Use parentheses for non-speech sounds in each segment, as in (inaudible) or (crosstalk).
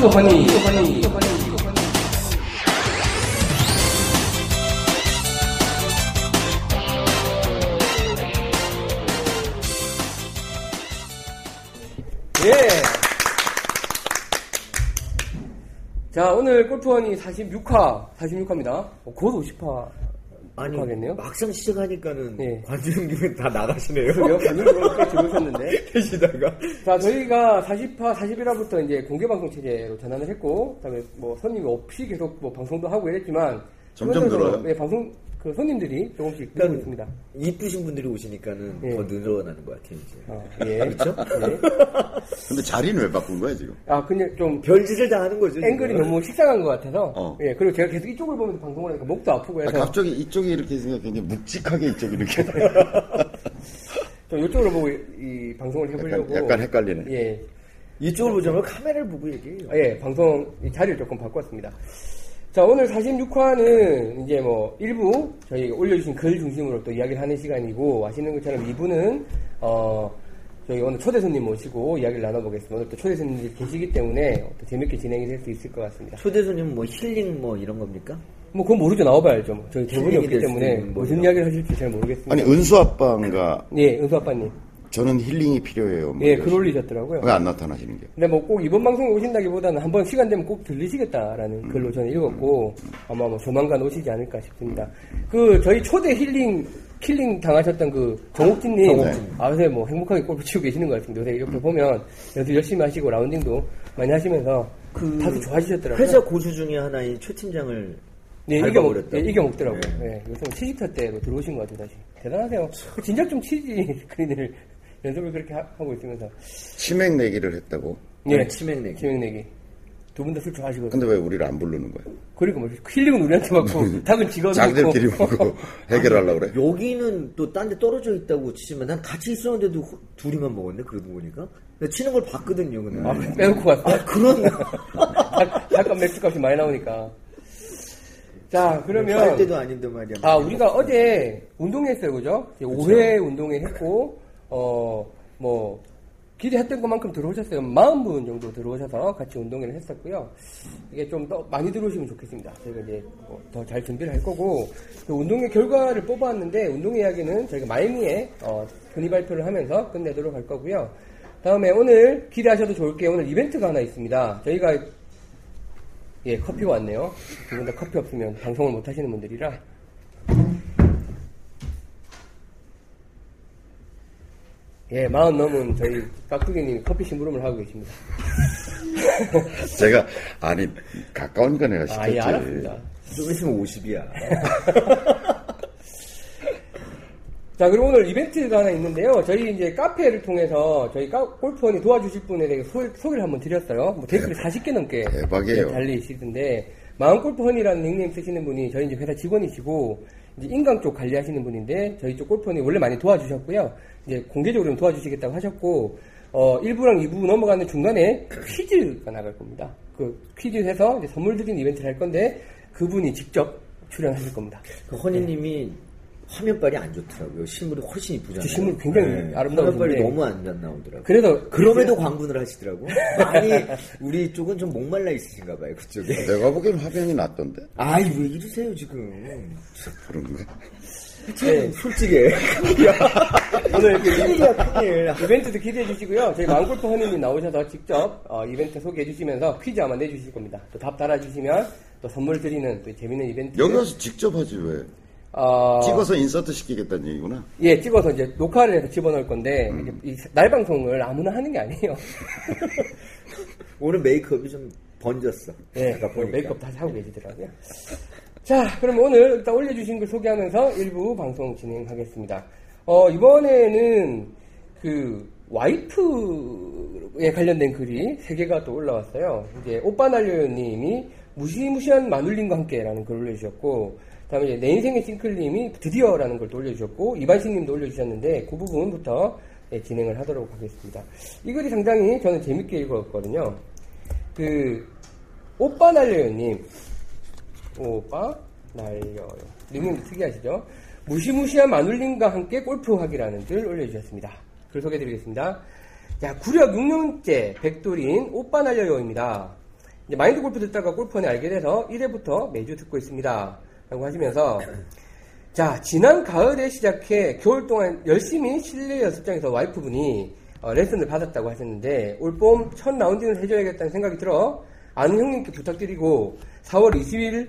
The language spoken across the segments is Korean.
골프 허니. 예. 자, 오늘 골프원이 46화, 46화입니다. 어, 곧 50화 아니 하겠네요. 막상 시작하니까는 네. 관중님은 다 나가시네요. 반응으로 꽤 들어오셨는데. 계시다가 자, 저희가 40화, 41화부터 이제 공개 방송 체제로 전환을 했고, 그 다음에 뭐 손님이 없이 계속 뭐 방송도 하고 이랬지만, 점점 늘어요? 네, 방송, 그 손님들이 조금씩 늘고 있습니다. 이쁘신 분들이 오시니까는 예. 더 늘어나는 것 같아요 이제. 아, 예. (laughs) 그렇죠? 예. (laughs) 근데 자리는 왜 바꾼 거야 지금? 아, 근데 좀 별짓을 다 하는 거죠. 앵글이 지금. 너무 식상한 것 같아서, 어. 예. 그리고 제가 계속 이쪽을 보면서 방송을 하니까 목도 아프고 아, 해서, 갑자기 이쪽이 이렇게 있으니까 굉장히 묵직하게 이쪽이 이렇게 (laughs) 좀 이쪽으로 보고 이, 이 방송을 해보려고. 약간, 약간 헷갈리네. 예. 이쪽을 보자면 카메라를 보고 얘기해요. 아, 예, 방송 이 자리를 조금 바꿨습니다. 자, 오늘 46화는 이제 뭐 일부 저희 올려주신 글 중심으로 또 이야기를 하는 시간이고 아시는 것처럼 2부는 어 저희 오늘 초대 손님 모시고 이야기를 나눠보겠습니다. 오늘 또 초대 손님들이 계시기 때문에 또 재밌게 진행이 될 수 있을 것 같습니다. 초대 손님 뭐 힐링 뭐 이런 겁니까? 뭐 그건 모르죠. 나와봐야죠. 뭐. 저희 대본이 없기 때문에 있는 무슨. 이야기를 하실지 잘 모르겠습니다. 아니 은수 아빠인가 예, 은수 아빠님. 저는 힐링이 필요해요. 뭐 예. 글 올리셨더라고요. 왜 안 나타나시는 게? 근데 뭐 꼭 이번 방송에 오신다기보다는 한번 시간 되면 꼭 들리시겠다라는 글로 저는 읽었고 아마 뭐 조만간 오시지 않을까 싶습니다. 그 저희 초대 힐링 killing 당하셨던 그 정옥진님 정옥진. 아 요새 뭐 행복하게 골프 치고 계시는 것 같은데 요새 이렇게 보면 연습 열심히 하시고 라운딩도 많이 하시면서 다들 좋아지셨더라고요. 회사 고수 중에 하나인 최 팀장을 네, 이겨먹, 밟아버렸다고. 네, 이겨먹더라고요. 네. 네, 요즘 70타 때로 들어오신 것 같아요, 다시. 대단하세요. 진작 좀 치지, (laughs) 스크린을. 연습을 그렇게 하, 고 있으면서. 치맥 내기를 했다고. 네, 치맥 내기. 치맥 내기. 두 분 다 술 좋아하시거든요. 근데 왜 우리를 안 부르는 거야? 그러니까 뭐 힐링은 우리한테 받고 (laughs) 닭은 직원이 자기들끼리 보고 해결하려고 그래? 여기는 또 딴 데 떨어져 있다고 치지만 난 같이 있었는데도 호- 둘이만 먹었네 그러고 보니까 내가 치는 걸 봤거든요 근데 아, 빼놓고 갔어. 아, 그런 잠깐 맥주 값이 많이 나오니까. 자, 할 그러면 때도 아닌데 말이야 아 우리가 어제 운동했어요, 그죠? 5회 운동회 했고 어 뭐 기대했던 것만큼 들어오셨어요. 40분 정도 들어오셔서 같이 운동회를 했었고요. 이게 좀 더 많이 들어오시면 좋겠습니다. 저희가 이제 뭐 더잘 준비를 할 거고 그 운동회 결과를 뽑아왔는데 운동회 이야기는 저희가 말미에 어, 분위 발표를 하면서 끝내도록 할 거고요. 다음에 오늘 기대하셔도 좋을 게 오늘 이벤트가 하나 있습니다. 저희가 예 커피가 왔네요. 두 분 다 커피 없으면 방송을 못 하시는 분들이라 예, 마흔 넘은 저희 깍두기님이 커피 심부름을 하고 계십니다. (laughs) 제가 아니 가까우니까 내가 시켰지. 아, 예, 알았습니다. 좀 있으면 50이야 (laughs) 자, 그리고 오늘 이벤트가 하나 있는데요. 저희 이제 카페를 통해서 저희 까- 골프원이 도와주실 분에 대해 소, 소개를 한번 드렸어요. 뭐 댓글이 40개 넘게 대박이에요. 네, 달리시던데, 마음골프헌이라는 닉네임 쓰시는 분이 저희 이제 회사 직원이시고, 이제 인강 쪽 관리하시는 분인데, 저희 쪽 골프원이 원래 많이 도와주셨고요. 이제 공개적으로 좀 도와주시겠다고 하셨고, 어, 1부랑 2부 넘어가는 중간에 퀴즈가 나갈 겁니다. 그 퀴즈 해서 이제 선물 드리는 이벤트를 할 건데, 그분이 직접 출연하실 겁니다. 그 허니님이 화면빨이 안 좋더라고요 실물이 훨씬 이쁘잖아요 저 실물 굉장히 아름다우신데. 화면빨이 너무 안 나오더라고요 그래서 그럼에도 광분을 하시더라고 아니 우리 쪽은 좀 목말라 있으신가 봐요 그쪽에 내가 보기엔 화면이 낫던데. 아이 왜 이러세요 지금 그런가? 네. 솔직해 (laughs) 오늘 이렇게 큰일이야 큰일 이벤트도 기대해 주시고요. 저희 마음골프 허님이 나오셔서 직접 어, 이벤트 소개해 주시면서 퀴즈 아마 내주실 겁니다. 또 답 달아주시면 또 선물 드리는 또 재밌는 이벤트. 여기 와서 직접 하지 왜? 어, 찍어서 인서트 시키겠다는 얘기구나. 예, 찍어서 이제 녹화를 해서 집어넣을 건데 이제 이 날 방송을 아무나 하는 게 아니에요. (laughs) 오늘 메이크업이 좀 번졌어 예. 메이크업 다시 하고 계시더라고요. 자, 그럼 오늘 일단 올려주신 걸 소개하면서 일부 방송 진행하겠습니다. 어, 이번에는 그 와이프에 관련된 글이 세 개가 또 올라왔어요. 이제 오빠 날려요님이 무시무시한 마눌님과 함께라는 글을 올려주셨고, 다음에 이제 내 인생의 싱클님이 드디어라는 걸 또 올려주셨고, 이반식님도 올려주셨는데 그 부분부터 예, 진행을 하도록 하겠습니다. 이 글이 상당히 저는 재밌게 읽었거든요. 그 오빠 날려요님 오빠 날려요. 닉네임 특이하시죠? 무시무시한 마눌님과 함께 골프하기라는 글 올려주셨습니다. 글 소개해드리겠습니다. 자 구력 6년째 백돌인 오빠 날려요입니다. 이제 마인드 골프 듣다가 골프원에 알게 돼서 1회부터 매주 듣고 있습니다. 라고 하시면서 자, 지난 가을에 시작해 겨울 동안 열심히 실내 연습장에서 와이프분이 어, 레슨을 받았다고 하셨는데 올봄 첫 라운딩을 해줘야겠다는 생각이 들어 아는 형님께 부탁드리고 4월 20일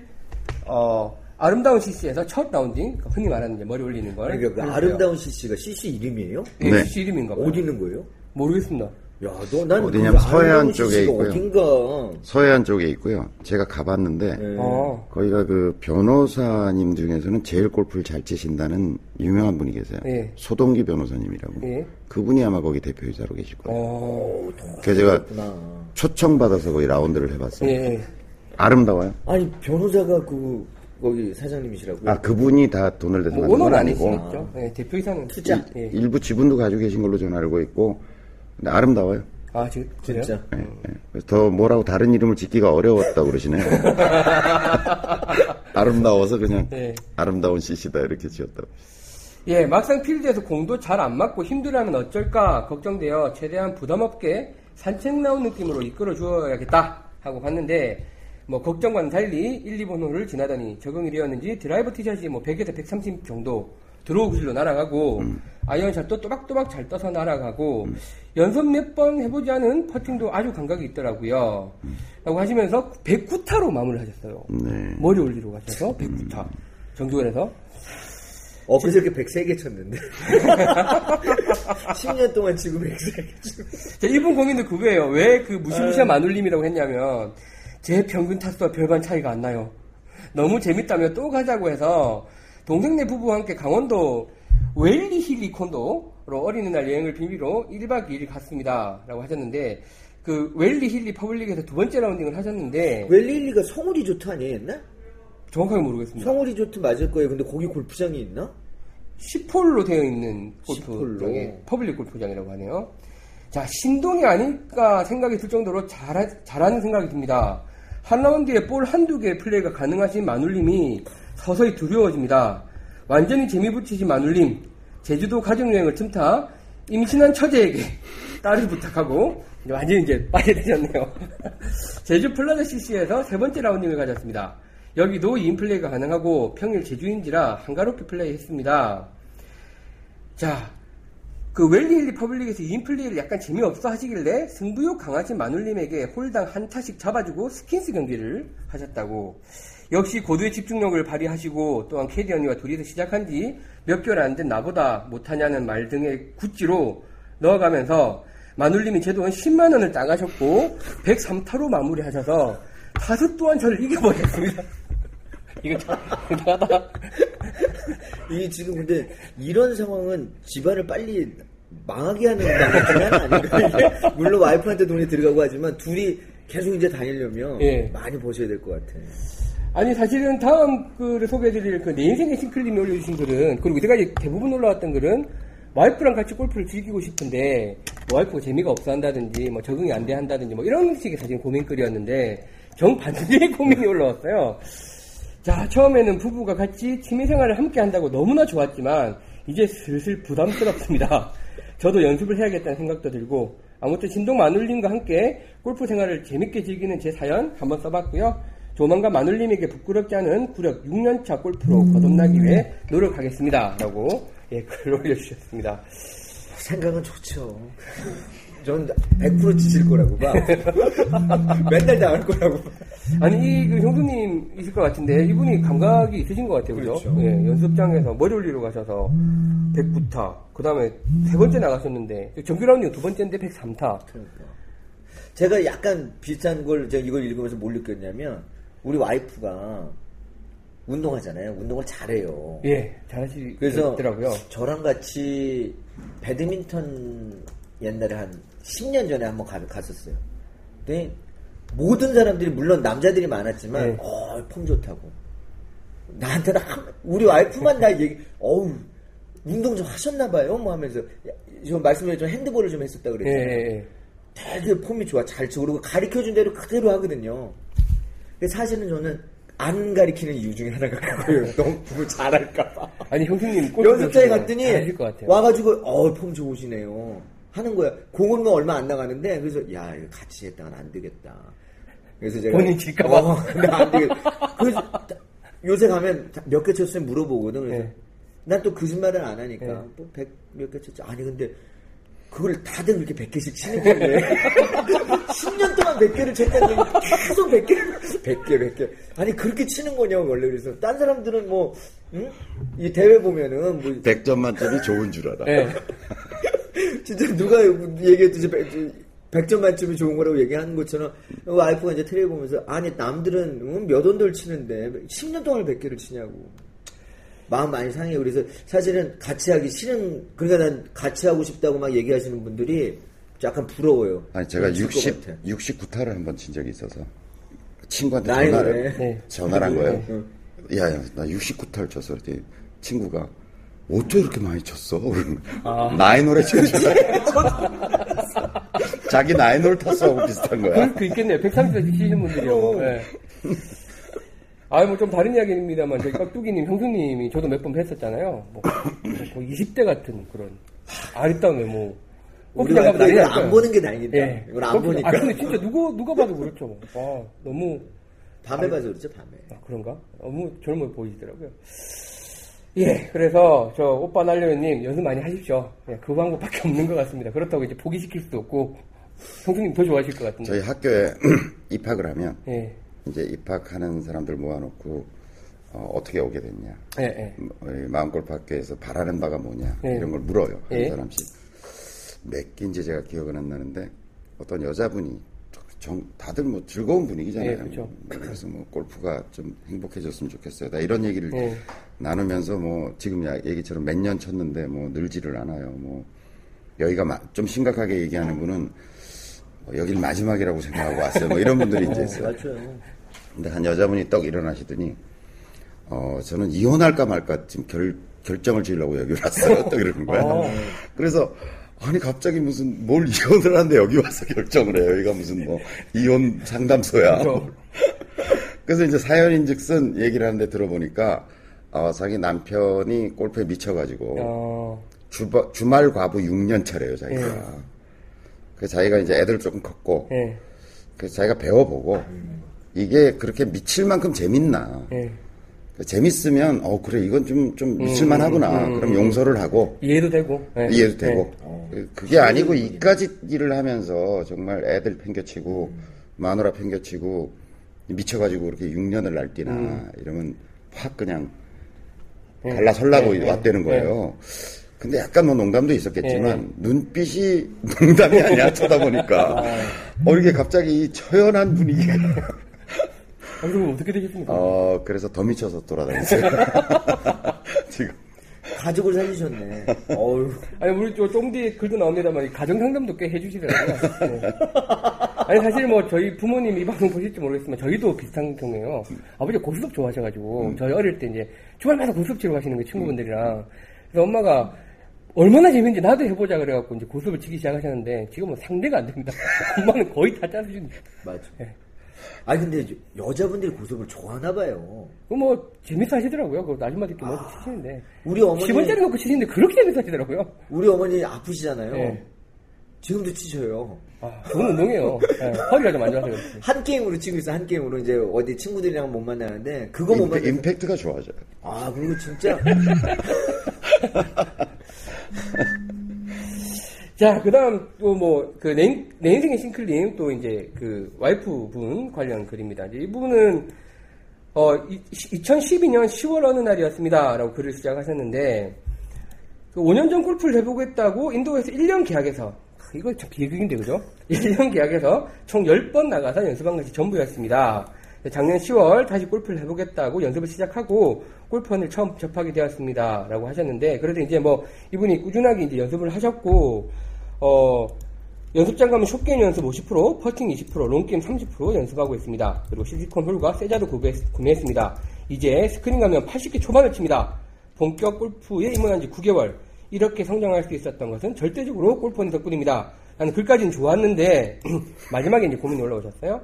어, 아름다운 CC에서 첫 라운딩 그러니까 흔히 말하는 이제 머리 올리는 걸 그러니까 그 해줬어요. 아름다운 CC가 CC 이름이에요? 예, 네. CC 이름인가 봐요. 어디 있는 거예요? 모르겠습니다. 야, 너, 난 어디냐면 그 서해안 아름다운 쪽에 있고요. 어딘가. 서해안 쪽에 있고요. 제가 가봤는데 네. 어, 거기가 그 변호사님 중에서는 제일 골프를 잘 치신다는 유명한 분이 계세요. 예. 소동기 변호사님이라고. 예. 그분이 아마 거기 대표이사로 계실 거예요. 어, 그래서 제가 그렇구나. 초청 받아서 거기 라운드를 해봤어요. 아름다워요. 아니, 변호사가 그, 거기 사장님이시라고. 아 그분이 다 돈을 대서 뭐 만든 건 아니고 아니시겠죠. 예, 대표이사는 투자. 예. 일부 지분도 가지고 계신 걸로 저는 알고 있고 근데 아름다워요. 아, 지, 그래요? 진짜. 예, 예. 그래서 더 뭐라고 다른 이름을 짓기가 어려웠다고 그러시네요. (laughs) 아름다워서 그냥 네. 아름다운 CC다 이렇게 지었다고. 예, 막상 필드에서 공도 잘 안 맞고 힘들어하면 어쩔까 걱정되어 최대한 부담 없게 산책 나온 느낌으로 이끌어 주어야겠다 하고 봤는데 뭐 걱정과는 달리 1, 2번 홀을 지나더니 적응이 되었는지 드라이버 티샷이 뭐 100에서 130 정도 드로우 구질로 날아가고 아이언 샷도 또박또박 잘 떠서 날아가고 연습 몇 번 해보지 않은 퍼팅도 아주 감각이 있더라고요. 라고 하시면서 109타로 마무리를 하셨어요. 네. 머리 올리러 가셔서 109타 정조원에서 어, 그저께 103개 쳤는데. (laughs) 10년 동안 지금 103개 쳤 자, 이분 고민도 그거예요. 왜 그 무시무시한 마눌님이라고 했냐면, 제 평균 타수와 별반 차이가 안 나요. 너무 재밌다며 또 가자고 해서, 동생네 부부와 함께 강원도 웰리 힐리 콘도로 어린이날 여행을 빌미로 1박 2일 갔습니다. 라고 하셨는데, 그 웰리 힐리 퍼블릭에서 두 번째 라운딩을 하셨는데, 웰리힐리가 성우 리조트 아니에요, 옛날? 정확하게 모르겠습니다. 성우 리조트 맞을 거예요. 근데 거기 골프장이 있나? 10홀로 되어 있는 10홀로. 골프장에 퍼블릭 골프장이라고 하네요. 자, 신동이 아닐까 생각이 들 정도로 잘, 잘하는 생각이 듭니다. 한 라운드에 볼 한두 개의 플레이가 가능하신 마눌님이 서서히 두려워집니다. 완전히 재미 붙이신 마눌님, 제주도 가족여행을 틈타 임신한 처제에게 (laughs) 딸을 부탁하고 이제 완전히 이제 빠지게 되셨네요. (laughs) 제주 플라자 CC에서 세 번째 라운딩을 가졌습니다. 여기도 2인 플레이가 가능하고 평일 제주인지라 한가롭게 플레이했습니다. 자, 그 웰리힐리 퍼블릭에서 2인 플레이를 약간 재미없어 하시길래 승부욕 강하신 마눌님에게 홀당 한 타씩 잡아주고 스킨스 경기를 하셨다고. 역시 고도의 집중력을 발휘하시고 또한 캐디 언니와 둘이서 시작한 지몇 개월 안 된 나보다 못하냐는 말 등의 굿지로 넣어가면서 마눌님이 제돈 10만 원을 따가셨고 103타로 마무리하셔서 타수 또한 저를 이겨버렸습니다. (laughs) 이거 참 대단하다. 이게 지금 근데 이런 상황은 집안을 빨리 망하게 하는 방법은 아닌가. (laughs) 물론 와이프한테 돈이 들어가고 하지만 둘이 계속 이제 다니려면 예. 많이 버셔야 될 것 같아. 아니 사실은 다음 글을 소개해드릴 그 내 인생의 싱클님이 올려주신 글은 그리고 이때까지 대부분 올라왔던 글은 와이프랑 같이 골프를 즐기고 싶은데 뭐 와이프가 재미가 없어 한다든지 뭐 적응이 안 돼 한다든지 뭐 이런 식의 사실 고민글이었는데 정반대의 (laughs) 고민이 올라왔어요. 자 처음에는 부부가 같이 취미생활을 함께 한다고 너무나 좋았지만 이제 슬슬 부담스럽습니다. (laughs) 저도 연습을 해야겠다는 생각도 들고 아무튼 신동 마눌님과 함께 골프 생활을 재밌게 즐기는 제 사연 한번 써봤고요. 조만간 마눌님에게 부끄럽지 않은 구력 6년차 골프로 거듭나기 위해 노력하겠습니다. 라고 예, (laughs) 글 올려주셨습니다. 생각은 좋죠. 전100% 지칠 거라고 봐. (laughs) 맨날 당할 거라고 봐. 아니, 이 그 형수님이실 것 같은데 이분이 감각이 있으신 것 같아요. 그죠? 그렇죠. 예, 연습장에서 머리 올리러 가셔서 109타, 그 다음에 세 번째 나가셨는데 정규 라운딩 두 번째인데 103타. 그러니까. 제가 약간 비슷한 걸 제가 이걸 읽으면서 뭘 느꼈냐면 우리 와이프가 운동하잖아요. 운동을 잘해요. 예, 그래서 잘하시더라고요. 저랑 같이 배드민턴 옛날에 한 10년 전에 한번 가, 갔었어요. 근데 모든 사람들이 물론 남자들이 많았지만 네. 어, 폼 좋다고. 나한테는 한- 우리 와이프만 나 얘기 어우 운동 좀 하셨나 봐요. 뭐 하면서 야, 저 말씀드렸지만 핸드볼을 좀 했었다 예, 그랬잖아요. 예, 예. 되게 폼이 좋아. 잘 치고 그리고 가르쳐 준 대로 그대로 하거든요. 근데 사실은 저는 안 가리키는 이유 중에 하나가 그거예요. 너무 잘할까봐. 아니, 골프 연습장에 갔더니. 와가지고 어 폼 좋으시네요. 하는 거야. 공은 뭐 얼마 안 나가는데 그래서 야 이거 같이 했다가는 안 되겠다. 그래서 제가 본인 질까봐? 어, 근데 안 되겠. 그래서 요새 가면 몇 개 쳤으면 물어보거든. 그래서 네. 난또 거짓말을 안 하니까 네. 뭐백몇개 쳤지. 아니 근데 그걸 다들 그렇게 100개씩 치는 건데 10년 (laughs) 동안 100개를 쳤다는 게 계속 100개 100개 100개 아니 그렇게 치는 거냐고 원래 그래서 딴 사람들은 뭐 응? 이 대회 보면은 뭐 100점 만점이 좋은 줄 알아. 네. (laughs) 진짜 누가 얘기했듯이 100 점 만점이 좋은 거라고 얘기하는 것처럼 와이프가 이제 텔레비 보면서 아니 남들은 응? 몇 원들 치는데 10년 동안 100개를 치냐고 마음 많이 상해요. 그래서 사실은 같이 하기 싫은 그러니까 난 같이 하고 싶다고 막 얘기하시는 분들이 약간 부러워요. 아니 제가 질것 60 같아. 69타를 한번 친 적이 있어서 친구한테 전화를. 네. 전화를 한 거예요. 응. 야야 나 69타를 쳤어 그랬더니 친구가 어떻게 이렇게 많이 쳤어? 거야. 나이 노래 친 줄. 자기 나이 노래 탔어 하고 비슷한 거야. 그럴 수 있겠네요. 130대 치시는 분들이요. 네. 아, 뭐좀 다른 이야기입니다만, 저희 깍두기님, 형수님이 저도 몇 번 뵀었잖아요. 뭐, 거의 20대 같은 그런 아리따운 외모. 우리 골프장 가면 와이프가 난리 이걸 날 거예요. 안 보는 게 다행이다. 예. 이걸 안 보니까. 아, 근데 진짜 누가, 누가 봐도 그렇죠. 아, 너무, 밤에 봐서 그렇죠, 밤에. 아, 그런가? 너무 젊어 보이시더라고요. 예, 그래서 저 오빠 날려님 연습 많이 하십시오. 예, 그 방법밖에 없는 것 같습니다. 그렇다고 이제 포기시킬 수도 없고, 형수님 더 좋아하실 것 같은데. 저희 학교에 (clears throat) 입학을 하면 예, 이제 입학하는 사람들 모아놓고 어, 떻게 오게 됐냐, 예, 예. 뭐, 이 마음골프 학교에서 바라는 바가 뭐냐 네. 이런 걸 물어요 한 예. 사람씩 몇 개인지 제가 기억은 안 나는데 어떤 여자분이 정, 다들 뭐 즐거운 분위기잖아요. 예, 그렇죠. 그래서 뭐 골프가 좀 행복해졌으면 좋겠어요. 나 이런 얘기를 예. 나누면서 뭐 지금 야- 얘기처럼 몇 년 쳤는데 뭐 늘지를 않아요. 뭐 여기가 마- 좀 심각하게 얘기하는 분은 뭐 여길 마지막이라고 생각하고 왔어요. 뭐 이런 분들이 이제 있어요. 맞죠. 근데 한 여자분이 떡 일어나시더니 어 저는 이혼할까 말까 지금 결 결정을 지으려고 여기 왔어요. (laughs) 또 이러는 거야. 어. 그래서 아니 갑자기 무슨 뭘 이혼을 하는데 여기 와서 결정을 해요. 여기가 무슨 뭐 이혼 상담소야. (laughs) 그래서 이제 사연인즉슨 얘기를 하는데 들어보니까 어, 자기 남편이 골프에 미쳐가지고 어, 주바, 주말 과부 6년 차래요 자기가. 예. 그래서 자기가 이제 애들 조금 컸고 예, 그래서 자기가 배워보고 이게 그렇게 미칠 만큼 재밌나. 예. 재밌으면 어 그래 이건 좀좀 미칠만하구나. 그럼 용서를 하고. 이해도 되고. 예. 이해도 되고. 예. 그게 아니고 이까지 일을 하면서 정말 애들 팽겨치고 마누라 팽겨치고 미쳐가지고 그렇게 6년을 날뛰나 이러면 확 그냥 갈라설라고 예, 예, 왔다는 거예요. 근데 약간 뭐 농담도 있었겠지만 눈빛이 (laughs) 농담이 아니야 쳐다보니까. 어 이게 갑자기 이 처연한 분위기가 아, 그럼 어떻게 되겠습니까? 어 그래서 더 미쳐서 돌아다녔어요. (laughs) 지금 가족을 살리셨네. 어휴. 아니, 우리 저 쫑디 글도 나옵니다만, 이 가정 상담도 꽤 해주시더라고요. 네. 아니, 사실 뭐, 저희 부모님 이 방송 보실지 모르겠지만, 저희도 비슷한 경우에요. 아버지 고스톱 좋아하셔가지고, 저희 어릴 때 이제, 주말마다 고스톱 치러 가시는 거예요, 친구분들이랑. 그래서 엄마가, 얼마나 재밌는지 나도 해보자 그래갖고, 이제 고스톱을 치기 시작하셨는데, 지금은 상대가 안 됩니다. (laughs) 엄마는 거의 다 짜주신. 맞아. 예. 아니 근데 여자분들이 고속을 좋아하나 봐요. 그 뭐, 재밌어 하시더라고요. 그 아줌마들끼리 모두 치시는데. 우리 어머니 10원짜리 놓고 치시는데, 그렇게 재밌어 하시더라고요. 우리 어머니 아프시잖아요. 예. 지금도 치셔요. 아, 좋은 운동이에요. 예, 허리가 좀 안 좋아서 그렇지. 한 게임으로 치고 있어 한 게임으로 이제 어디 친구들이랑 못 만나는데 그거 못 임팩, 만나. 임팩트가 좋아져요. 아 그리고 진짜 (laughs) 자, 그 다음 또 뭐, 그, 내, 내 인생의 싱클님 또 이제 그 와이프 분 관련 글입니다. 이제 이분은, 어, 2012년 10월 어느 날이었습니다. 라고 글을 시작하셨는데, 그 5년 전 골프를 해보겠다고 인도에서 1년 계약해서, 이거 참 비극인데, 그죠? (laughs) 1년 계약해서 총 10번 나가서 연습한 것이 전부였습니다. 작년 10월 다시 골프를 해보겠다고 연습을 시작하고 골프원을 처음 접하게 되었습니다. 라고 하셨는데, 그래도 이제 뭐, 이분이 꾸준하게 이제 연습을 하셨고, 어, 연습장 가면 숏게임 연습 50%, 퍼팅 20%, 롱게임 30% 연습하고 있습니다. 그리고 실리콘 홀과 세자도 구매, 구매 했습니다. 이제 스크린 가면 80개 초반을 칩니다. 본격 골프에 입문한 지 9개월. 이렇게 성장할 수 있었던 것은 절대적으로 골프원 덕분입니다. 나는 글까지는 좋았는데, (clears throat) 마지막에 이제 고민이 올라오셨어요.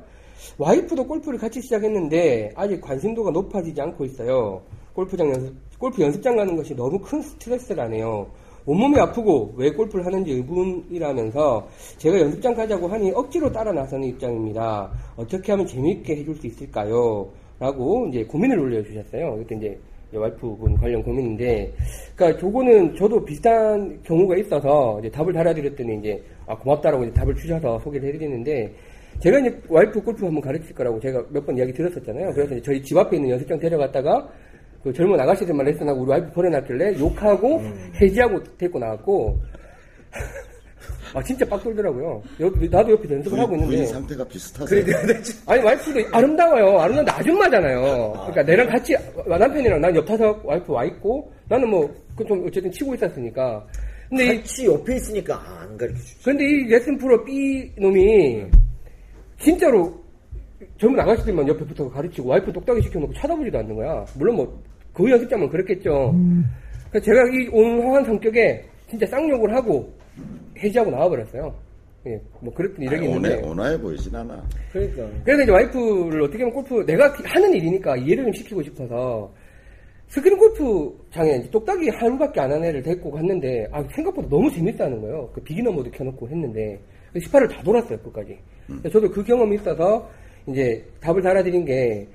와이프도 골프를 같이 시작했는데, 아직 관심도가 높아지지 않고 있어요. 골프장 연습, 골프 연습장 가는 것이 너무 큰 스트레스라네요. 온몸이 아프고 왜 골프를 하는지 의문이라면서 제가 연습장 가자고 하니 억지로 따라 나서는 입장입니다. 어떻게 하면 재미있게 해줄 수 있을까요? 라고 이제 고민을 올려주셨어요. 이때 이제 와이프분 관련 고민인데, 그러니까 저거는 저도 비슷한 경우가 있어서 이제 답을 달아드렸더니 이제 아 고맙다라고 이제 답을 주셔서 소개를 해드리는데 제가 이제 와이프 골프 한번 가르칠 거라고 제가 몇 번 이야기 들었었잖아요. 그래서 저희 집 앞에 있는 연습장 데려갔다가 그 젊은 아가씨들만 레슨하고 우리 와이프 버려놨길래 욕하고 해지하고 데리고 나왔고 (laughs) 아 진짜 빡 돌더라고요. 여기 나도 옆에 연습을 하고 있는데 상태가 비슷하세요. 아니 와이프도 아름다워요. 아름다운데 아줌마잖아요. 그러니까 내랑 같이 남편이랑 난 옆타석 와이프 와 있고 나는 뭐좀 어쨌든 치고 있었으니까. 근데 이, 같이 옆에 있으니까 아, 안 가르쳐 주지. 근데 이 레슨 프로 B 놈이 진짜로 젊은 아가씨들만 옆에 붙어 가르치고 와이프 똑딱이 시켜놓고 쳐다보지도 않는 거야. 물론 뭐 그 연습장만 그랬겠죠. 그래서 제가 이 온화한 성격에 진짜 쌍욕을 하고 해지하고 나와버렸어요. 예, 뭐 그랬던 이력이 아니, 있는데. 온화해, 온화해 보이진 않아. 그러니까. 그래서 이제 와이프를 어떻게 보면 골프 내가 하는 일이니까 이해를 좀 시키고 싶어서 스크린 골프장에 이제 똑딱이 하루밖에 안 한 애를 데리고 갔는데 아, 생각보다 너무 재밌다는 거예요. 그 beginner 모드 켜놓고 했는데 18을 다 돌았어요 끝까지. 그래서 저도 그 경험이 있어서 이제 답을 달아드린 게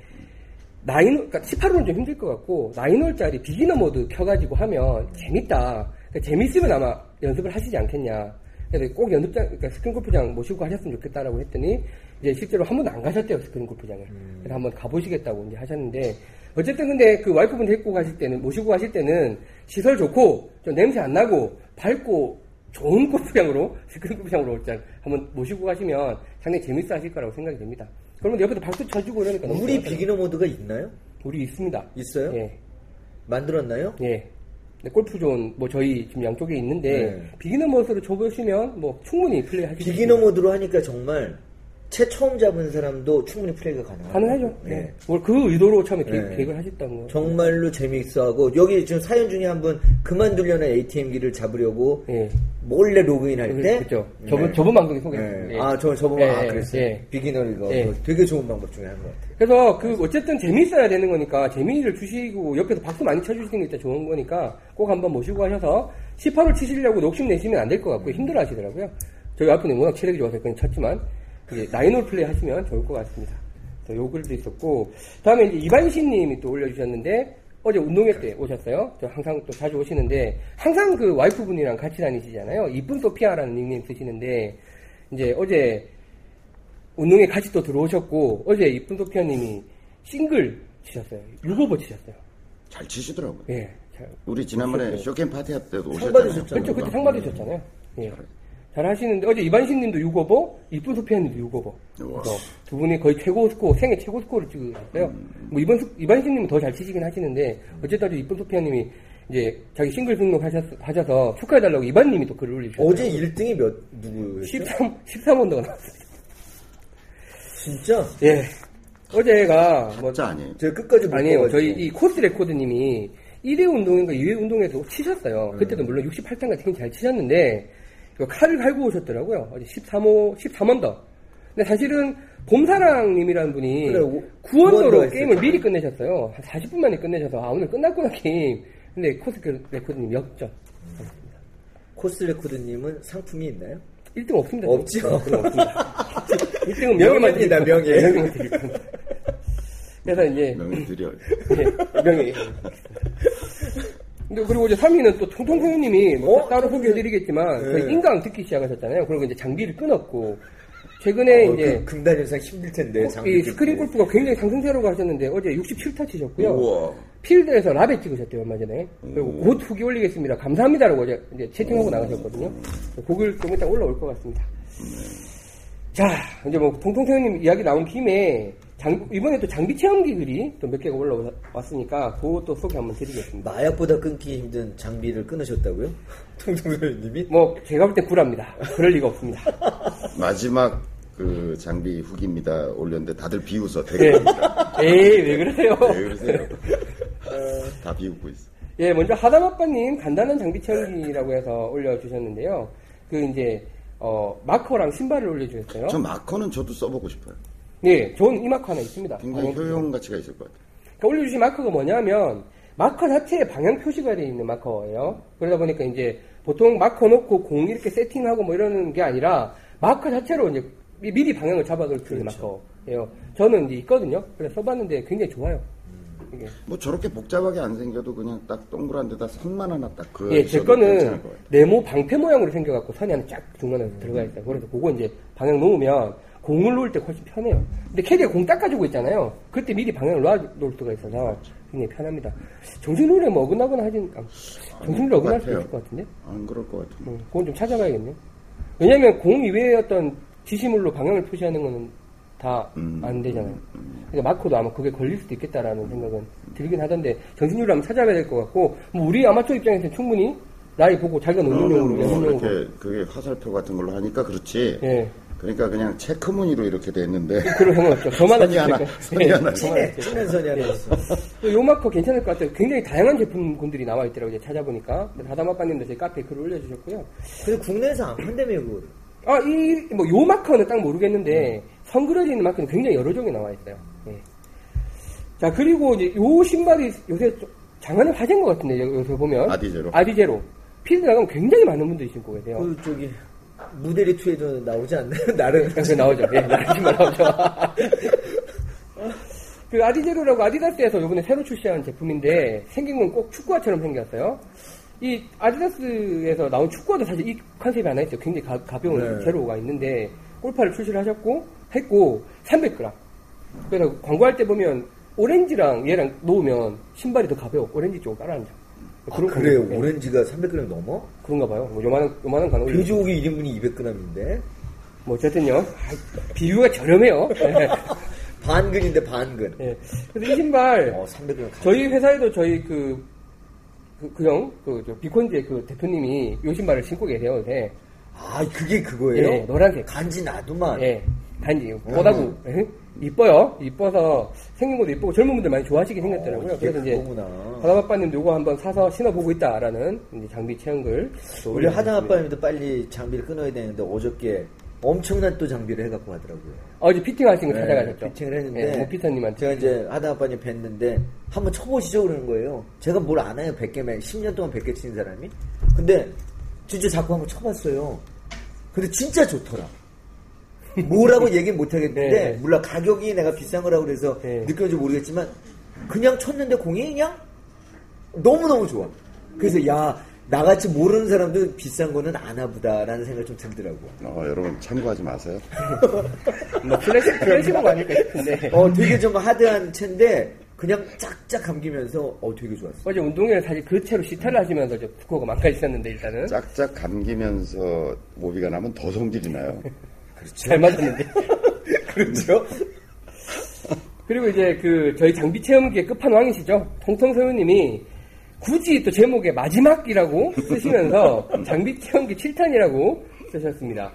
nine 그러니까 18홀은 좀 힘들 것 같고 nine홀짜리 beginner 모드 켜가지고 하면 재밌다. 그러니까 재밌으면 아마 연습을 하시지 않겠냐. 그래서 꼭 연습장, 그러니까 스크린 골프장 모시고 하셨으면 좋겠다라고 했더니 이제 실제로 한 번도 안 가셨대요 스크린 골프장을. 그래서 한번 가보시겠다고 이제 하셨는데 어쨌든 근데 그 와이프분 데리고 가실 때는 모시고 가실 때는 시설 좋고 좀 냄새 안 나고 밝고 좋은 (laughs) 골프장으로 스크린 골프장으로 일단 한번 모시고 가시면 상당히 재밌어 하실 거라고 생각이 됩니다. 그러면 옆에서 박수 쳐주고 이러니까 우리. 비기너 모드가 있나요? 우리 있습니다. 있어요? 예. 만들었나요? 예. 네, 골프존 뭐 저희 지금 양쪽에 있는데 네. 비기너 모드로 줘보시면 뭐 충분히 플레이하실 수 비기너 있습니다. 모드로 하니까 정말 채 처음 잡은 사람도 충분히 플레이가 가능하죠. 가능하죠. 네. 네. 뭘그 의도로 처음에 계획, 네. 계획을 하셨다는 거. 정말로 재미있어하고 여기 지금 사연 중에 한 분 그만두려는 ATM기를 잡으려고 예. 몰래 로그인 할 때. 그렇죠. 저번 저번 방송에 소개했어요. 네. 예. 아, 저 저번 예, 아 예, 그랬어요. 예. 비기너 이거 되게 좋은 방법 중에 하나인 것 같아요. 그래서 그 어쨌든 재미있어야 되는 거니까 재미를 주시고 옆에서 박수 많이 쳐주시는 게 좋은 거니까 꼭 한번 모시고 하셔서 18을 치시려고 욕심 내시면 안 될 것 같고 힘들어 하시더라고요. 저희 와이프는 워낙 체력이 좋아서 그냥 쳤지만 이제 nine홀 플레이 하시면 좋을 것 같습니다. 또요 글도 있었고 다음에 이제 이반신 님이 또 올려주셨는데 어제 운동회 때 오셨어요. 저 항상 또 자주 오시는데 항상 그 와이프분이랑 같이 다니시잖아요. 이쁜 소피아라는 닉네임 쓰시는데 이제 어제 운동회 같이 또 들어오셨고 어제 이쁜 소피아님이 싱글 치셨어요. 6오버 치셨어요. 잘 치시더라고요. 예. 잘, 우리 지난번에 쇼캠 파티 할 때도 상 오셨잖아요. 받으셨잖아요. 그렇죠. 그때 상 받으셨잖아요. 예. 잘 하시는데 어제 이반신 님도 6오버, 이쁜 소피아님도 6오버. 우와. 그래서 두 분이 거의 최고 스코어, 생애 최고 스코어를 찍으셨어요. 뭐 이번 수- 이반신 님은 더 잘 치시긴 하시는데 어쨌든 이쁜 소피아님이 이제 자기 싱글 등록하셔서 하셔서 축하해달라고 이반 님이 또 글을 올리셨어요. 어제 1등이 몇 누구였죠? 13, 13원더가 나왔어요. 진짜? 예. 어제가 뭐 진짜 아니에요. 제가 끝까지 못 아니에요. 저희 이 코스 레코드님이 1회 운동인가 2회 운동에서 치셨어요. 그때도 물론 68단가 되게 잘 치셨는데 이거 칼을 갈고 오셨더라고요. 어제 13호, 13원 더. 근데 사실은 봄사랑님이라는 분이 그래, 오- 9원더로 구원더가 게임을. 미리 끝내셨어요. 한 40분 만에 끝내셔서 아 오늘 끝났구나 게임. 근데 코스 레코드님 역전. 코스 레코드님은 상품이 있나요? 1등 없습니다. 없죠. 네, 그건 없습니다. 1등은 명예만 겁니다. 명예. 명예만 드릴 겁니다. 그래서 이제 명예 드려. 예, 명예. 근데 그리고 이제 3위는 또 통통소님이 뭐 어? 따로 소개해드리겠지만 네. 인강 듣기 시작하셨잖아요. 그리고 이제 장비를 끊었고 최근에 어, 이제 그 금단 현상 힘들 텐데. 장비 이. 스크린 골프가 굉장히 상승세로가 하셨는데 어제 67타 치셨고요. 우와. 필드에서 라베 찍으셨대요 얼마 전에. 그리고 오. 곧 후기 올리겠습니다. 감사합니다라고 어제 이제 채팅하고 나가셨거든요. 곡을 좀 이따 올라올 것 같습니다. 자 이제 뭐 통통태우님 이야기 나온 김에 장- 이번에 또 장비 체험기 글이 또 몇 개가 올라왔으니까 그것도 소개 한번 드리겠습니다. 마약보다 끊기 힘든 장비를 끊으셨다고요? (laughs) 통통소님이? 뭐 제가 볼때 구랍니다. 그럴 리가 없습니다. (laughs) 마지막 그 장비 후기입니다 올렸는데 다들 비웃어. 예. 되게 (laughs) 에이 왜 그러세요? 왜 그러세요? 다 비웃고 있어. 예, 먼저 하담아빠님 간단한 장비 체험기라고 해서 올려주셨는데요. 그 이제 어, 마커랑 신발을 올려주셨어요. 저 마커는 저도 써보고 싶어요. 예, 좋은 이 마커 하나 있습니다. 굉장히 방향 효용 가치가 있을 것 같아요. 그러니까 올려주신 마커가 뭐냐면 마커 자체에 방향 표시가 되어 있는 마커예요. 그러다 보니까 이제 보통 마커 놓고 공 이렇게 세팅하고 뭐 이러는 게 아니라 마커 자체로 이제 미- 미리 방향을 잡아놓을 수 있는 마커예요. 저는 이제 있거든요. 그래서 써봤는데 굉장히 좋아요. 이게. 뭐 저렇게 복잡하게 안 생겨도 그냥 딱 동그란 데다 선만 하나 딱 그어 예, 제 거는. 네모 방패 모양으로 생겨갖고 선이 하나 쫙 중간에 들어가 있어요. 그래서 그거 이제 방향 놓으면 공을 놓을 때 훨씬 편해요. 근데 캐디가 공 닦아주고 있잖아요. 그때 미리 방향을 놓아 놓을 수가 있어서 굉장히 편합니다. 정신룰에 뭐 어긋나거나 하진 않, 정신룰에 어긋날 수 같아요. 있을 것 같은데? 안 그럴 것 같은데. 음, 그건 좀 찾아봐야겠네요. 왜냐면 공 이외의 어떤 지시물로 방향을 표시하는 거는 다안 음. 되잖아요. 그러니까 마코도 아마 그게 걸릴 수도 있겠다라는 생각은 들긴 하던데 정신률을 한번 찾아봐야 될 것 같고 뭐 우리 아마추어 입장에서는 충분히 나이 보고 자기가 놓는 용으로 뭐 연습용으로 이렇게 그게 화살표 같은 걸로 하니까 그렇지. 예 그러니까 그냥 체크무늬로 이렇게 돼 있는데 그런 상관없죠. 저만 선이 하나, 선이 하나. 찐해, 찐한 선이 하나 있어. 요 마커 괜찮을 것 같아요. 굉장히 다양한 제품군들이 나와 있더라고요. 찾아보니까 다다마빠님도 제 카페에 글을 올려주셨고요. 근데 국내에서 안 판다며, 그거. 아, 이, 뭐, 요 마커는 딱 모르겠는데, 선 그려져 있는 마커는 굉장히 여러 종이 나와 있어요. 예. 자, 그리고 이제 요 신발이 요새 좀 장안의 화제인 것 같은데, 요- 요새 보면. 아디제로. 아디제로. 필드 나가면 굉장히 많은 분들이 신고 계세요. 그, 저기, 무대리 2에도 나오지 않나요? (laughs) 나름. 그래서 나오죠. 예, 신발 나오죠. (laughs) 그 아디제로라고 아디다스에서 요번에 새로 출시한 제품인데, 생긴 건 꼭 축구화처럼 생겼어요. 이 아디다스에서 나온 축구화도 사실 이 컨셉이 하나 있어요. 굉장히 가, 가벼운 네. 제로가 있는데, 골파를 출시를 하셨고, 했고, 300g. 그래서 광고할 때 보면, 오렌지랑 얘랑 놓으면 신발이 더 가벼워. 오렌지 쪽으로 깔아앉아. 아, 그래요? 예, 오렌지가 300g 넘어? 그런가 봐요. 뭐 요만한, 요만한 간혹. 돼지고기 1인분이 200g인데? 뭐, 어쨌든요. 아, 비유가 저렴해요. (laughs) 반근인데, 반근. 예. 그래서 이 신발, 어, 300g. 저희 회사에도 저희 그, 그, 그 형, 그, 저, 비콘즈의 그 대표님이 요 신발을 신고 계세요, 요새. 아, 그게 그거예요? 예, 노란색. 간지 나도만. 예. 단지, 보다고, 예? 이뻐요. 이뻐서, 생긴 것도 이쁘고, 젊은 분들 많이 좋아하시게 생겼더라고요. 어, 그래서 이제. 바다바빠님도 요거 한번 사서 신어보고 있다라는 장비 체험글. 또 우리. 하장아빠님도 빨리 장비를 끊어야 되는데 어저께 엄청난 또 장비를 해갖고 가더라고요. 어제 피팅하신 거 네, 찾아가셨죠? 피팅을 했는데 예, 뭐 피터님한테. 제가 이제 하장아빠님 뵀는데 한번 쳐보시죠 그러는 거예요. 제가 뭘안 해요 100개만 10년 동안 100개 치는 사람이. 근데 진짜 자꾸 한번 쳐봤어요. 근데 진짜 좋더라. 뭐라고 얘기 못 하겠는데 네. 물론 가격이 내가 비싼 거라고 그래서 네. 느꼈는지 모르겠지만 그냥 쳤는데 공이 그냥 너무너무 좋아. 그래서 야 나같이 모르는 사람도 비싼 거는 아나 보다라는 생각이 좀 들더라고. 어, 여러분 참고하지 마세요. (laughs) 뭐, 플래시, 플래시가 아닐까 싶은데. 어 되게 좀 하드한 채인데 그냥 짝짝 감기면서 어 되게 좋았어. 어제 운동회를 사실 그 채로 시타를 하시면서 저 스코어가 망가지셨는데, 일단은. 짝짝 감기면서 오비가 나면 더 성질이 나요. 잘 맞았는데. (laughs) 그렇죠? 그리고 이제 그 저희 장비 체험기의 끝판왕이시죠. 통통 소유님이 굳이 또 제목에 마지막이라고 쓰시면서 장비 체험기 7탄이라고 쓰셨습니다.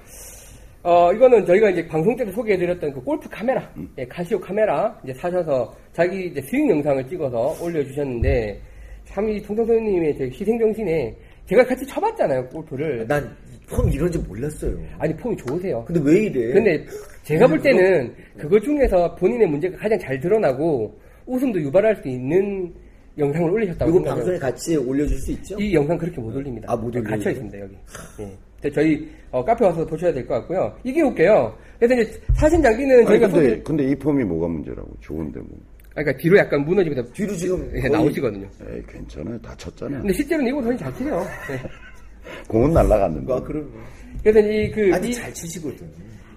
어, 이거는 저희가 이제 방송 때도 소개해드렸던 그 골프 카메라, 예, 카시오 카메라 이제 사셔서 자기 이제 스윙 영상을 찍어서 올려주셨는데 참 이 통통 소유님의 저 희생정신에 제가 같이 쳐봤잖아요, 골프를. 난 폼 이런지 몰랐어요. 아니, 폼이 좋으세요. 근데 왜 이래? 근데 제가 볼 때는 그거 중에서 본인의 문제가 가장 잘 드러나고 웃음도 유발할 수 있는 영상을 올리셨다고 이거 생각해요. 방송에 같이 올려줄 수 있죠? 이 영상 그렇게 못 올립니다. 아, 못 올려요? 갇혀 있습니다 여기. 예. 근데 저희 어, 카페 와서 보셔야 될 것 같고요. 이게 웃겨요. 그래서 이제 사진 장비는 아니, 저희가 근데, 소개, 근데 이 폼이 뭐가 문제라고. 좋은데 뭐. 아, 그러니까 뒤로 약간 무너지면서 뒤로 지금 예, 거의 나오시거든요. 에이, 괜찮아요. 다쳤잖아. 근데 실제로는 이거 훨씬 잘 치죠. 예. 공은 날아갔는데. 아 그럼 그래서 이 그 아니 이, 잘 치시거든.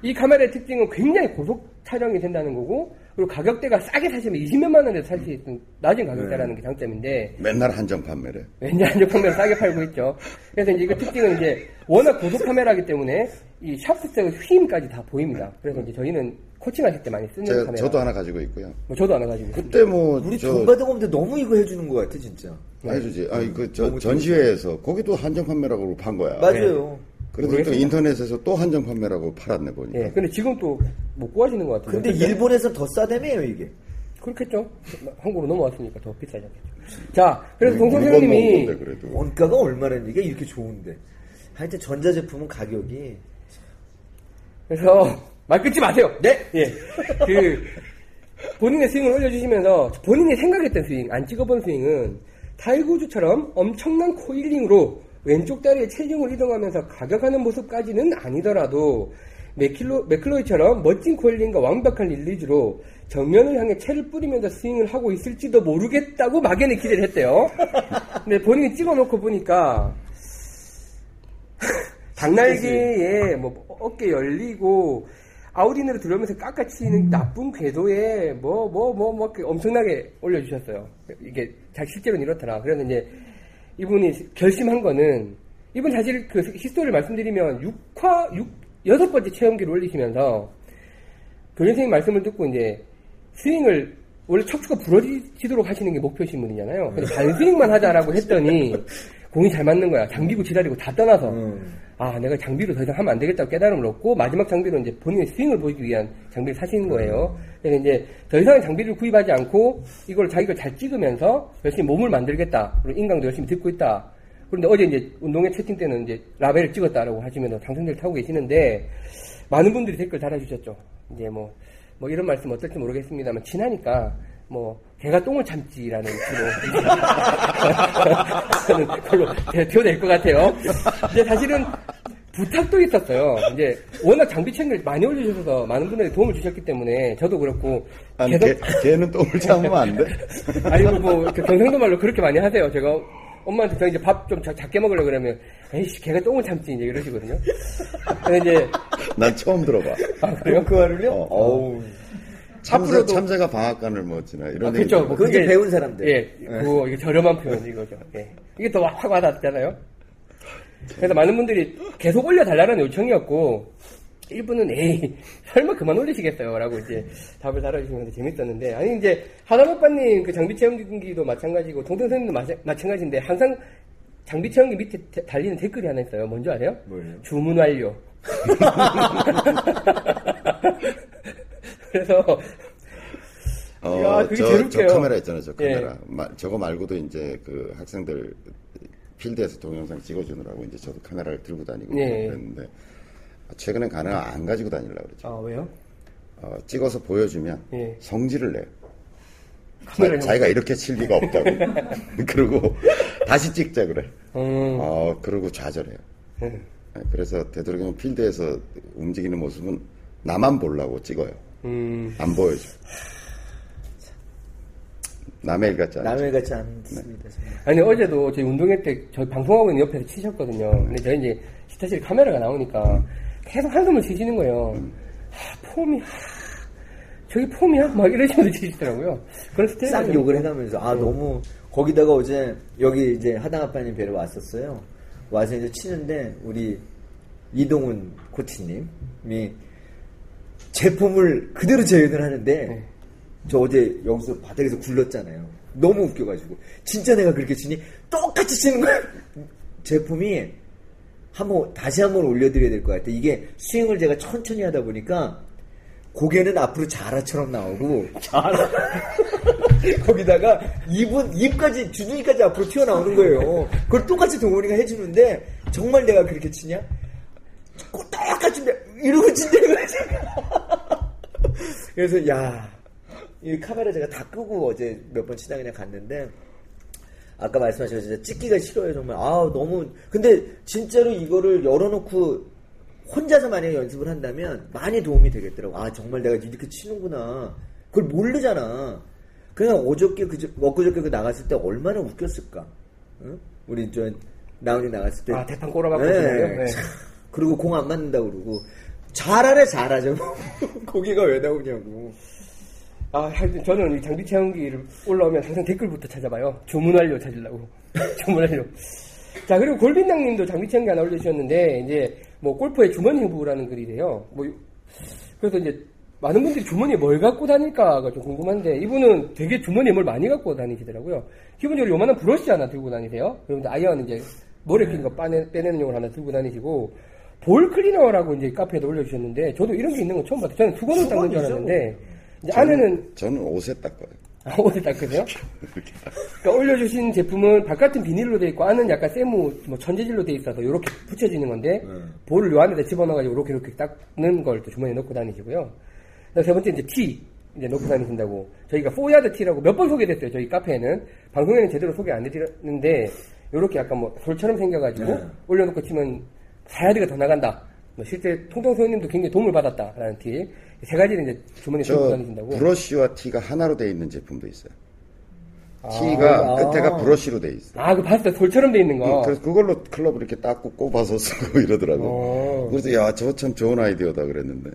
이 카메라의 특징은 굉장히 고속 촬영이 된다는 거고 그리고 가격대가 싸게 사시면 20몇만 원에 살수 있는 낮은 가격대라는 게 장점인데 맨날 한정 판매래. 왠지 한정 판매를 싸게 팔고 있죠. 그래서 이제 이거 특징은 이제 워낙 고속 카메라이기 때문에 이 샤프트의 휘임까지 다 보입니다. 그래서 이제 저희는 코칭하실 때 많이 쓰는 제가, 카메라. 저도 하나 가지고 있고요. 뭐 저도 하나 가지고. 그때 뭐, 우리 저, 돈받은 건데 너무 이거 해주는 것 같아 진짜. 해주지. 아니, 그, 저, 전시회에서, 거기도 한정 판매라고 판 거야. 맞아요. 그래서 또 모르겠습니다. 인터넷에서 또 한정 판매라고 팔았네, 보니까. 예, 근데 지금 또 못 구하시는 것 같은데. 근데 일본에서 더 싸다며요 이게. 그렇겠죠. 한국으로 넘어왔으니까 더 비싸지 않겠죠. 자, 그래서 먹는 건데, 그래도. 원가가 얼마라는 이게 이렇게 좋은데. 하여튼 전자제품은 가격이 그래서 말 끊지 마세요. 네. 예. 그 본인의 스윙을 올려주시면서 본인이 생각했던 스윙, 안 찍어본 스윙은 타이거 우즈처럼 엄청난 coiling으로 왼쪽 다리에 체중을 이동하면서 가격하는 모습까지는 아니더라도 맥킬로, 맥클로이처럼 멋진 coiling과 완벽한 release로 정면을 향해 채를 뿌리면서 스윙을 하고 있을지도 모르겠다고 막연히 기대를 했대요. 근데 본인이 찍어놓고 보니까 당날개에 (laughs) 뭐 어깨 열리고 아우딘으로 들어오면서 깎아치는 나쁜 궤도에 뭐 뭐 뭐 뭐 엄청나게 올려주셨어요. 이게 자 실제로는 이렇더라. 그래서 이제 이분이 결심한 거는 이분 사실 그 히스토리를 말씀드리면 6화 6 여섯 번째 체험기를 올리시면서 교장 선생님 말씀을 듣고 이제 스윙을 원래 척추가 부러지도록 하시는 게 목표신 분이잖아요. 근데 반스윙만 하자라고 (laughs) 했더니 공이 잘 맞는 거야. 장비고 지랄이고 다 떠나서 음. 아 내가 장비로 더 이상 하면 안 되겠다고 깨달음을 얻고 마지막 장비로 이제 본인의 스윙을 보이기 위한 장비를 사시는 거예요. 그래서 이제 더 이상의 장비를 구입하지 않고 이걸 자기가 잘 찍으면서 열심히 몸을 만들겠다. 그리고 인강도 열심히 듣고 있다. 그런데 어제 이제 운동회 채팅 때는 이제 라벨을 찍었다라고 하시면서 상승대를 타고 계시는데 많은 분들이 댓글 달아주셨죠. 이제 뭐, 뭐 이런 말씀 어떨지 모르겠습니다만 친하니까 뭐 개가 똥을 참지라는 주로 저는 그걸로 대표될 것 같아요. 이제 사실은 부탁도 있었어요. 이제 워낙 장비 챙을 많이 올려주셔서 많은 분들이 도움을 주셨기 때문에 저도 그렇고 아니, 걔, 걔는 똥을 참으면 안 돼? (laughs) 아니 뭐그 경상도 말로 그렇게 많이 하세요. 제가 엄마한테 저 이제 밥 좀 작게 먹으려 그러면 에이씨 걔가 똥을 참지 이제 이러시거든요. 근데 이제 난 처음 들어봐. 아 그래요? 그 말을요? 어, 어우. 참새, 앞으로도- 참새 가 방앗간을 먹지나 이런 아, 그렇죠. 뭐 그게- 배운 사람들. 예, 그거 이게 저렴한 표현 이거죠. 예. 이게 더 확 와닿잖아요. 그래서 많은 분들이 계속 올려달라는 요청이었고 일부는 에이 설마 그만 올리시겠어요 라고 이제 답을 달아주시면서 재밌었는데 아니 이제 하나오빠님 그 장비 체험기도 마찬가지고 동생 선생님도 마찬- 마찬가지인데 항상 장비 체험기 밑에 대- 달리는 댓글이 하나 있어요 뭔지 알아요? 뭐예요? 주문 완료 (laughs) 그래서 어, 야, 그게 저, 저. 카메라 있잖아요, 저 예. 카메라. 마- 저거 말고도 이제 그 학생들 필드에서 동영상 찍어주느라고 이제 저도 카메라를 들고 다니고 예. 그랬는데 최근엔 가능하면 안 가지고 다니려고 그러죠. 아 왜요? 어, 찍어서 보여주면 예. 성질을 내요. 카메라를 자, 자기가 이렇게 칠 리가 없다고. (laughs) (laughs) 그리고 다시 찍자 그래. 음, 어, 그러고 좌절해요. 음. 네, 그래서 되도록이면 필드에서 움직이는 모습은 나만 보려고 찍어요. 음. 안 보여줘. 남의 일 같지 않죠. 남의 같지 않습니다. 정말. 아니 어제도 저희 운동회 때 저희 방송하고 있는 옆에서 치셨거든요. 근데 저희 이제 스타실 카메라가 나오니까 계속 한숨을 쉬시는 거예요. 하, 폼이 하, 저기 폼이야? 막 이러시면서 치시더라고요. 그런 스타일 싹 욕을 해가면서 아 너무 거기다가 어제 여기 이제 하당 아빠님 뵈러 왔었어요. 와서 이제 치는데 우리 이동훈 코치님이 제품을 그대로 재현을 하는데 네. 저 어제 여기서 바닥에서 굴렀잖아요. 너무 웃겨가지고 진짜 내가 그렇게 치니 똑같이 치는 거야. 제품이 한번 다시 한번 올려드려야 될 것 같아. 이게 스윙을 제가 천천히 하다 보니까 고개는 앞으로 자라처럼 나오고 자라 (laughs) 거기다가 입은 입까지 주둥이까지 앞으로 튀어나오는 거예요. 그걸 똑같이 동훈이가 해주는데 정말 내가 그렇게 치냐? 내- 이러고 거야 제가. (laughs) 그래서 야. 이 카메라 제가 다 끄고 어제 몇번 치다 그냥 갔는데 아까 말씀하신 거 진짜 찍기가 싫어요 정말 아 너무 근데 진짜로 이거를 열어놓고 혼자서 만약에 연습을 한다면 많이 도움이 되겠더라고 아 정말 내가 이렇게 치는구나 그걸 모르잖아 그냥 어저께 그저 엊그저께 그 나갔을 때 얼마나 웃겼을까 응? 우리 저 나은이 나갔을 때 아 대판 꼬라박고 네. 네. 참, 그리고 공 안 맞는다 그러고 잘하래 잘하죠 (laughs) 거기가 왜 나오냐고 아, 하여튼 저는 이 장비 체험기를 올라오면 항상 댓글부터 찾아봐요. 주문 완료 찾으려고. (laughs) 주문 완료. 자, 그리고 골빈당 님도 장비 체험기 하나 올려주셨는데, 이제, 뭐, 골프의 주머니 후보라는 글이래요. 뭐, 그래서 이제, 많은 분들이 주머니에 뭘 갖고 다닐까가 좀 궁금한데, 이분은 되게 주머니에 뭘 많이 갖고 다니시더라고요. 기본적으로 요만한 브러쉬 하나 들고 다니세요. 그리고 아이언 이제, 머리 핀거 빠내, 빼내는 용을 하나 들고 다니시고, 볼 클리너라고 이제 카페에도 올려주셨는데, 저도 이런 게 있는 건 처음 봤어요. 저는 수건을 닦는 줄. 알았는데, 이제 안에는 저는 옷에 닦아요. 아, 옷을 닦으세요? (laughs) 그러니까 올려주신 제품은 바깥은 비닐로 돼 있고 안은 약간 세무 뭐 천재질로 돼 있어서 이렇게 붙여지는 건데 음. 볼을 요 안에다 집어넣어가지고 이렇게 이렇게 닦는 걸 또 주머니에 넣고 다니시고요. 세 번째 이제 티 이제 넣고 다니신다고 저희가 four yard 티라고 몇 번 소개됐어요 저희 카페에는 방송에는 제대로 소개 안 해드렸는데 요렇게 약간 뭐 솔처럼 생겨가지고 네. 올려놓고 치면 사야드가 더 나간다. 뭐 실제 통통소님도 굉장히 도움을 받았다라는 팁. 세 가지를 이제 주머니에 들고 저 다니신다고. 브러쉬와 티가 하나로 돼 있는 제품도 있어요. 아. 티가 아. 끝에가 브러쉬로 돼 있어. 요 아, 그 봤어요. 솔처럼 돼 있는 거. 음, 그래서 그걸로 클럽을 이렇게 닦고 꼽아서 쓰고 (laughs) 이러더라고. 어. 그래서 야, 저거 참 좋은 아이디어다 그랬는데.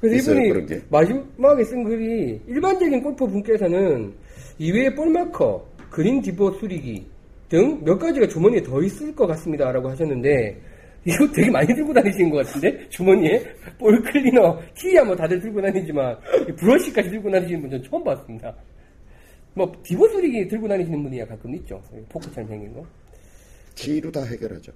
그래서 이분이. 마지막에 쓴 글이 일반적인 골퍼 분께서는 이외에 볼마커, 그린 디버 수리기 등 몇 가지가 주머니에 더 있을 것 같습니다라고 하셨는데 이거 되게 많이 들고 다니시는 것 같은데 주머니에 볼 클리너, 티야 뭐 다들 들고 다니지만 이 브러쉬까지 들고 다니시는 분은 처음 봤습니다. 뭐 divot 수리기 들고 다니시는 분이 가끔 있죠. 포크처럼 생긴 거. 티로 다 해결하죠.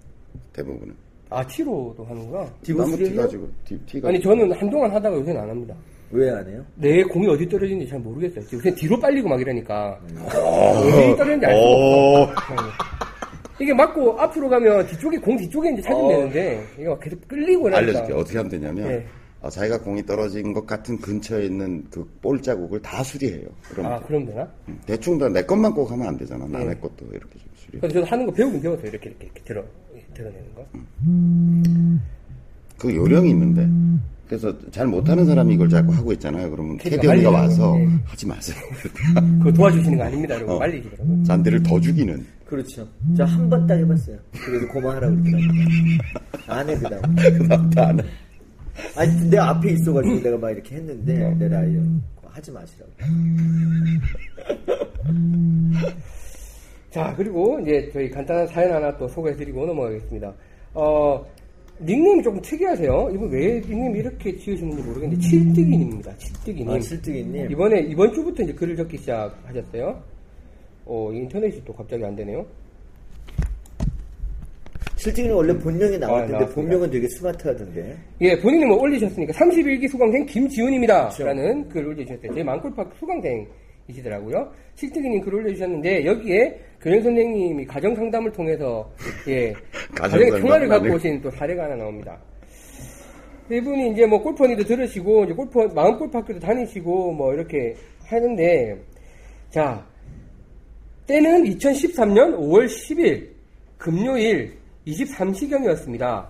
대부분은. 아 티로도 하는구나. divot 나무 티 수리요? 가지고 티, 티 아니 가지고. 저는 한동안 하다가 요새는 안 합니다. 왜 안 해요? 내 공이 어디 떨어지는지 잘 모르겠어요. 요새 뒤로 빨리고 막 이러니까 어디 떨어지는지 알 수가 오. 없어. (laughs) 이게 맞고 앞으로 가면 뒤쪽에 공 뒤쪽에 이제 찾으면 어. 되는데 막 계속 끌리고 이러니까 알려줄게. 어떻게 하면 되냐면, 네. 아, 자기가 공이 떨어진 것 같은 근처에 있는 그 볼 자국을 다 수리해요. 그럼 아 그럼 되나? 음, 대충 다 내 것만 꼭 하면 안 되잖아. 네. 남의 것도 이렇게 좀 수리. 그래서 저도 하는 거 배우긴 배웠어요. 이렇게 이렇게, 이렇게 들어 드러내는 거. 그 요령이 있는데. 그래서 잘 못하는 사람이 이걸 자꾸 하고 있잖아요. 그러면 그러니까 캐디 언니가 와서 네. 하지 마세요. 그거 도와주시는 거 아닙니다. (laughs) 이러고 어. 말리시더라고요. 잔디를 더 죽이는. 그렇죠. 저 한 번 딱 해봤어요. 그래서 고마하라고 그러더라고요. 안 해, 그 다음. 그 다음부터 안 해. 아니, 내 앞에 있어가지고 내가 막 이렇게 했는데, 어. 내 lie야. 하지 마시라고. 자 그리고 이제 저희 간단한 사연 하나 또 소개해드리고 넘어가겠습니다. 어 닉네임이 조금 특이하세요. 이분 왜 닉네임 이렇게 지으셨는지 모르겠는데 칠뜨기님입니다. 칠뜨기님. 아, 칠뜨기님. 이번에 이번 주부터 이제 글을 적기 시작하셨어요. 어 인터넷이 또 갑자기 안 되네요. 실제는 원래 본명이 나올 아. 본명은 되게 스마트하던데. 예, 본인이 뭐 올리셨으니까 31기 수강생 김지훈입니다. 그렇죠. 라는 글 올려주셨어요. 제 망골팍 수강생이시더라고요. 실뜨기님 글 올려주셨는데, 여기에 교장 선생님이 가정 상담을 통해서, 예, (laughs) 가정 가정의 상담 평화를 갖고? 오신 또 사례가 하나 나옵니다. 이분이 이제 뭐 골프 언니도 들으시고, 이제 골프, 마음 골프 학교도 다니시고, 뭐 이렇게 하는데, 자, 때는 2013년 5월 10일, 금요일 23시경이었습니다.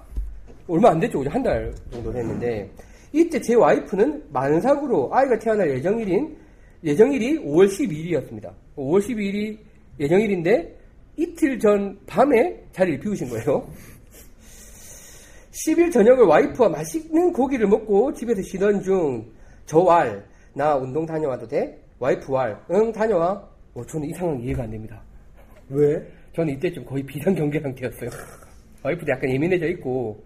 얼마 안 됐죠. 한 달 정도 됐는데, 이때 제 와이프는 만삭으로 아이가 태어날 예정일인, 예정일이 5월 12일이었습니다. 5월 12일이 예정일인데, 이틀 전 밤에 자리를 비우신 거예요. 10일 저녁을 와이프와 맛있는 고기를 먹고 집에서 쉬던 중, 저 왈, 나 운동 다녀와도 돼? 와이프 왈, 응, 다녀와. 어, 저는 이 상황 이해가 안 됩니다. 왜? 저는 이때쯤 거의 비상경계 상태였어요. (laughs) 와이프도 약간 예민해져 있고.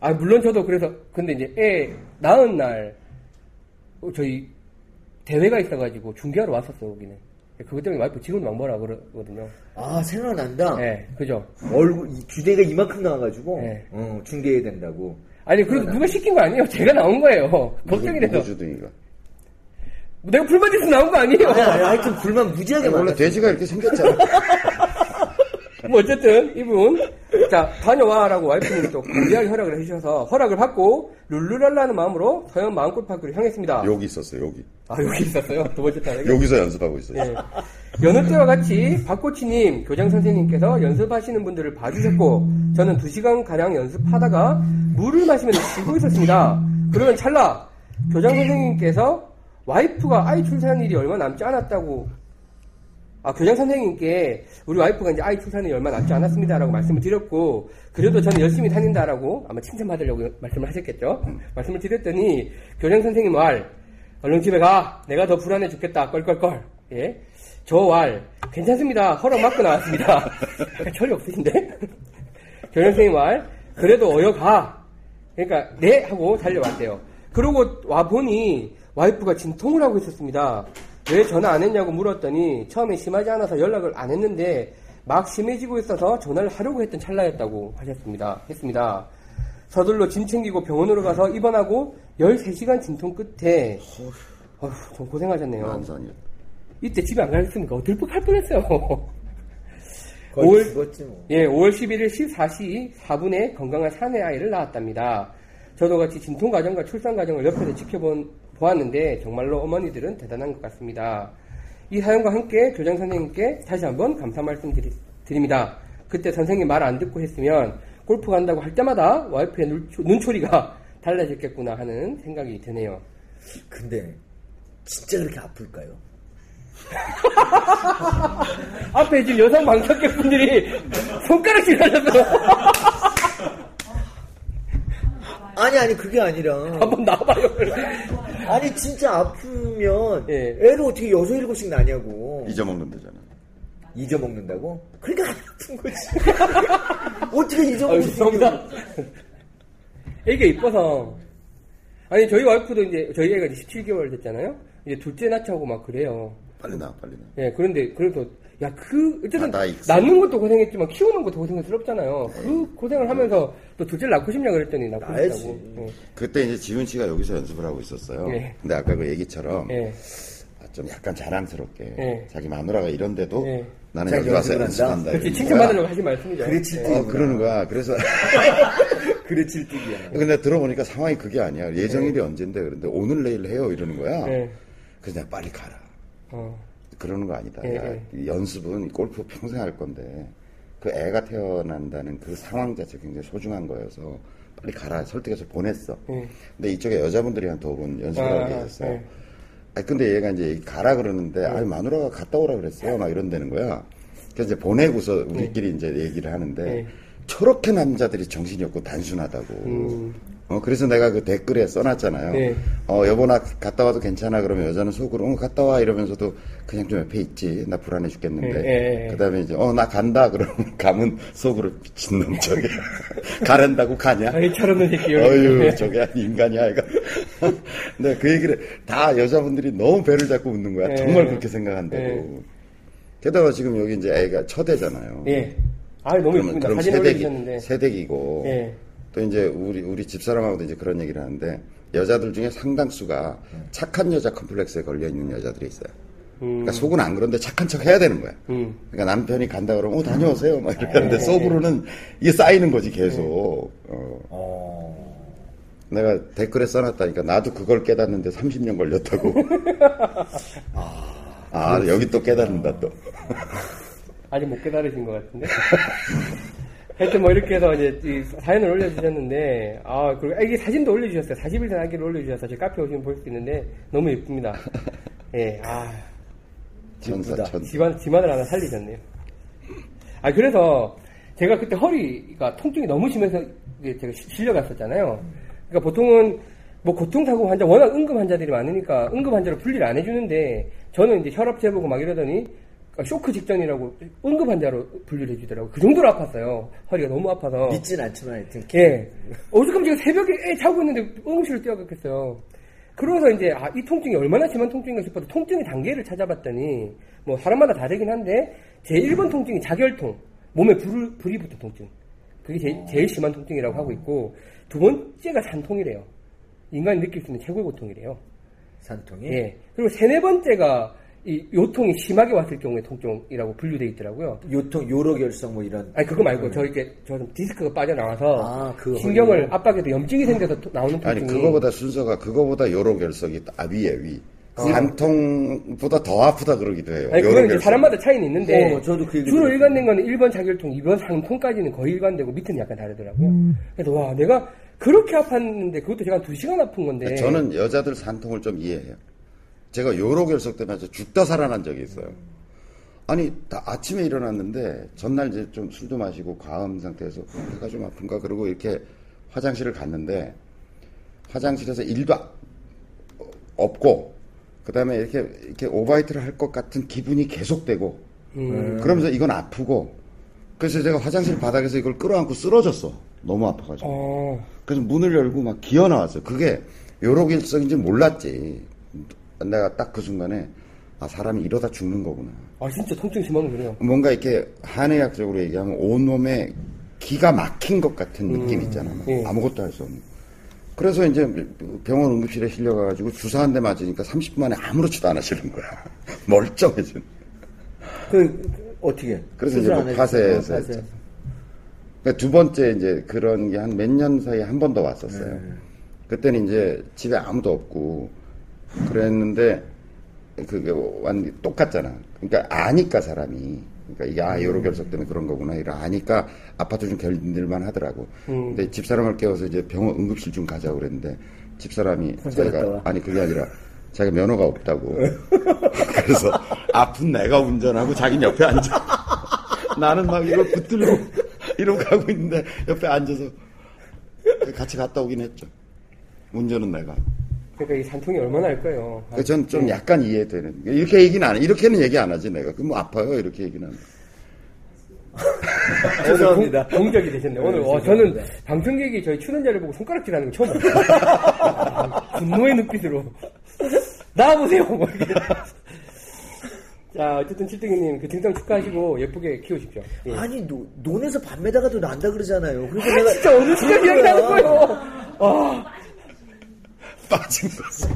아, 물론 저도 그래서, 근데 이제 애 낳은 날, 어, 저희 대회가 있어가지고 중계하러 왔었어요, 여기는. 그것 때문에 와이프 지금 막 뭐라 그러거든요. 아, 생각난다. 네, 그죠. 얼굴, 이 주대가 이만큼 나와가지고, 네. 어, 중계해야 된다고. 아니, 그래도 누가 시킨 거 아니에요? 제가 나온 거예요. 걱정이 돼서. 주둥이가. 내가 불만 있어서 나온 거 아니에요? 아니, 아니, 하여튼 불만 무지하게 원래 많았어. 돼지가 이렇게 생겼잖아. (laughs) 뭐 어쨌든 이분 자 다녀와라고 와이프님이 또 강제하게 허락을 해주셔서 허락을 받고 룰루랄라는 마음으로 서현 마음골 파크를 향했습니다. 여기 있었어요, 여기. 아 여기 있었어요. 두 번째 타격. 여기서 연습하고 있어요. 예. 여느 때와 같이 박코치님, 교장 선생님께서 연습하시는 분들을 봐주셨고 저는 두 시간 가량 연습하다가 물을 마시면서 쉬고 있었습니다. 그러면 찰나 교장 선생님께서 와이프가 아이 출산일이 얼마 남지 않았다고 아, 교장 선생님께 우리 와이프가 이제 아이 출산이 얼마 남지 않았습니다라고 말씀을 드렸고, 그래도 저는 열심히 다닌다라고 아마 칭찬받으려고 말씀을 하셨겠죠? 말씀을 드렸더니, 교장 선생님 말, 얼른 집에 가. 내가 더 불안해 죽겠다. 껄껄껄. 예. 저 왈, 괜찮습니다. 허락 받고 나왔습니다. (laughs) 철이 없으신데? (laughs) 교장 선생님 말, 그래도 어여 가. 그러니까, 네! 하고 달려왔대요. 그러고 와보니, 와이프가 진통을 하고 있었습니다. 왜 전화 안 했냐고 물었더니 처음에 심하지 않아서 연락을 안 했는데 막 심해지고 있어서 전화를 하려고 했던 찰나였다고 하셨습니다. 했습니다. 서둘러 짐 챙기고 병원으로 가서 입원하고 13시간 진통 끝에 어휴, 좀 고생하셨네요. 안산이요. 이때 집에 안 가셨으니까 어들뻑할 뻔했어요. (laughs) 거의 올- 죽었지 뭐. 예, 5월 11일 14시 4분에 건강한 사내 아이를 낳았답니다. 저도 같이 진통 과정과 출산 과정을 옆에서 지켜본 보았는데 정말로 어머니들은 대단한 것 같습니다. 이 사연과 함께 교장 선생님께 다시 한번 감사 말씀 드리, 드립니다. 그때 선생님 말 안 듣고 했으면 골프 간다고 할 때마다 와이프의 눈초, 눈초 리가 (laughs) 달라졌겠구나 하는 생각이 드네요. 근데 진짜 그렇게 아플까요? (laughs) 앞에 지금 여성 방청객분들이 손가락질 하셨어요. 아니 아니 그게 아니라 한번 나와봐요. 아니 진짜 아프면 예. 애를 어떻게 여섯 일곱씩 나냐고 잊어먹는다잖아. 잊어먹는다고? 그러니까 안 아픈 거지 (laughs) 어떻게 잊어먹을 수 죄송합니다. 애기가 이뻐서. 아니, 저희 와이프도 이제, 저희 애가 이제 17개월 됐잖아요? 이제 둘째 낳자고 막 그래요. 빨리 나, 빨리 나. 예, 그런데, 그래도, 야, 그, 어쨌든, 아. 낳는 것도 고생했지만, 키우는 것도 고생스럽잖아요. 그 고생을 하면서, 또 둘째를 낳고 싶냐 그랬더니, 낳고. 싶다고. 예. 그때 이제 지훈 씨가 여기서 연습을 하고 있었어요. 예. 근데 아까 그 얘기처럼 예. 아, 좀 약간 자랑스럽게 예. 자기 마누라가 이런데도 예. 나는 여기 와서 연습한다. 그렇지, 칭찬받으려고. 하신 말씀이죠. 예. 어, 그러는 거야. 그래서 (laughs) (laughs) 그래 질뚝이야 근데 들어보니까 상황이 그게 아니야. 예정일이 언젠데 그런데 오늘 내일 해요 이러는 거야. 예. 그래서 내가 빨리 가라. 어. 그러는 거 아니다. 예, 야, 예. 이 연습은 골프 평생 할 건데 그 애가 태어난다는 그 상황 자체 굉장히 소중한 거여서 빨리 가라 설득해서 보냈어. 예. 근데 이쪽에 여자분들이 한 두 분 연습을 아, 하고 계셨어요. 예. 아니 근데 얘가 이제 가라 그러는데 아니 마누라가 갔다 오라 그랬어요. 막 이런다는 거야. 그래서 이제 보내고서 우리끼리 이제 얘기를 하는데 네. 저렇게 남자들이 정신이 없고 단순하다고. 음. 어 그래서 내가 그 댓글에 써놨잖아요. 네. 어 여보 나 갔다 와도 괜찮아 그러면 여자는 속으로 어 갔다 와 이러면서도 그냥 좀 옆에 있지 나 불안해 죽겠는데 예, 예, 예. 그다음에 이제 어 나 간다 그러면 (laughs) 가면 속으로 미친놈 저게 (laughs) 가란다고 가냐? 아이, 철없는 새끼. 어휴, 저게 인간이야, 이가. (laughs) 근데 그 얘기를 다 여자분들이 너무 배를 잡고 웃는 거야. 예. 정말 그렇게 생각한다고. 예. 게다가 지금 여기 이제 애가 첫 애잖아요. 예. 아 너무 그러면, 예쁩니다. 그럼 사진 세대기, 올려주셨는데. 세대기고. 예. 또 이제 우리, 우리 집사람하고도 이제 그런 얘기를 하는데, 여자들 중에 상당수가 착한 여자 컴플렉스에 걸려 있는 여자들이 있어요. 그러니까 속은 안 그런데 착한 척 해야 되는 거야. 음. 그러니까 남편이 간다 그러면, 어, 다녀오세요. 막 이렇게 하는데, 속으로는 이게 쌓이는 거지, 계속. 어. 어... 내가 댓글에 써놨다니까 나도 그걸 깨닫는데 30년 걸렸다고. (laughs) 아, 여기 또 깨닫는다 또. 아직 못 깨달으신 것 같은데. (laughs) 하여튼 뭐 이렇게 해서 이제 이 사연을 올려주셨는데, 아, 그리고 애기 사진도 올려주셨어요. 40일 된 아기를 올려주셔서 제 카페 오시면 볼 수 있는데, 너무 예쁩니다. 예, 아, 천사. 집안, 집안을 하나 살리셨네요. 아, 그래서 제가 그때 허리가 통증이 너무 심해서 제가 시- 실려갔었잖아요. 그러니까 보통은 뭐 고통사고 환자, 워낙 응급 환자들이 많으니까 응급 환자로 분리를 안 해주는데 저는 이제 혈압 재보고 막 이러더니 쇼크 직전이라고 응급 환 자로 분리를 해주더라고요. 그 정도로 아팠어요. 허리가 너무 아파서. 믿진 않지만 하여튼 예. 어떡하면 제가 새벽에 애 자고 있는데 응급실을 뛰어갔겠어요. 그러면서 이제, 아, 이 통증이 얼마나 심한 통증인가 싶어서 통증의 단계를 찾아봤더니, 뭐, 사람마다 다 되긴 한데, 제 1번 통증이 자결통. 몸에 불, 불이 붙은 통증. 그게 제일, 제일 심한 통증이라고 하고 있고, 두 번째가 산통이래요. 인간이 느낄 수 있는 최고의 고통이래요. 산통이 예. 그리고 세네 번째가, 이 요통이 심하게 왔을 경우의 통증이라고 분류되어 있더라고요. 요통 요로 결석 뭐 이런 아니 그거 말고 저 이렇게 저 좀 디스크가 빠져나와서 아, 그 신경을 허리로? 압박해도 염증이 생겨서 또 나오는 아니 통증이 그거보다 순서가 그거보다 요로 결석이 아 위에 위. 어. 산통보다 더 아프다 그러기도 해요. 아니 요로 그건 이제 결석. 사람마다 차이는 있는데 어, 저도 그 얘기 주로 들었어요. 일관된 거는 1번 자결통, 2번 상통까지는 거의 일관되고 밑은 약간 다르더라고요. 그래서 와 내가 그렇게 아팠는데 그것도 제가 한 2시간 아픈 건데 저는 여자들 산통을 좀 이해해요. 제가 요로 결석 때문에 죽다 살아난 적이 있어요. 아니 다 아침에 일어났는데 전날 이제 좀 술도 마시고 과음 상태에서 배가 좀 아픈가 그러고 이렇게 화장실을 갔는데 화장실에서 일도 아- 없고 그다음에 이렇게 이렇게 오바이트를 할 것 같은 기분이 계속되고 음. 그러면서 이건 아프고 그래서 제가 화장실 바닥에서 이걸 끌어안고 쓰러졌어 너무 아파가지고 어, 그래서 문을 열고 막 기어 나왔어요. 그게 요로길성인지 몰랐지. 내가 딱 그 순간에 아 사람이 이러다 죽는 거구나. 아 진짜 통증 심하면 그래요. 뭔가 이렇게 한의학적으로 얘기하면 온몸에 기가 막힌 것 같은 느낌 있잖아. 막 예. 아무것도 할 수 없는. 그래서 이제 병원 응급실에 실려가가지고 주사 한 대 맞으니까 30분 만에 아무렇지도 않아지는 거야. (laughs) 멀쩡해진. 그 어떻게 그래서 이제 안뭐 어, 했죠. 그러니까 두 번째 이제 그런 게 한 몇 년 사이에 한 번 더 왔었어요. 네. 그때는 이제 집에 아무도 없고 그랬는데 그게 완전 똑같잖아. 그러니까 아니까 사람이 그러니까 이게 아 요로 결석 때문에 그런 거구나 이라 하니까 아파트 좀 견딜만 하더라고. 근데 집사람을 깨워서 이제 병원 응급실 좀 가자 고 그랬는데 집사람이 자기가 와. 아니 그게 아니라 자기가 면허가 없다고. (laughs) 그래서 아픈 내가 운전하고 자기 옆에 앉아. (laughs) 나는 막 이걸 붙들고 이러고 가고 있는데 옆에 앉아서 같이 갔다 오긴 했죠. 운전은 내가. 그러니까 이 산통이 얼마나 할까요? 아, 전좀 약간 이해되는. 이렇게 얘기는 안 해. 이렇게는 얘기 안 하지 내가. 그뭐 아파요 이렇게 얘기는. 안 해. (laughs) 죄송합니다. 공, 공적이 되셨네. 오늘 어, 저는 방청객이 저희 출연자를 보고 손가락질하는 거 처음 봤어요. (laughs) 분노의 눈빛으로 나와보세요. 뭐 이렇게. 자, 어쨌든 칠등이님 그 등장 축하하시고 예쁘게 키우십시오. 예. 아니 노, 논에서 밤 매다가도 난다 그러잖아요. 그래서 아, 내가 진짜 어느 순간 이야기 하는 거예요. 아, 빠진 거지.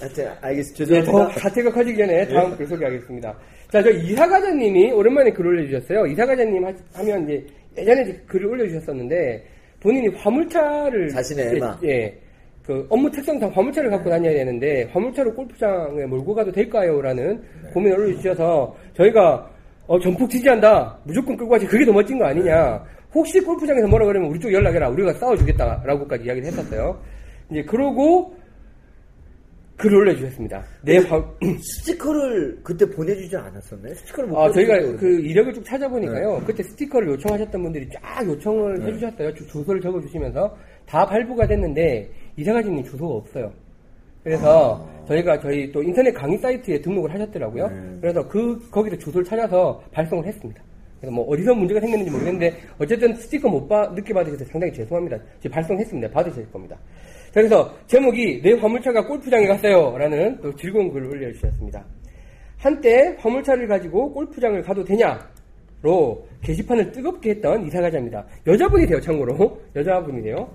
하여튼 알겠습니다. 예, 더 죄송합니다. 사태가 커지기 전에 다음 글 소개하겠습니다. 자, 저 이사가자님이 오랜만에 글을 올려주셨어요. 이사가자님 하- 하면 이제 예전에 이제 글을 올려주셨었는데 본인이 화물차를 자신의 예, 애마. 예, 그 업무 특성상 화물차를 갖고 다녀야 되는데 화물차로 골프장에 몰고 가도 될까요?라는 고민을 올려주셔서 저희가 어, 전폭 지지한다. 무조건 끌고 가지. 그게 더 멋진 거 아니냐. 혹시 골프장에서 뭐라 그러면 우리 쪽 연락해라. 우리가 싸워주겠다라고까지 이야기를 했었어요. 이제 그러고 글을 올려주셨습니다. 내 화, (clears throat) 스티커를 그때 보내주지 않았었나요? 스티커를 못 아, 저희가 그 이력을 쭉 찾아보니까요. 그때 스티커를 요청하셨던 분들이 쫙 요청을 해주셨어요. 주- 주소를 적어주시면서 다 발부가 됐는데 이사가지님 주소가 없어요. 그래서 저희가 저희 또 인터넷 강의 사이트에 등록을 하셨더라고요. 그래서 그 거기서 주소를 찾아서 발송을 했습니다. 그래서 뭐 어디서 문제가 생겼는지 모르겠는데 어쨌든 스티커 못 봐, 늦게 받으셔서 상당히 죄송합니다. 지금 발송했습니다. 받으실 겁니다. 자, 그래서 제목이 내 화물차가 골프장에 갔어요. 라는 또 즐거운 글을 올려주셨습니다. 한때 화물차를 가지고 골프장을 가도 되냐 로 게시판을 뜨겁게 했던 이사가자입니다. 여자분이세요, 참고로. (laughs) 여자분이세요.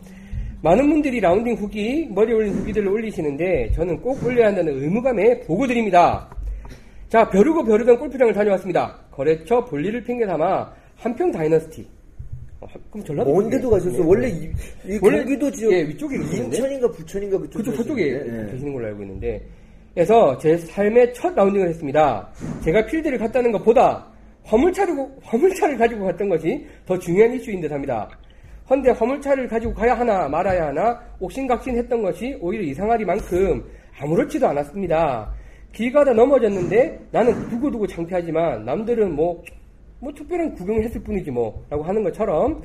많은 분들이 라운딩 후기, 머리 올린 후기들을 올리시는데 저는 꼭 올려야 한다는 의무감에 보고 드립니다. 자, 벼르고 벼르던 골프장을 다녀왔습니다. 거래처 볼일을 핑계 삼아 한평 다이너스티. 어, 한- 그럼 전라도 먼 데도 쪽에 가셨어. 있네. 원래 이, 이 원래- 경기도 지역 예, 위쪽에? 인천인가 부천인가 그쪽 그쪽 계시는데, 예. 계시는 걸로 알고 있는데 그래서 제 삶의 첫 라운딩을 했습니다. 제가 필드를 갔다는 것보다 화물차를 화물차를 가지고 갔던 것이 더 중요한 이슈인 듯합니다. 헌데 화물차를 가지고 가야 하나 말아야 하나 옥신각신했던 것이 오히려 이상하리 만큼 아무렇지도 않았습니다. 길 가다 넘어졌는데 나는 두고두고 창피하지만 남들은 뭐, 뭐 특별한 구경을 했을 뿐이지 뭐 라고 하는 것처럼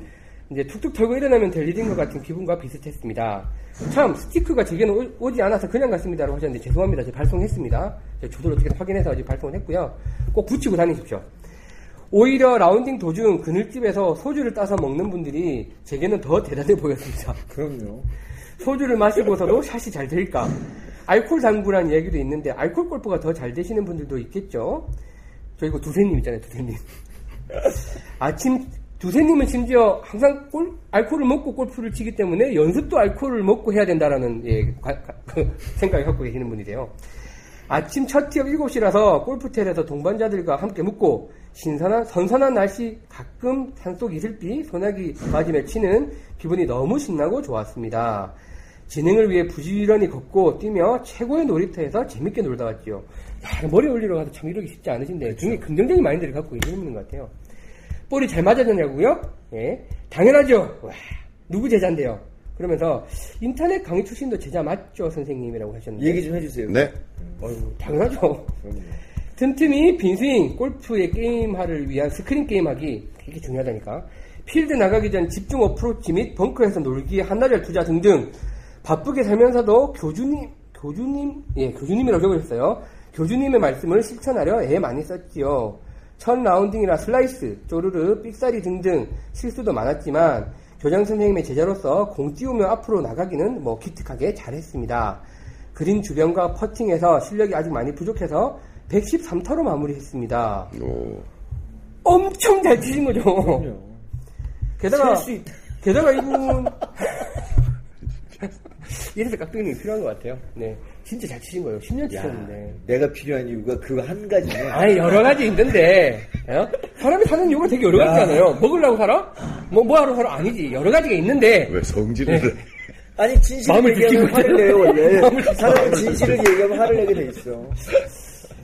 이제 툭툭 털고 일어나면 될 일인 것 같은 기분과 비슷했습니다. 참 스티커가 제게는 오- 오지 않아서 그냥 갔습니다 라고 하셨는데 죄송합니다. 제가 발송했습니다. 제가 주소를 어떻게 확인해서 아직 발송을 했고요. 꼭 붙이고 다니십시오. 오히려 라운딩 도중 그늘집에서 소주를 따서 먹는 분들이 제게는 더 대단해 보였습니다. 그럼요. 소주를 마시고서도 샷이 잘 될까? 알콜 당구란 이야기도 있는데 알콜 골프가 더 잘 되시는 분들도 있겠죠. 저 이거 두세님 있잖아요, (laughs) 두세님. 아침 두세님은 심지어 항상 골, 알코올을 먹고 골프를 치기 때문에 연습도 알코올을 먹고 해야 된다라는 예, 가- 가- 그 생각을 갖고 계시는 분이세요. 아침 첫 티업 7시라서 골프텔에서 동반자들과 함께 묵고 신선한 선선한 날씨 가끔 산속 이슬비 소나기 맞으며 치는 기분이 너무 신나고 좋았습니다. 진행을 위해 부지런히 걷고 뛰며 최고의 놀이터에서 재밌게 놀다 왔지요. 야, 머리 올리러 가도 참 이러기 쉽지 않으신데 굉장히 긍정적인 마인드를 갖고 분인 것 같아요. 볼이 잘 맞아졌냐고요? 예, 당연하죠. 와, 누구 제자인데요? 그러면서 인터넷 강의 출신도 제자 맞죠, 선생님이라고 하셨는데. 얘기 좀 해주세요. 네. 어휴, 당연하죠. 틈틈이 빈스윙, 골프의 게임화를 위한 스크린 게임하기 되게 중요하다니까. 필드 나가기 전 집중 어프로치 및 벙커에서 놀기에 한나절 투자 등등 바쁘게 살면서도 교주님, 교주님, 예, 교주님이라고 적으셨어요. 교주님의 말씀을 실천하려 애 많이 썼지요. 첫 라운딩이라 슬라이스, 쪼르르, 삑사리 등등 실수도 많았지만 교장 선생님의 제자로서 공 띄우며 앞으로 나가기는 뭐 기특하게 잘했습니다. 그린 주변과 퍼팅에서 실력이 아직 많이 부족해서 113타로 마무리했습니다. 오. 엄청 잘 치신 거죠. 그럼요. 게다가. 게다가 이분 (laughs) 이래서 깍두기님이 필요한 것 같아요. 네, 진짜 잘 치신 거예요. 10년 야, 치셨는데. 내가 필요한 이유가 그한 가지네. (laughs) 아니 여러 가지 있는데 어? 사람이 사는 이유가 되게 여러 가지잖아요. 먹으려고 살아? 뭐 뭐 하러 살아? 아니지. 여러 가지가 있는데 왜 성질을 내? (laughs) 아니 진실을 마음을 얘기하면 화를 내요 원래. 사람은 진실을 얘기하면 화를 내게 돼 있어.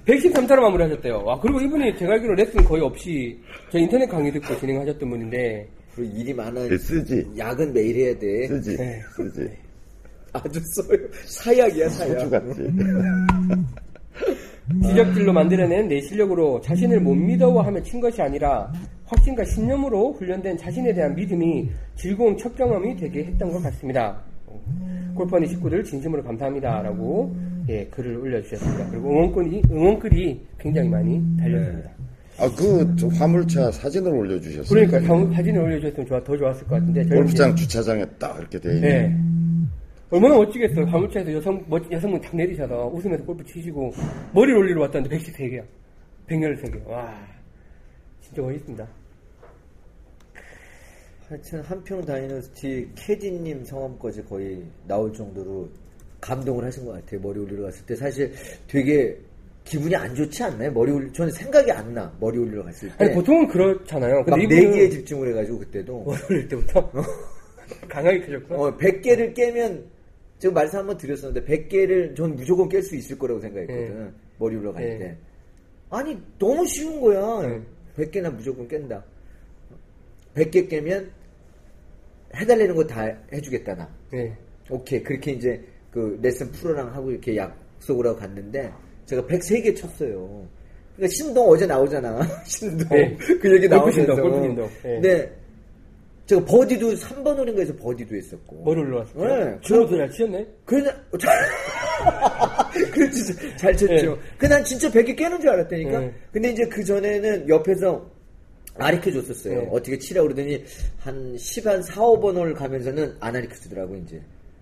113타로 마무리하셨대요. 와, 그리고 이분이 제가 알기로 레슨 거의 없이 저 인터넷 강의 듣고 진행하셨던 분인데 그리고 일이 많아. 네, 쓰지. 약은 매일 해야 돼. 쓰지. 네. 쓰지. 아주 써요. 사약이야, 사약. 소주 같지. (laughs) 지적질로 만들어낸 내 실력으로 자신을 못 믿어하며 친 것이 아니라 확신과 신념으로 훈련된 자신에 대한 믿음이 즐거운 첫 경험이 되게 했던 것 같습니다. 골퍼니 식구들 진심으로 감사합니다라고 예, 글을 올려주셨습니다. 그리고 응원글이 응원글이 굉장히 많이 달렸습니다. 아, 그, 저 화물차 사진을 올려주셨어요. 그러니까 사- 사진을 올려주셨으면 좋아, 더 좋았을 것 같은데 골프장 주차장에 딱 이렇게 돼 있는. 네. 얼마나 멋지겠어요. 화물차에서 여성, 멋, 여성분 탁 내리셔서 웃으면서 골프 치시고, 머리를 올리러 왔다는데 113개야. 113개. 와. 진짜 멋있습니다. 하여튼 한평 다이너스티 캐디님 성함까지 거의 나올 정도로 감동을 하신 것 같아요. 머리 올리러 갔을 때 사실 되게 기분이 안 좋지 않나요? 머리 올리 저는 생각이 안 나. 머리 올리러 갔을 때. 아니, 보통은 그렇잖아요. 막 근데 네 이분은 개에 집중을 해가지고 그때도 머리 올릴 때부터 (laughs) 강하게 켜졌구나. 어, 100개를 깨면 제가 말씀 한번 드렸었는데 100개를 전 무조건 깰 수 있을 거라고 생각했거든. 네. 머리 올라갈 네. 때. 아니 너무 쉬운 거야. 네. 100개나 무조건 깬다. 100개 깨면 해달라는 거 다 해주겠다 나. 네. 오케이 그렇게 이제 그 레슨 프로랑 하고 이렇게 약속을 하고 갔는데 제가 103개 쳤어요. 그러니까 신동 어제 나오잖아. (laughs) 신동 네. 그 얘기 나오면서. 신동, 골프 신동. 네. 네. 제가 버디도 3번 호링가에서 버디도 했었고. 머리 올라왔을 때. 네. 주로도 잘 치셨네? 그래, 그래, 진짜 잘 쳤죠. 네. 그난 진짜 100개 깨는 줄 알았다니까. 네. 근데 이제 그 전에는 옆에서 아리켜 줬었어요. 네. 어떻게 치라고 그러더니 한 10, 한 4, 5번을 가면서는 안 아리켜 주더라고, 이제.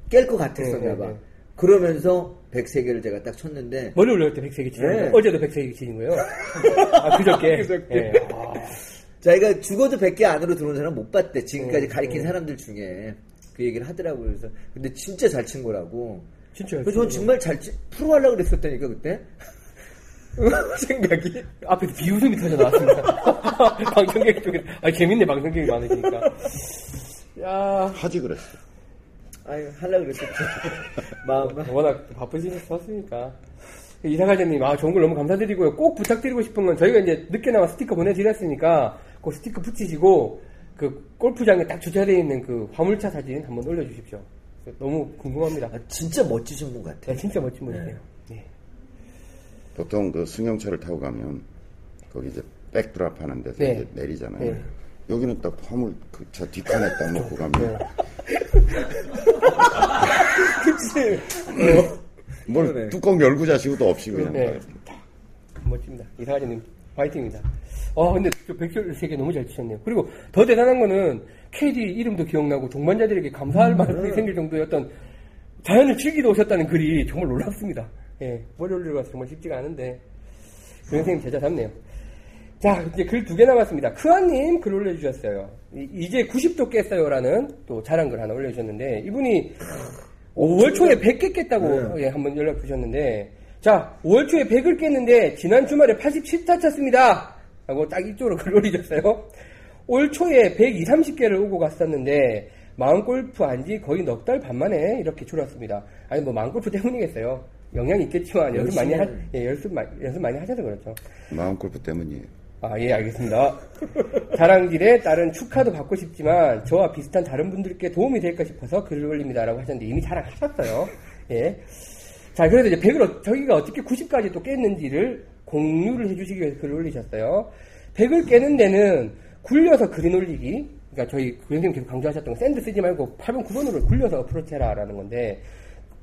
깰 것 같았었나 네, 네, 봐. 네. 그러면서 103개를 제가 딱 쳤는데. 머리 올릴 때 103개 치는 네. 거예요? 어제도 103개 치는 거예요? 아, 그저께? (laughs) 그저께. 예. 아, 자기가 죽어도 100개 안으로 들어온 사람 못 봤대. 지금까지 네, 가리킨 네. 사람들 중에. 그 얘기를 하더라고요. 그래서. 근데 진짜 잘 친 거라고. 진짜. 그래서 전 정말 잘 치, 프로 하려고 그랬었다니까, 그때. (laughs) 생각이. 앞에서 비웃음이 터져 나왔습니다. (laughs) 방송객 쪽에. 아, 재밌네, 방송객이 많으시니까. 야 하지 그랬어. 아유, 하려고 그랬었죠. (laughs) 마음, 워낙 바쁘시셨으니까. 이사가자님, 아, 좋은 걸 너무 감사드리고요. 꼭 부탁드리고 싶은 건 저희가 이제 늦게 나와 스티커 보내드렸으니까 그 스티커 붙이시고 그 골프장에 딱 주차되어 있는 그 화물차 사진 한번 올려주십시오. 너무 궁금합니다. 아, 진짜 멋지신 분 같아. 네, 진짜 멋진 분이세요. 네. 보통 그 승용차를 타고 가면 거기 이제 백드랍 하는 데서 네. 이제 내리잖아요. 네. 여기는 딱 화물 그 차 뒷판에 딱 놓고 가면 네. 그치? (laughs) 뭘 그러네. 뚜껑 열고 자시고도 없이 그냥 네. 막 멋집니다. 이사가자님, 파이팅입니다. 아, 근데 저 백혈 세계 너무 잘 치셨네요. 그리고 더 대단한 거는 KD 이름도 기억나고 동반자들에게 감사할 만한 생길 정도의 어떤 자연을 즐기러 오셨다는 글이 정말 놀랍습니다. 예, 머리 올리러 가서 정말 쉽지가 않은데 그 선생님 제자답네요. 자, 이제 글 두 개 남았습니다. 크아님 글 올려주셨어요. 이, 제 90도 깼어요라는 또 자랑글 하나 올려주셨는데 이분이 5월 초에 100개 깼다고 네. 예, 한번 연락 주셨는데 자 5월 초에 100을 깼는데 지난 주말에 87타 쳤습니다 하고 딱 이쪽으로 (laughs) 글 올리셨어요 올 초에 120, 30개를 오고 갔었는데 마음골프 안지 거의 넉 달 반 만에 이렇게 줄었습니다 아니 뭐 마음골프 때문이겠어요 영향이 있겠지만 연습 많이 하, 예, 연습, 마- 연습 많이 하셔서 그렇죠 마음 골프 때문이에요. 아, 예, 알겠습니다. 자랑질에 따른 축하도 받고 싶지만 저와 비슷한 다른 분들께 도움이 될까 싶어서 글을 올립니다라고 하셨는데 이미 자랑하셨어요. 예. 자, 그래서 이제 100을 어- 저희가 어떻게 90까지 또 깼는지를 공유를 해주시기 위해서 글을 올리셨어요. 100을 깨는 데는 굴려서 그린 올리기. 그러니까 저희 그 선생님 계속 강조하셨던 거 샌드 쓰지 말고 8번, 9번으로 굴려서 어프로치 해라라는 건데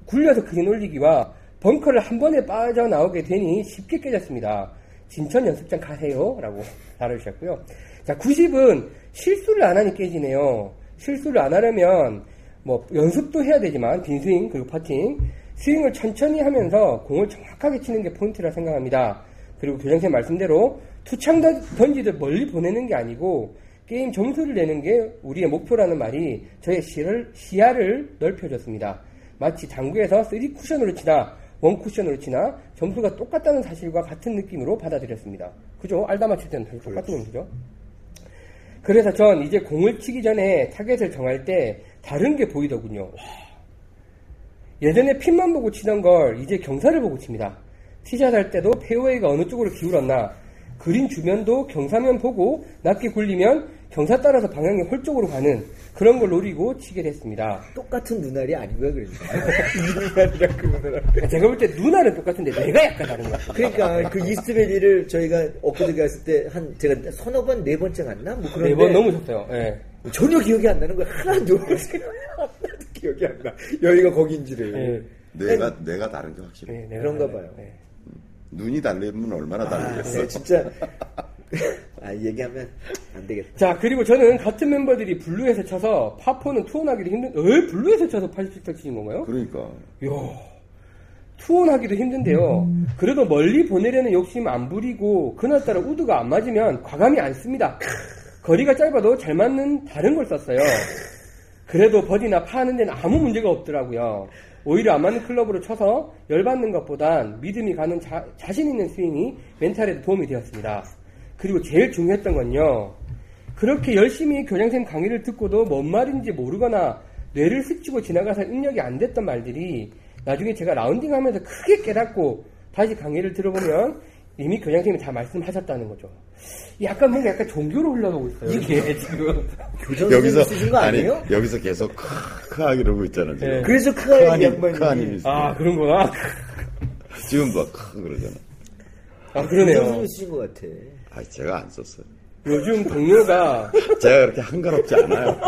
굴려서 그린 올리기와 벙커를 한 번에 빠져나오게 되니 쉽게 깨졌습니다. 진천 연습장 가세요. 라고 (laughs) 달아주셨고요. 자, 90은 실수를 안 하니 깨지네요. 실수를 안 하려면 뭐 연습도 해야 되지만 빈스윙 그리고 퍼팅 스윙을 천천히 하면서 공을 정확하게 치는 게 포인트라 생각합니다. 그리고 교장선생님 말씀대로 투창 던- 던지듯 멀리 보내는 게 아니고 게임 점수를 내는 게 우리의 목표라는 말이 저의 시야를, 시야를 넓혀줬습니다. 마치 당구에서 3 쿠션으로 치나 one 쿠션으로 치나 점수가 똑같다는 사실과 같은 느낌으로 받아들였습니다. 그죠? 알다 맞힐 때는 다 똑같은 점수죠. 그래서 전 이제 공을 치기 전에 타겟을 정할 때 다른 게 보이더군요. 와. 예전에 핀만 보고 치던 걸 이제 경사를 보고 칩니다. 티샷 할 때도 페어웨이가 어느 쪽으로 기울었나 그린 주변도 경사면 보고 낮게 굴리면 경사 따라서 방향이 홀쪽으로 가는 그런 걸 노리고 치게 됐습니다. 똑같은 눈알이 아닌 거야 그러니까 이 눈알이랑 그 눈알 제가 볼때 누나는 똑같은데 내가 약간 다른 것 같아요. 그러니까 그 이스트밸리를 저희가 엊그제 갔을 때 한 제가 서너 번 네 번째 갔나 뭐 그런데 네번 넘으셨어요. 예. 전혀 기억이 안 나는 거야 하나도 (laughs) 하나도 기억이 안 나. 여기가 거긴지를. 예. 내가 내가 다른 게 확실해. 네, 그런가. 봐요. 예. 눈이 달리면 얼마나 아, 다르겠어. 네, 진짜 (laughs) 아 얘기하면 안 되겠다. 자, 그리고 저는 같은 멤버들이 blue에서 쳐서 파포는 two on하기도 힘든, 에? blue에서 쳐서 87타 치신 건가요? 그러니까 이야, two on하기도 힘든데요. 그래도 멀리 보내려는 욕심 안 부리고, 그날따라 우드가 안 맞으면 과감히 안 씁니다. 거리가 짧아도 잘 맞는 다른 걸 썼어요. 그래도 버디나 파하는 데는 아무 문제가 없더라고요. 오히려 안 맞는 클럽으로 쳐서 열받는 것보단 믿음이 가는 자, 자신 있는 스윙이 멘탈에도 도움이 되었습니다. 그리고 제일 중요했던 건요. 그렇게 열심히 교장선생님 강의를 듣고도 뭔 말인지 모르거나 뇌를 스치고 지나가서 입력이 안 됐던 말들이 나중에 제가 라운딩 하면서 크게 깨닫고 다시 강의를 들어보면 이미 교장선생님이 다 말씀하셨다는 거죠. 약간 뭔가 약간 종교로 흘러가고 있어요. 이게 지금. 여기서 쓰신 거 아니 아니에요? 여기서 계속 크크하 이러고 있잖아 지금. 네. 그래서 크하님 양반이. 아, 그런구나. 지금도 크 그러잖아. 아, 그러네요. 쓰신 것 같아. 아 제가 안 썼어요. 요즘 동료가, 제가 그렇게 한가롭지 않아요.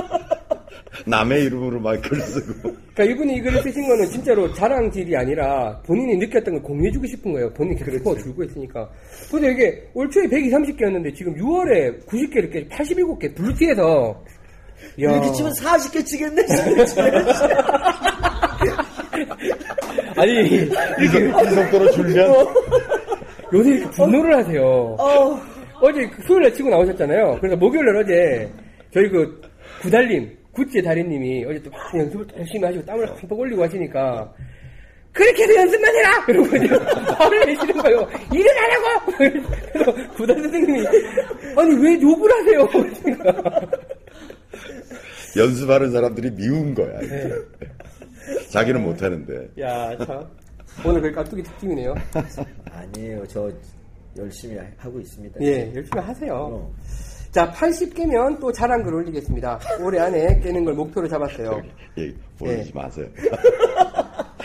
남의 이름으로 막 글 쓰고. 그러니까 이분이 이 글을 쓰신 거는 진짜로 자랑질이 아니라 본인이 느꼈던 걸 공유해주고 싶은 거예요. 본인이 계속 스코어 줄고 있으니까. 근데 이게 올 초에 130개였는데 지금 6월에 90개를 깨, 87개 블루티에서. 야. 이렇게 치면 40개 치겠네. (laughs) 아니, 이, 속- 이 속도로 줄면 요새 이렇게 분노를 하세요. 어, 어제 그 수요일에 치고 나오셨잖아요. 그래서 목요일날 어제 저희 그 구달님, 구찌의 달인님이 어제 또 막 연습을 또 열심히 하시고 땀을 흠뻑 올리고 하시니까 그렇게 해서 연습만 해라! 이러고 이제 화를 내시는 거예요. 일을 하라고! 그래서 구달 선생님이 아니 왜 욕을 하세요? (laughs) 연습하는 사람들이 미운 거야. 네. 자기는 못하는데. 야, 참. 오늘 그 깍두기 특집이네요. 아니에요. 저 열심히 하고 있습니다. 예, 열심히 하세요. 어. 자, 80개면 또 자랑 글 올리겠습니다. 올해 안에 깨는 걸 목표로 잡았어요. 얘기 (laughs) 보내지 네. 마세요. (laughs)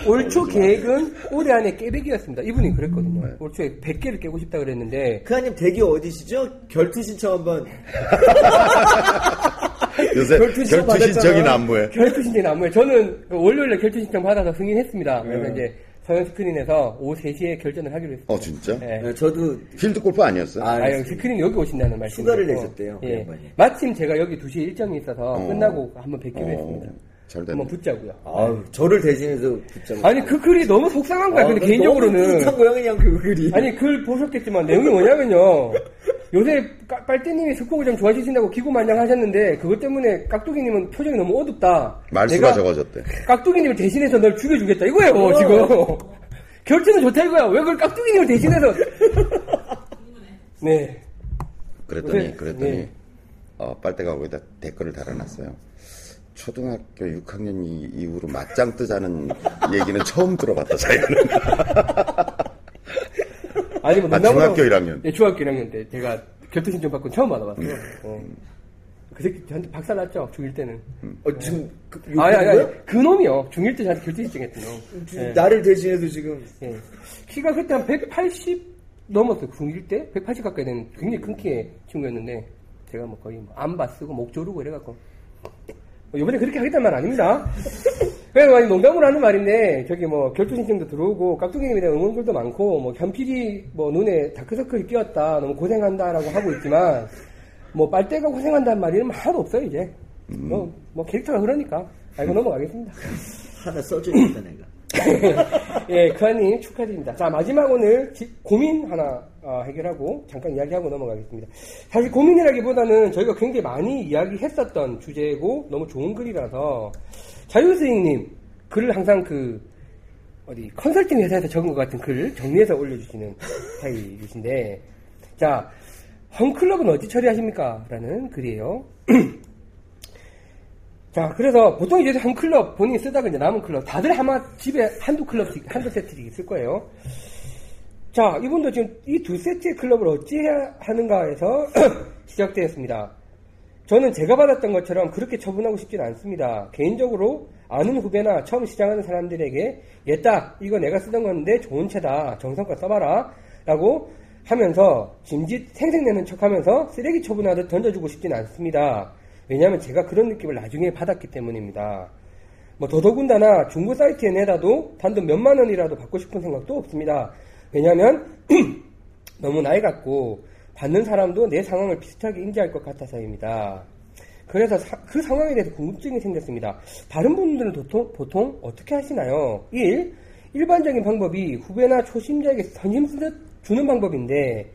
올 초 계획은 올해 안에 깨백이었습니다. 이분이 그랬거든요. 네. 올 초에 100개를 깨고 싶다 그랬는데 그아님 댁이 어디시죠? 결투 신청 한번 (laughs) 요새 결투 신청 결투 신청이. 난무해. 결투 신청 난무에 저는 그 월요일에 결투 신청 받아서 승인했습니다. 그래서 네. 이제 서현 스크린에서 오후 3시에 결전을 하기로 했습니다. 어 진짜? 예. 네, 저도 필드 골프 아니었어? 아, 아, 여기 스크린 여기 오신다는 말씀. 휴가를 내셨대요, 그 예. 양반이. 마침 제가 여기 2시에 일정이 있어서 어. 끝나고 한번 뵙기로 어, 했습니다. 잘 됐네. 한번 붙자고요. 아유, 저를 대신해서 붙잡고 아니, 그 글이 너무 속상한 거야. 아, 근데 너무 개인적으로는. 뿌듯한 거야 그냥 그 글이 아니 글 보셨겠지만 내용이 뭐냐면요. (laughs) 요새 까- 빨대님이 스코어를 좀 좋아지신다고 기고만장 하셨는데 그것 때문에 깍두기님은 표정이 너무 어둡다. 말수가 적어졌대. 깍두기님을 대신해서 널 죽여주겠다 이거예요 지금. (laughs) 결제는 좋다 이거야. 왜 그걸 깍두기님을 대신해서? (laughs) 네. 그랬더니 요새- 그랬더니 예. 어, 빨대가 거기다 댓글을 달아놨어요. 초등학교 6학년 이- 이후로 맞짱 뜨자는 얘기는 처음 들어봤다 자기는. (laughs) 아니 뭐 아, 중학교 1학년. 네, 중학교 1학년 때 제가 결투 신청 받고 처음 받아봤어요. 어. 그 새끼 저한테 박살 났죠 중1 때는. 어, 지금 그, 아니 아니 아니 욕하는 그 놈이요. 중1 때 저한테 결투 신청했던 놈. 예. 나를 대신해서 지금 예. 키가 그때 한 180 넘었어요. 중1 때? 180 가까이 되는 굉장히 큰 키의 친구였는데, 제가 뭐 거의 뭐 안바 쓰고 목 조르고 이래갖고. 뭐 이번에 그렇게 하겠다는 말 아닙니다. (laughs) 그래서 아니 농담으로 하는 말인데, 저기 뭐 결투 신청도 들어오고, 깍두기님에 대한 응원글도 많고, 뭐 현필이 뭐 눈에 다크서클이 끼었다, 너무 고생한다라고 하고 있지만, 뭐 빨대가 고생한다는 말이는 하나도 없어요, 이제. 뭐, 뭐 캐릭터가 그러니까. 알고 넘어가겠습니다. 하나 써줘야겠다 내가 (laughs) 예, 크아님 축하드립니다. 자, 마지막 오늘 지- 고민 하나 어, 해결하고 잠깐 이야기하고 넘어가겠습니다. 사실 고민이라기보다는 저희가 굉장히 많이 이야기했었던 주제고 너무 좋은 글이라서 자유스윙님 글을 항상 그 어디 컨설팅 회사에서 적은 것 같은 글 정리해서 올려주시는 (laughs) 스타일이신데 자, 헝클럽은 어찌 처리하십니까? 라는 글이에요. (clears throat) 자, 그래서 보통 이제 한 클럽 본인이 쓰다가 이제 남은 클럽 다들 아마 집에 한두 클럽씩 한두 세트씩 있을 거예요. 자, 이분도 지금 이 두 세트의 클럽을 어찌 해야 하는가에서 (clears throat) 시작되었습니다. 저는 제가 받았던 것처럼 그렇게 처분하고 싶진 않습니다. 개인적으로 아는 후배나 처음 시작하는 사람들에게 얘다 이거 내가 쓰던 건데 좋은 채다 정성껏 써봐라 라고 하면서 짐짓 생색내는 척하면서 쓰레기 처분하듯 던져주고 싶진 않습니다. 왜냐하면 제가 그런 느낌을 나중에 받았기 때문입니다. 뭐 더더군다나 중고 사이트에 내다도 단돈 몇만 원이라도 받고 싶은 생각도 없습니다. 왜냐하면 (clears throat) 너무 나이 같고 받는 사람도 내 상황을 비슷하게 인지할 것 같아서입니다. 그래서 사- 그 상황에 대해서 궁금증이 생겼습니다. 다른 분들은 보통, 보통 어떻게 하시나요? 1. 일반적인 방법이 후배나 초심자에게 선심 쓰듯 주는 방법인데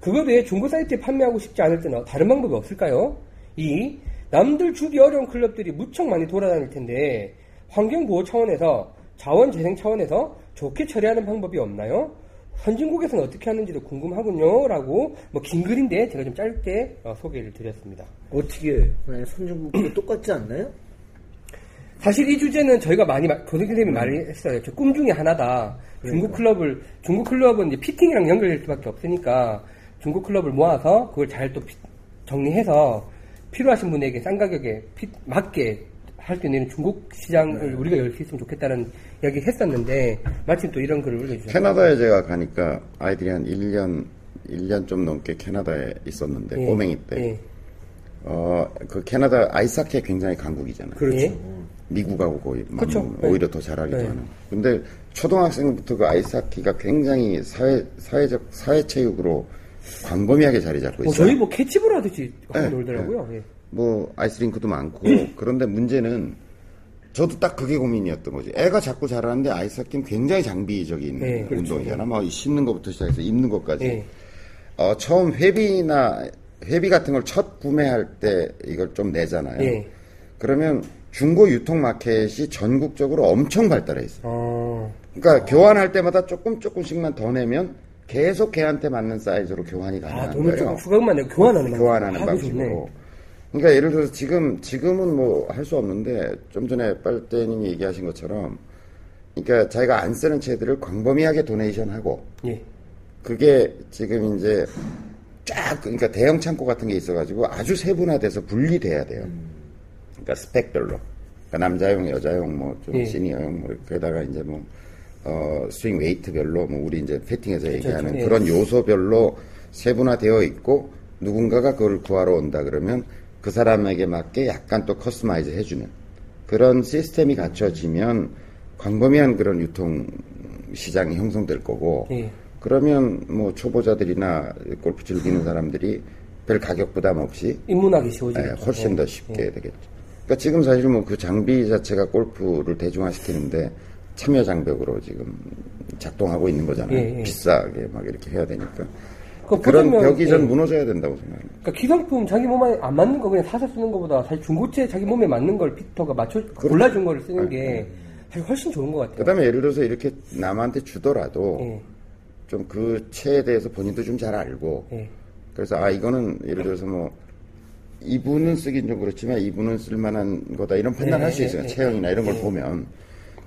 그것 외에 중고 사이트에 판매하고 싶지 않을 때는 다른 방법이 없을까요? 2. 남들 주기 어려운 클럽들이 무척 많이 돌아다닐 텐데 환경보호 차원에서 자원재생 차원에서 좋게 처리하는 방법이 없나요? 선진국에서는 어떻게 하는지도 궁금하군요. 라고 뭐 긴 글인데 제가 좀 짧게 어, 소개를 드렸습니다. 어떻게 선진국도 (clears throat) 똑같지 않나요? 사실 이 주제는 저희가 많이 교수 선생님이 많이 했어요. 저 꿈 중에 하나다. 중국 클럽을 중국 클럽은 이제 피팅이랑 연결될 수밖에 없으니까 중국 클럽을 모아서 그걸 잘 또 정리해서 필요하신 분에게 싼 가격에 피- 맞게 할수 있는 중국 시장을 우리가 열 수 있으면 좋겠다는 이야기 했었는데 마침 또 이런 글을 올려주셨어요. 캐나다에 제가 가니까 아이들이 한 1년, 1년 좀 넘게 캐나다에 있었는데, 예, 꼬맹이 때. 예. 어, 그 캐나다 아이스하키 굉장히 강국이잖아요. 그렇죠. 예. 미국하고 거의 막 그쵸. 오히려 네. 더 잘하기도 네. 하는. 근데 초등학생부터 그 아이스하키가 굉장히 사회 사회적 사회 체육으로 광범위하게 자리 잡고 뭐 있어요. 저희 뭐 캐치볼 하듯이 네, 놀더라고요. 예. 뭐 아이스링크도 많고 그런데 문제는 저도 딱 그게 고민이었던 거지. 애가 자꾸 잘하는데 아이스하키는 굉장히 장비적인 네, 그렇죠. 운동이잖아. 뭐 씻는 것부터 시작해서 입는 것까지. 예. 어, 처음 회비나 회비 같은 걸 첫 구매할 때 이걸 좀 내잖아요. 예. 그러면 중고 유통 마켓이 전국적으로 엄청 발달해 있어요. 어, 그러니까 교환할 때마다 조금 조금씩만 더 내면 계속 걔한테 맞는 사이즈로 교환이 아, 가능한 돈을 거예요. 조금 후각만 내고 교환하는. 교환하는 방식으로. 그러니까 예를 들어서 지금 지금은 뭐 할 수 없는데 좀 전에 빨대님이 얘기하신 것처럼 그러니까 자기가 안 쓰는 채들을 광범위하게 도네이션하고 예. 그게 지금 이제 쫙 그러니까 대형 창고 같은 게 있어가지고 아주 세분화돼서 분리돼야 돼요. 그러니까 스펙별로. 그러니까 남자용, 여자용, 뭐좀 예. 시니어용, 뭐 게다가 이제 뭐 어, swing weight별로 뭐 우리 이제 피팅에서 얘기하는 예. 그런 요소별로 세분화되어 있고 누군가가 그걸 구하러 온다 그러면 그 사람에게 맞게 약간 또 customize 해주는 그런 시스템이 갖춰지면 광범위한 그런 유통 시장이 형성될 거고 예. 그러면 뭐 초보자들이나 골프 즐기는 사람들이 별 가격 부담 없이 입문하기 쉬워지죠. 예, 훨씬 더 쉽게 되겠죠. 그러니까 지금 사실 뭐 그 장비 자체가 골프를 대중화시키는데 참여 장벽으로 지금 작동하고 있는 거잖아요. 예, 예. 비싸게 막 이렇게 해야 되니까. 그 그런 벽이 전 예. 무너져야 된다고 생각합니다. 그러니까 기성품 자기 몸에 안 맞는 거 그냥 사서 쓰는 것보다 사실 중고체 자기 몸에 맞는 걸 피터가 맞춰 골라준 거를 쓰는 게 사실 훨씬 좋은 것 같아요. 그다음에 예를 들어서 이렇게 남한테 주더라도 예. 좀그 채에 대해서 본인도 좀 잘 알고 예. 그래서 아 이거는 예를 들어서 뭐 이분은 쓰긴 좀 그렇지만 이분은 쓸만한 거다 이런 판단을 네, 할수 네, 있어요 네, 체형이나 이런 걸 보면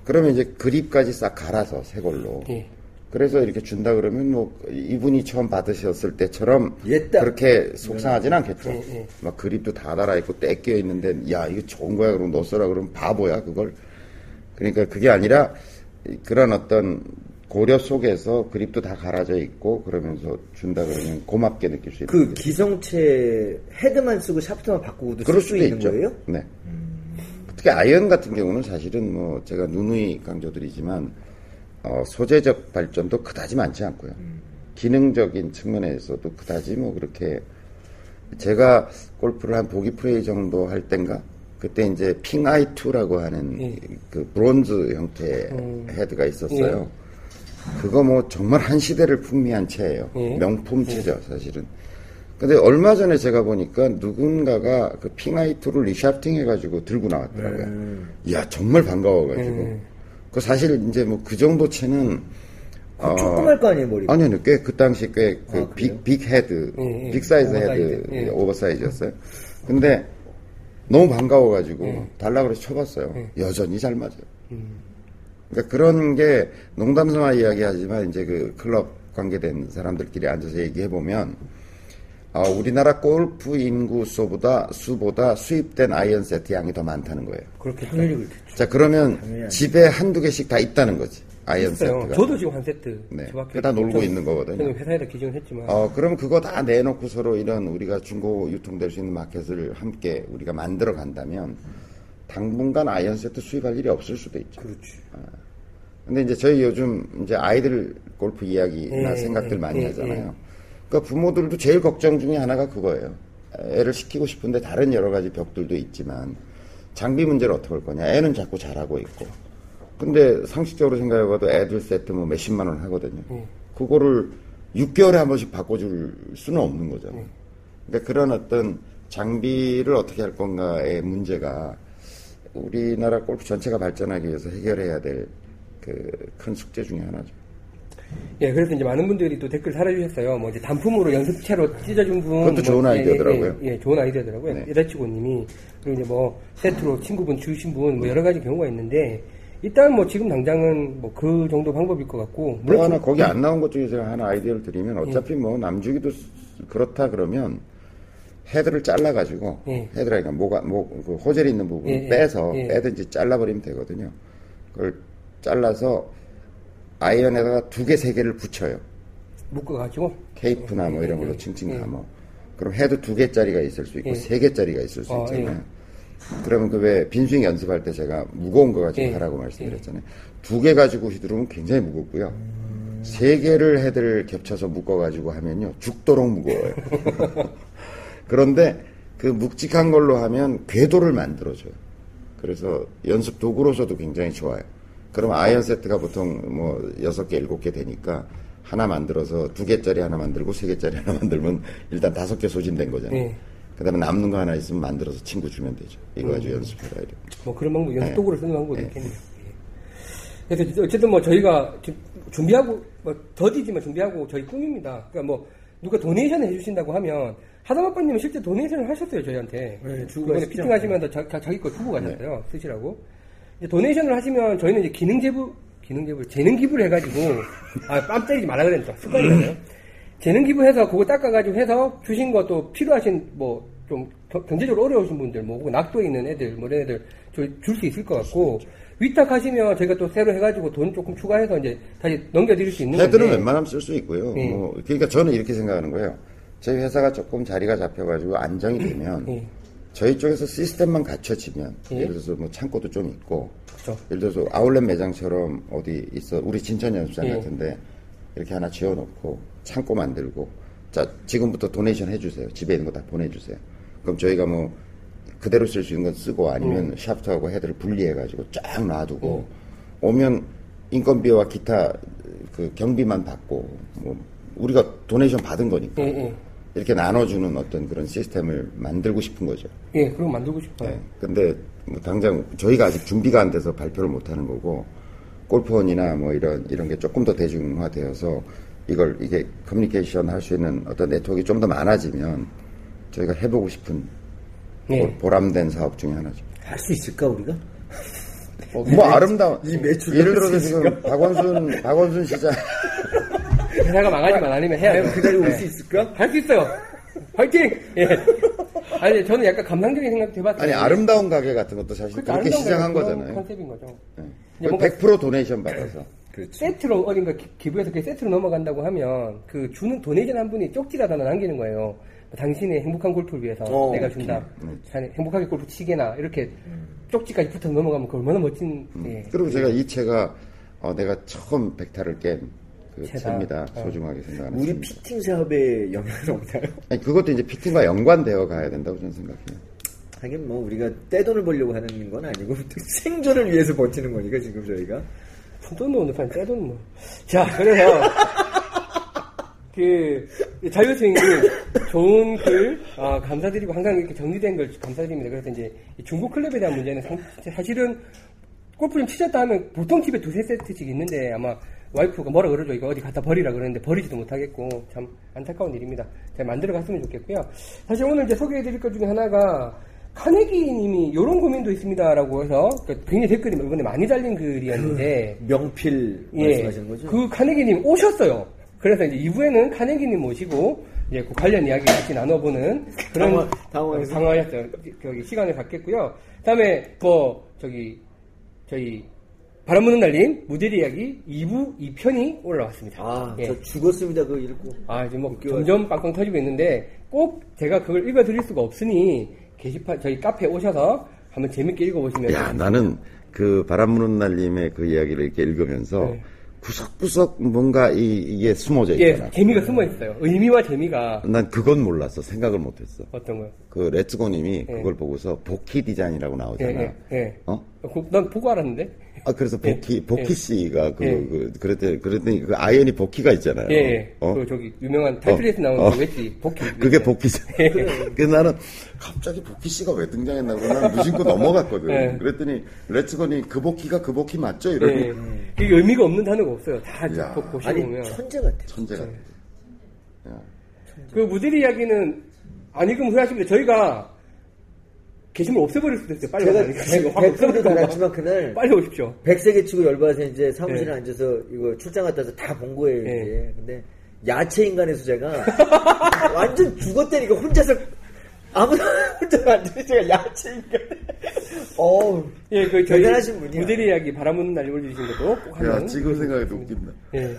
그러면 이제 그립까지 싹 갈아서 새 걸로 예. 그래서 이렇게 준다 그러면 뭐 이분이 처음 받으셨을 때처럼 옛다. 그렇게 속상하진 않겠죠 예, 예. 막 그립도 다 달아 있고 때 끼어 있는데 야 이거 좋은 거야 그럼 너 써라 그러면 바보야 그걸 그러니까 그게 아니라 그런 어떤 고려 속에서 그립도 다 갈아져 있고 그러면서 준다 그러면 고맙게 느낄 수 있는 그 거죠. 기성채 헤드만 쓰고 샤프트만 바꾸고도 그럴 쓸수 있는 있죠. 거예요? 네. 특히 아이언 같은 경우는 사실은 뭐 제가 누누이 강조드리지만 어, 소재적 발전도 그다지 많지 않고요. 기능적인 측면에서도 그다지 뭐 그렇게 제가 골프를 한 보기 플레이 정도 할 땐가 그때 이제 핑아이2라고 하는 예. 그 브론즈 형태의 음. 헤드가 있었어요. 그거 뭐 정말 한 시대를 풍미한 채예요. 예. 명품 채죠, 사실은. 근데 얼마 전에 제가 보니까 누군가가 그 핑아이2를 reshafting 해가지고 들고 나왔더라고요. 이야, 정말 반가워가지고. 그 사실 이제 뭐 그 정도 채는 어, 조그말 거 아니에요, 머리가? 아니요, 꽤 그 당시 꽤그 아, 그래요? big, big head, 예, 예. big size. 헤드, 예. oversize였어요. 근데 너무 반가워가지고 예. 달라 그래서 쳐봤어요. 여전히 잘 맞아요. 그러니까 그런 게 농담 삼아 이야기하지만 이제 그 클럽 관계된 사람들끼리 앉아서 얘기해 보면 어, 우리나라 골프 인구 수보다 수보다 수입된 아이언 세트 양이 더 많다는 거예요. 그렇겠죠. 당연히 그렇겠죠. 자 그러면 당연히 집에 한두 개씩 다 있다는 거지 아이언 있어요. 세트가. 저도 지금 한 세트. 네. 집 앞에 그게 다 놀고 있는 거거든요. 회사에다 기증을 했지만. 어, 그럼 그거 다 내놓고 서로 이런 우리가 중고 유통될 수 있는 마켓을 함께 우리가 만들어 간다면 당분간 아이언 세트 수입할 일이 없을 수도 있죠. 그렇지. 근데 이제 저희 요즘 이제 아이들 골프 이야기나 예, 생각들 예, 많이 예, 하잖아요. 그러니까 부모들도 제일 걱정 중에 하나가 그거예요. 애를 시키고 싶은데 다른 여러 가지 벽들도 있지만 장비 문제를 어떻게 할 거냐. 애는 자꾸 잘하고 있고. 근데 상식적으로 생각해봐도 애들 세트 뭐 몇십만 원 하거든요. 예. 그거를 6개월에 한 번씩 바꿔줄 수는 없는 거잖아요. 그러니까 그런 어떤 장비를 어떻게 할 건가의 문제가 우리나라 골프 전체가 발전하기 위해서 해결해야 될 그 큰 숙제 중에 하나죠. 예, 그래서 이제 많은 분들이 또 댓글 달아주셨어요. 뭐 이제 단품으로 연습체로 찢어준 분. 그것도 좋은 뭐, 아이디어더라고요. 예, 예, 예, 좋은 아이디어더라고요. 네. 여자치고님이 그리고 이제 뭐 세트로 친구분 주신 분 뭐 여러 가지 경우가 있는데 일단 뭐 지금 당장은 뭐 그 정도 방법일 것 같고 또 하나 물론 거기 안 나온 것 중에 제가 하나 아이디어를 드리면 어차피 뭐 남주기도 쓰- 그렇다 그러면 헤드를 잘라가지고 예. 헤드라니까 뭐가 뭐 그 hosel 있는 부분 예, 을 예. 빼서 예. 빼든지 잘라버리면 되거든요. 그걸 잘라서 아이언에다가 두 개 세 개를 붙여요. 묶어가지고 테이프나 뭐 이런 걸로 예, 칭칭 예. 감어. 그럼 헤드 두 개짜리가 있을 수 있고 예. 세 개짜리가 있을 수 아, 있잖아요. 그러면 그 왜 빈스윙 연습할 때 제가 무거운 거 가지고 예. 하라고 말씀드렸잖아요. 두 개 가지고 휘두르면 굉장히 무겁고요. 세 개를 헤드를 겹쳐서 묶어가지고 하면요 죽도록 무거워요. (laughs) 그런데 그 묵직한 걸로 하면 궤도를 만들어줘요. 그래서 연습 도구로서도 굉장히 좋아요. 그럼 아이언 세트가 보통 뭐 여섯 개, 일곱 개 되니까 하나 만들어서 두 개짜리 하나 만들고 세 개짜리 하나 (laughs) 만들면 일단 다섯 개 소진된 거잖아요. 예. 그 다음에 남는 거 하나 있으면 만들어서 친구 주면 되죠. 이거 가지고 연습해라. 이래. 뭐 그런 방법, 연습 네. 도구를 쓰는 방법도 있겠네요. 예. 그래서 어쨌든 뭐 저희가 준비하고, 뭐 더디지만 준비하고 저희 꿈입니다. 그러니까 뭐 누가 도네이션을 해주신다고 하면 하다마빠님은 실제 도네이션을 하셨어요, 저희한테. 네, 주고 이번에 가시죠. 피팅 하시면서 자, 자, 자 기 거 주고 가셨어요, 쓰시라고. 도네이션을 하시면 저희는 이제 기능 제부, 기능 제부, 재능 기부를 해가지고, 아, 뺨 때리지 말라 그랬죠. 습관이잖아요. 재능 기부해서 그거 닦아가지고 해서 주신 것도 필요하신 뭐 좀 경제적으로 어려우신 분들 뭐 낙도에 있는 애들 뭐 이런 애들 줄 수 있을 것 같고 위탁하시면 저희가 또 새로 해가지고 돈 조금 추가해서 이제 다시 넘겨드릴 수 있는 건데 웬만하면 쓸 수 있고요. 예. 뭐 그러니까 저는 이렇게 생각하는 거예요. 저희 회사가 조금 자리가 잡혀가지고 안정이 되면 예. 저희 쪽에서 시스템만 갖춰지면 예. 예를 들어서 뭐 창고도 좀 있고 그렇죠. 예를 들어서 아울렛 매장처럼 어디 있어 우리 진천 연습장 예. 같은데 이렇게 하나 지어놓고 창고 만들고 자 지금부터 도네이션 해주세요 집에 있는 거 다 보내주세요 그럼 저희가 뭐 그대로 쓸 수 있는 건 쓰고 아니면 음. 샤프트하고 헤드를 분리해가지고 쫙 놔두고 오면 인건비와 기타 그 경비만 받고 뭐 우리가 도네이션 받은 거니까 예, 예. 이렇게 나눠주는 어떤 그런 시스템을 만들고 싶은 거죠. 예, 거 만들고 싶어요. 네. 근데 뭐 당장 저희가 아직 준비가 안 돼서 발표를 못 하는 거고 골프원이나 뭐 이런 이런 게 조금 더 대중화되어서 이걸 이게 커뮤니케이션 할 수 있는 어떤 네트워크가 좀 더 많아지면 저희가 해보고 싶은 예. 보- 보람된 사업 중에 하나죠. 할 수 있을까 우리가? 뭐 아름다운 이 매출 예를 들어서 수 지금 박원순 박원순 시장 (laughs) 회사가 망하지만 않으면 해야죠. 그 자리 올 네. 수 있을까? 할 수 있어요. 화이팅! 예. 아니, 저는 약간 감상적인 생각도 해봤어요. 아니 아름다운 가게 같은 것도 사실 그러니까 그렇게 아름다운 시작한 거잖아요. 컨셉인 거죠. 네. 이제 뭔가 100% 도네이션 받아서 그렇지. 세트로 어딘가 기- 기부해서 그게 세트로 넘어간다고 하면 그 주는 도네이션 한 분이 쪽지라도 하나 남기는 거예요. 당신의 행복한 골프를 위해서 어, 내가 준다. 자네 행복하게 골프 치게나 이렇게 쪽지까지 붙어서 넘어가면 그 얼마나 멋진 예. 그리고 제가 이 채가 어, 내가 처음 백타를 깬 그 채다. 채입니다. 어. 소중하게 생각하는 우리 채입니다. 피팅 사업에 영향은 없나요? (laughs) 아니, 그것도 이제 피팅과 연관되어 가야 된다고 저는 생각해요. 하긴 뭐 우리가 떼돈을 벌려고 하는 건 아니고 (laughs) 생존을 위해서 버티는 거니까 지금 저희가 푼돈은 오늘 판 떼돈 뭐. 자, 그래서 (laughs) 그 자유스윙이 좋은 글 아, 감사드리고 항상 이렇게 정리된 걸 감사드립니다. 그래서 이제 이 중국 클럽에 대한 문제는 상- 사실은 골프 좀 치셨다 하면 보통 집에 두세 세트씩 있는데 아마 와이프가 뭐라 그러죠. 이거 어디 갖다 버리라 그러는데 버리지도 못하겠고 참 안타까운 일입니다. 잘 만들어 갔으면 좋겠고요. 사실 오늘 이제 소개해 드릴 것 중에 하나가 카네기 님이 이런 고민도 있습니다 라고 해서 그러니까 굉장히 댓글이 이번에 많이 달린 글이었는데 명필 예. 말씀하시는 거죠? 그 카네기 님 오셨어요. 그래서 이제 2부에는 카네기 님 모시고 이제 그 관련 이야기 같이 나눠보는 그런 당황-. 저기 시간을 갖겠고요. 그다음에 뭐 저기 저희 바람 부는 날님 무대리 이야기 2부 2편이 올라왔습니다. 아, 예. 저 죽었습니다. 그거 읽고. 아, 지금 뭐. 점점 빵빵 터지고 있는데 꼭 제가 그걸 읽어 드릴 수가 없으니 게시판 저희 카페에 오셔서 한번 재밌게 읽어 보시면 야, 나는 그 바람 부는 날님의 그 이야기를 이렇게 읽으면서 네. 구석구석 뭔가 이, 이게 숨어져 예, 있잖아. 재미가 숨어 있어요. 의미와 재미가 난 그건 몰랐어. 생각을 못했어. 어떤 거요? 그 레츠고님이 예. 그걸 보고서 복희 디자인이라고 예, 나오잖아. 예, 예. 어? 그- 난 보고 알았는데. 아 그래서 복희 복희 예. 씨가 그, 예. 그 그랬더니 그랬더니 그 아이언이 복희가 있잖아요. 예, 예. 어? 그 저기 유명한 타이틀에서 나오는 어. 그 웨지 복희. 그게 복희 씨. (laughs) (laughs) 그래서 나는 갑자기 복희 씨가 왜 등장했나 고 나는 무심코 넘어갔거든. 예. 그랬더니 레츠고니 그 복희가 그 복희 맞죠? 이러니 예. 이게 의미가 없는 단어가 없어요. 다 이제 야. 보- 보시고 아니, 보면. 천재 같아. 천재 같아. 그 무대리 이야기는 안 읽으면 후회하십니다. 저희가 게시물 없애버릴 수도 있어요. 빨리 제가 댓글도 없애버리고 달았지만 그날 빨리 오십시오. 백세개 치고 열받아서 이제 사무실에 예. 앉아서 이거 출장 갔다 와서 다 본 거예요, 예. 이제. 근데 야채 인간의 수제가 (laughs) 완전 죽었다니까 혼자서 아무나 혼자 앉아서 제가 야채 인간. 어우. 예, 그 저희 대단하신 분이야. 무대리 이야기 바라보는 날 올려주신 것도 꼭야 한번. 지금 생각해도 웃긴다. 예.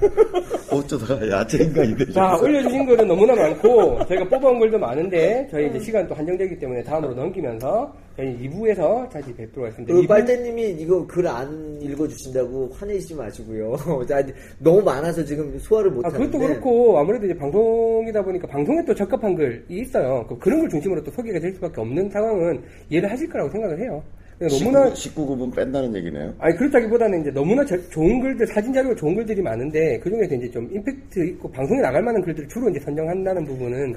어쩌다가 야채인간이 되셨어. 자, 올려주신 글은 너무나 많고, 저희가 뽑아온 글도 많은데, 저희 이제 시간 또 한정되기 때문에 다음으로 넘기면서, 저희 2부에서 다시 뵙도록 하겠습니다. 그 2부 빨대님이 이거 글 안 읽어주신다고 화내시지 마시고요. (laughs) 자, 너무 많아서 지금 소화를 아, 못하는데. 그것도 그렇고, 아무래도 이제 방송이다 보니까, 방송에 또 적합한 글이 있어요. 그- 그런 걸 중심으로 또 소개가 될 수밖에 없는 상황은 이해를 하실 거라고 생각을 해요. 그러니까 너무나 19, 19분 뺀다는 얘기네요. 아니 그렇다기보다는 이제 너무나 저- 좋은 글들 사진 자료가 좋은 글들이 많은데 그 중에서 이제 좀 임팩트 있고 방송에 나갈 만한 글들을 주로 이제 선정한다는 부분은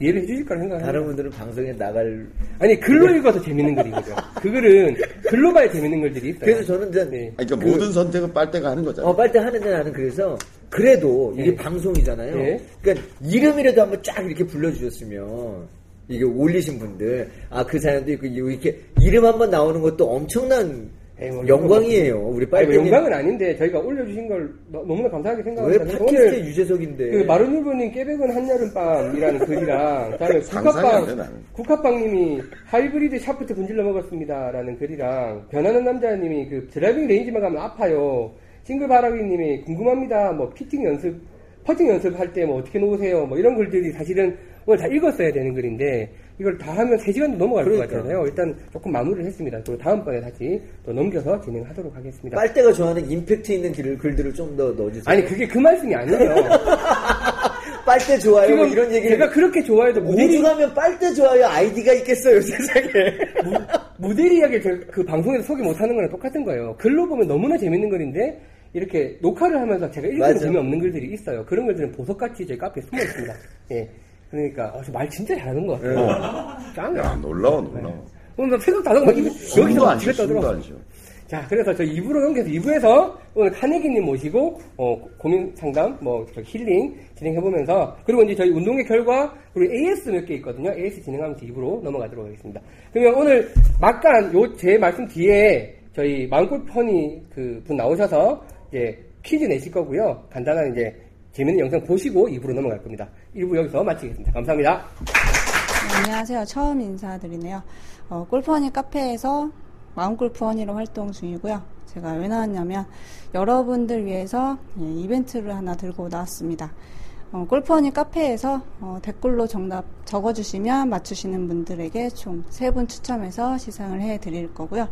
이해를 해주실 거라 생각합니다. 다른 분들은 방송에 나갈. 아니 글로 읽어서 재밌는 글이 거죠. 그 글은 글로 봐야 재밌는 글들이 있어요. 그래서 저는 이제 네. 아니, 그러니까 그- 모든 선택은 빨대가 하는 거잖아. 어, 빨대 하는데 나는 그래서 그래도 이게 네. 방송이잖아요. 네. 그러니까 이름이라도 한번 쫙 이렇게 불러주셨으면 이게 올리신 분들 아 그 사연도 있고 이렇게 이름 한번 나오는 것도 엄청난 에이, 뭐 영광이에요. 우리 아니, 뭐 영광은 아닌데 저희가 올려주신 걸 너- 너무나 감사하게 왜 생각합니다. 팟캐스트의 네. 유재석인데 그 마른유부님 깨백은 한여름밤이라는 (laughs) 글이랑 그다음에 돼, 국화빵 나는. 국화빵님이 하이브리드 샤프트 분질러 먹었습니다라는 글이랑 변하는 남자님이 그 driving range만 가면 아파요. 싱글 바라기님이 궁금합니다. 뭐 피팅 연습 퍼팅 연습할 때 뭐 어떻게 놓으세요? 뭐 이런 글들이 사실은 오늘 다 읽었어야 되는 글인데 이걸 다 하면 3시간도 넘어갈 그러니까. 것 같아요. 일단 조금 마무리를 했습니다. 그리고 다음번에 다시 또 넘겨서 진행하도록 하겠습니다. 빨대가 좋아하는 임팩트 있는 글, 글들을 좀 더 넣어주세요. 아니 그게 그 말씀이 아니에요. (laughs) 빨대 좋아요 뭐 이런 얘기 제가 그렇게 좋아해도 무대리 오죽하면 빨대 좋아요 아이디가 있겠어요 세상에. 무대리 이야기를 제가 그 방송에서 소개 못하는 거랑 똑같은 거예요. 글로 보면 너무나 재밌는 글인데 이렇게 녹화를 하면서 제가 맞아. 재미없는 글들이 있어요. 그런 글들은 보석같이 저희 카페에 숨어 있습니다. 예. 그러니까 어, 저말 진짜 잘하는 것 같아요. 짱이야. 야, 놀라워, 놀라워. 오늘 나 새벽 다섯 막 입에- 숨도 여기서 안 쉬어, 집에 떠들어. 자, 그래서 저 2부로 넘겨서 2부에서 오늘 카네기님 모시고, 어, 고민 상담, 뭐, 저 힐링 진행해보면서, 그리고 이제 저희 운동의 결과, 그리고 AS 몇 개 있거든요. AS 진행하면서 2부로 넘어가도록 하겠습니다. 그러면 오늘 막간 요, 제 말씀 뒤에 저희 마음골퍼니 그분 나오셔서 이제 퀴즈 내실 거고요. 간단한 이제 재밌는 영상 보시고 2부로 넘어갈 겁니다. 1부 여기서 마치겠습니다. 감사합니다. 네, 안녕하세요. 처음 인사드리네요. 어, 골프원이 카페에서 마음골프원이로 활동 중이고요. 제가 왜 나왔냐면 여러분들 위해서 예, 이벤트를 하나 들고 나왔습니다. 어, 골프원이 카페에서 어, 댓글로 정답 적어주시면 맞추시는 분들에게 총 세 분 추첨해서 시상을 해드릴 거고요.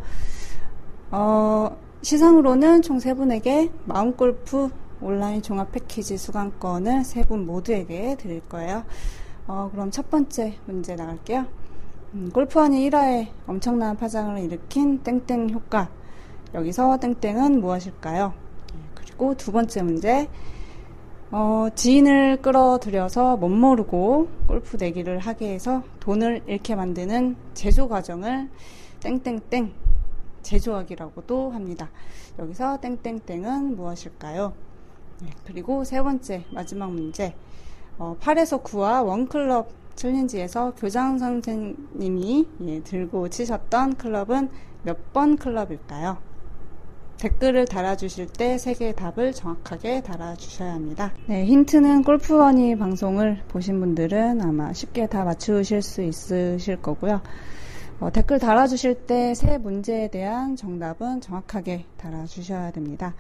어, 시상으로는 총 세 분에게 마음골프 온라인 종합 패키지 수강권을 세 분 모두에게 드릴 거예요. 어, 그럼 첫 번째 문제 나갈게요. 음, 골프원이 1화에 엄청난 파장을 일으킨 땡땡 효과. 여기서 땡땡은 무엇일까요? 예, 그리고 두 번째 문제. 어, 지인을 끌어들여서 못 모르고 골프 내기를 하게 해서 돈을 잃게 만드는 제조 과정을 땡땡땡 제조하기라고도 합니다. 여기서 땡땡땡은 무엇일까요? 네, 그리고 세 번째 마지막 문제. 어, 8에서 9와 원클럽 챌린지에서 교장 선생님이 예, 들고 치셨던 클럽은 몇 번 클럽일까요? 댓글을 달아주실 때 세 개의 답을 정확하게 달아주셔야 합니다. 네, 힌트는 골프원이 방송을 보신 분들은 아마 쉽게 다 맞추실 수 있으실 거고요. 어, 댓글 달아주실 때 세 문제에 대한 정답은 정확하게 달아주셔야 됩니다.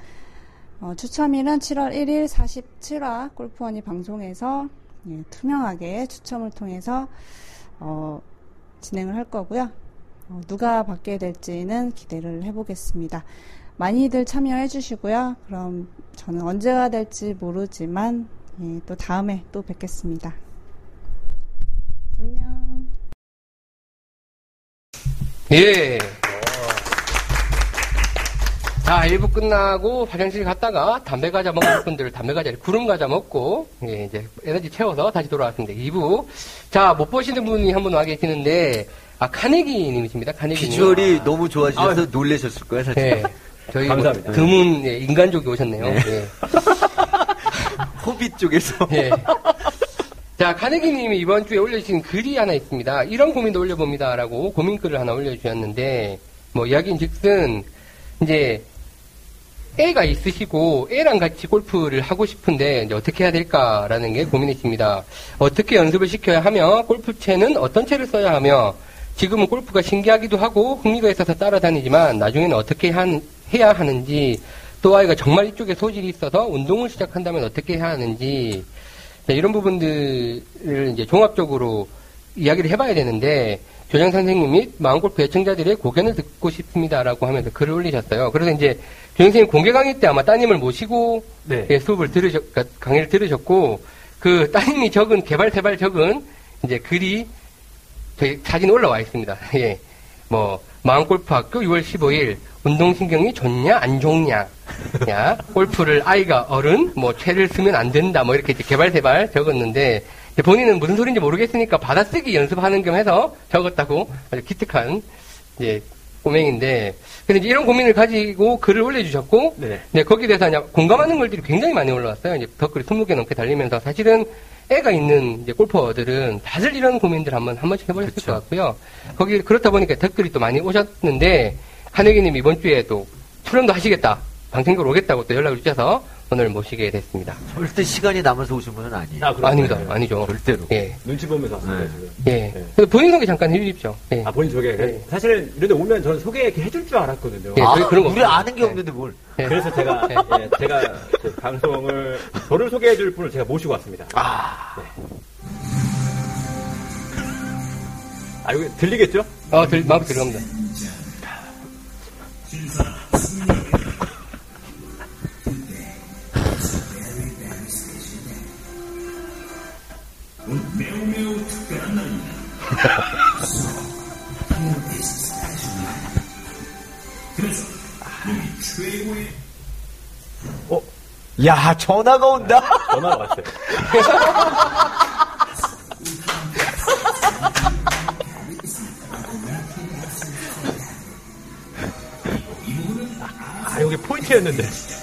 어, 추첨일은 7월 1일 47화 골프원이 방송에서 예, 투명하게 추첨을 통해서 어, 진행을 할 거고요. 어, 누가 받게 될지는 기대를 해보겠습니다. 많이들 참여해 주시고요. 그럼 저는 언제가 될지 모르지만 예, 또 다음에 또 뵙겠습니다. 안녕. 예. 자, 1부 끝나고 화장실 갔다가 담배 과자 먹는 (laughs) 분들 담배 과자, 구름 과자 먹고, 예, 이제 에너지 채워서 다시 돌아왔습니다. 2부. 자, 못 보시는 분이 한 분 와 계시는데, 아, 카네기 님이십니다. 카네기 님. 비주얼이 너무 좋아지셔서 놀라셨을 거야, 사실. 예. 저희 뭐 감사합니다. 드문 예, 인간족이 오셨네요. 예. (laughs) 호빗 쪽에서. 예. 자, 카네기 님이 이번 주에 올려주신 글이 하나 있습니다. 이런 고민도 올려봅니다. 라고 고민글을 하나 올려주셨는데, 뭐, 이야기인 즉슨, 이제, 애가 있으시고, 애랑 같이 골프를 하고 싶은데, 어떻게 해야 될까라는 게 고민이십니다. 어떻게 연습을 시켜야 하며, 골프채는 어떤 채를 써야 하며, 지금은 골프가 신기하기도 하고, 흥미가 있어서 따라다니지만, 나중에는 어떻게 한- 해야 하는지, 또 아이가 정말 이쪽에 소질이 있어서 운동을 시작한다면 어떻게 해야 하는지, 네, 이런 부분들을 이제 종합적으로 이야기를 해봐야 되는데 교장 선생님 및 마음골프 애청자들의 고견을 듣고 싶습니다라고 하면서 글을 올리셨어요. 그래서 이제 교장 선생님 공개 강의 때 아마 따님을 모시고 네. 예, 수업을 들으셨 그러니까 강의를 들으셨고 그 따님이 적은 개발 세발 적은 이제 글이 저희 사진 올라와 있습니다. (laughs) 예. 뭐 마음골프학교 6월 15일 운동신경이 좋냐 안 좋냐 야 골프를 아이가 어른 뭐 채를 쓰면 안 된다 뭐 이렇게 이제 개발세발 적었는데 본인은 무슨 소리인지 모르겠으니까 받아쓰기 연습하는 겸 해서 적었다고 아주 기특한 이제 꼬맹인데 근데 이제 이런 고민을 가지고 글을 올려주셨고 네. 네, 거기에 대해서 그냥 공감하는 글들이 굉장히 많이 올라왔어요. 이제 댓글이 20개 넘게 달리면서 사실은 애가 있는 이제 골퍼들은 다들 이런 고민들 한번 한 번씩 해보셨을 것 같고요. 거기 그렇다 보니까 댓글이 또 많이 오셨는데 한혜기님 이번 주에 또 출연도 하시겠다, 방송국으로 오겠다고 또 연락을 주셔서 오늘 모시게 됐습니다. 절대 시간이 남아서 오신 분은 아니에요. 아. 아닙니다, 아니죠. 절대로. 예, 눈치 보면서 왔습니다, 네. 지금. 예. 네. 그래서 본인 소개 잠깐 해주십시오. 예. 아, 본인 소개. 네. 사실은 이런데 오면 저는 소개 이렇게 해줄 줄 알았거든요. 예, 아, 저희 그런 거 우리 없어요. 아는 게 네. 없는데 뭘. 예. 그래서 제가, 네. 예, 제가 그 방송을, 저를 소개해줄 분을 제가 모시고 왔습니다. 아, 아, 이거 들리겠죠? 어, 들, 마음에 들어갑니다. 어, 야, 전화가 온다. 전화가 왔어요. 아, 여기 포인트였는데.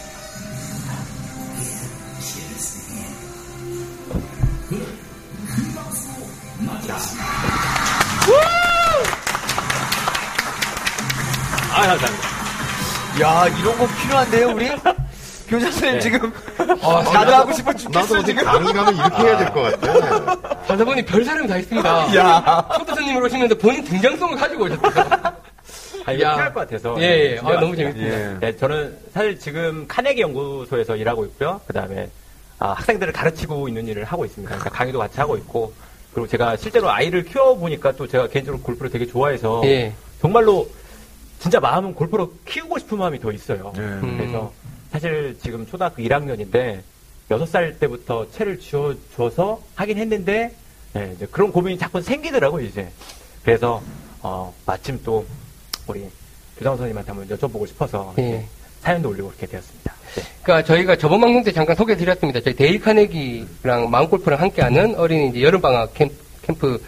아, 감사합니다. 야, 이런 거 필요한데요, 우리? (laughs) 교장 선생님 네. 지금 아, (laughs) 나도 하고 싶어 나도 죽겠어 어디 지금. 강의 가면 이렇게 해야 될 것 같아. (laughs) 가다 보니 별 사람이 다 있습니다. 야. 초대 손님으로 오시면서 본인 등장성을 가지고 오셨어요. 아, 이게 야. 필요할 것 같아서. 예, 예. 준비해 아, 너무 왔습니다. 재밌습니다. 예. 네, 저는 사실 지금 카네기 연구소에서 일하고 있고요. 그 다음에 학생들을 가르치고 있는 일을 하고 있습니다. 그러니까 강의도 같이 하고 있고. 그리고 제가 실제로 아이를 키워보니까 또 제가 개인적으로 골프를 되게 좋아해서 예. 정말로 진짜 마음은 골프로 키우고 싶은 마음이 더 있어요. 음. 그래서 사실 지금 초등학교 1학년인데 6살 때부터 채를 쥐어줘서 하긴 했는데 네, 이제 그런 고민이 자꾸 생기더라고요, 이제. 그래서 어, 마침 또 우리 교장 선생님한테 한번 여쭤보고 싶어서 예. 사연도 올리고 그렇게 되었습니다. 네. 그러니까 저희가 저번 방송 때 잠깐 소개해드렸습니다. 저희 데일 카네기랑 마음골프랑 함께하는 어린이 이제 여름방학 캠, 프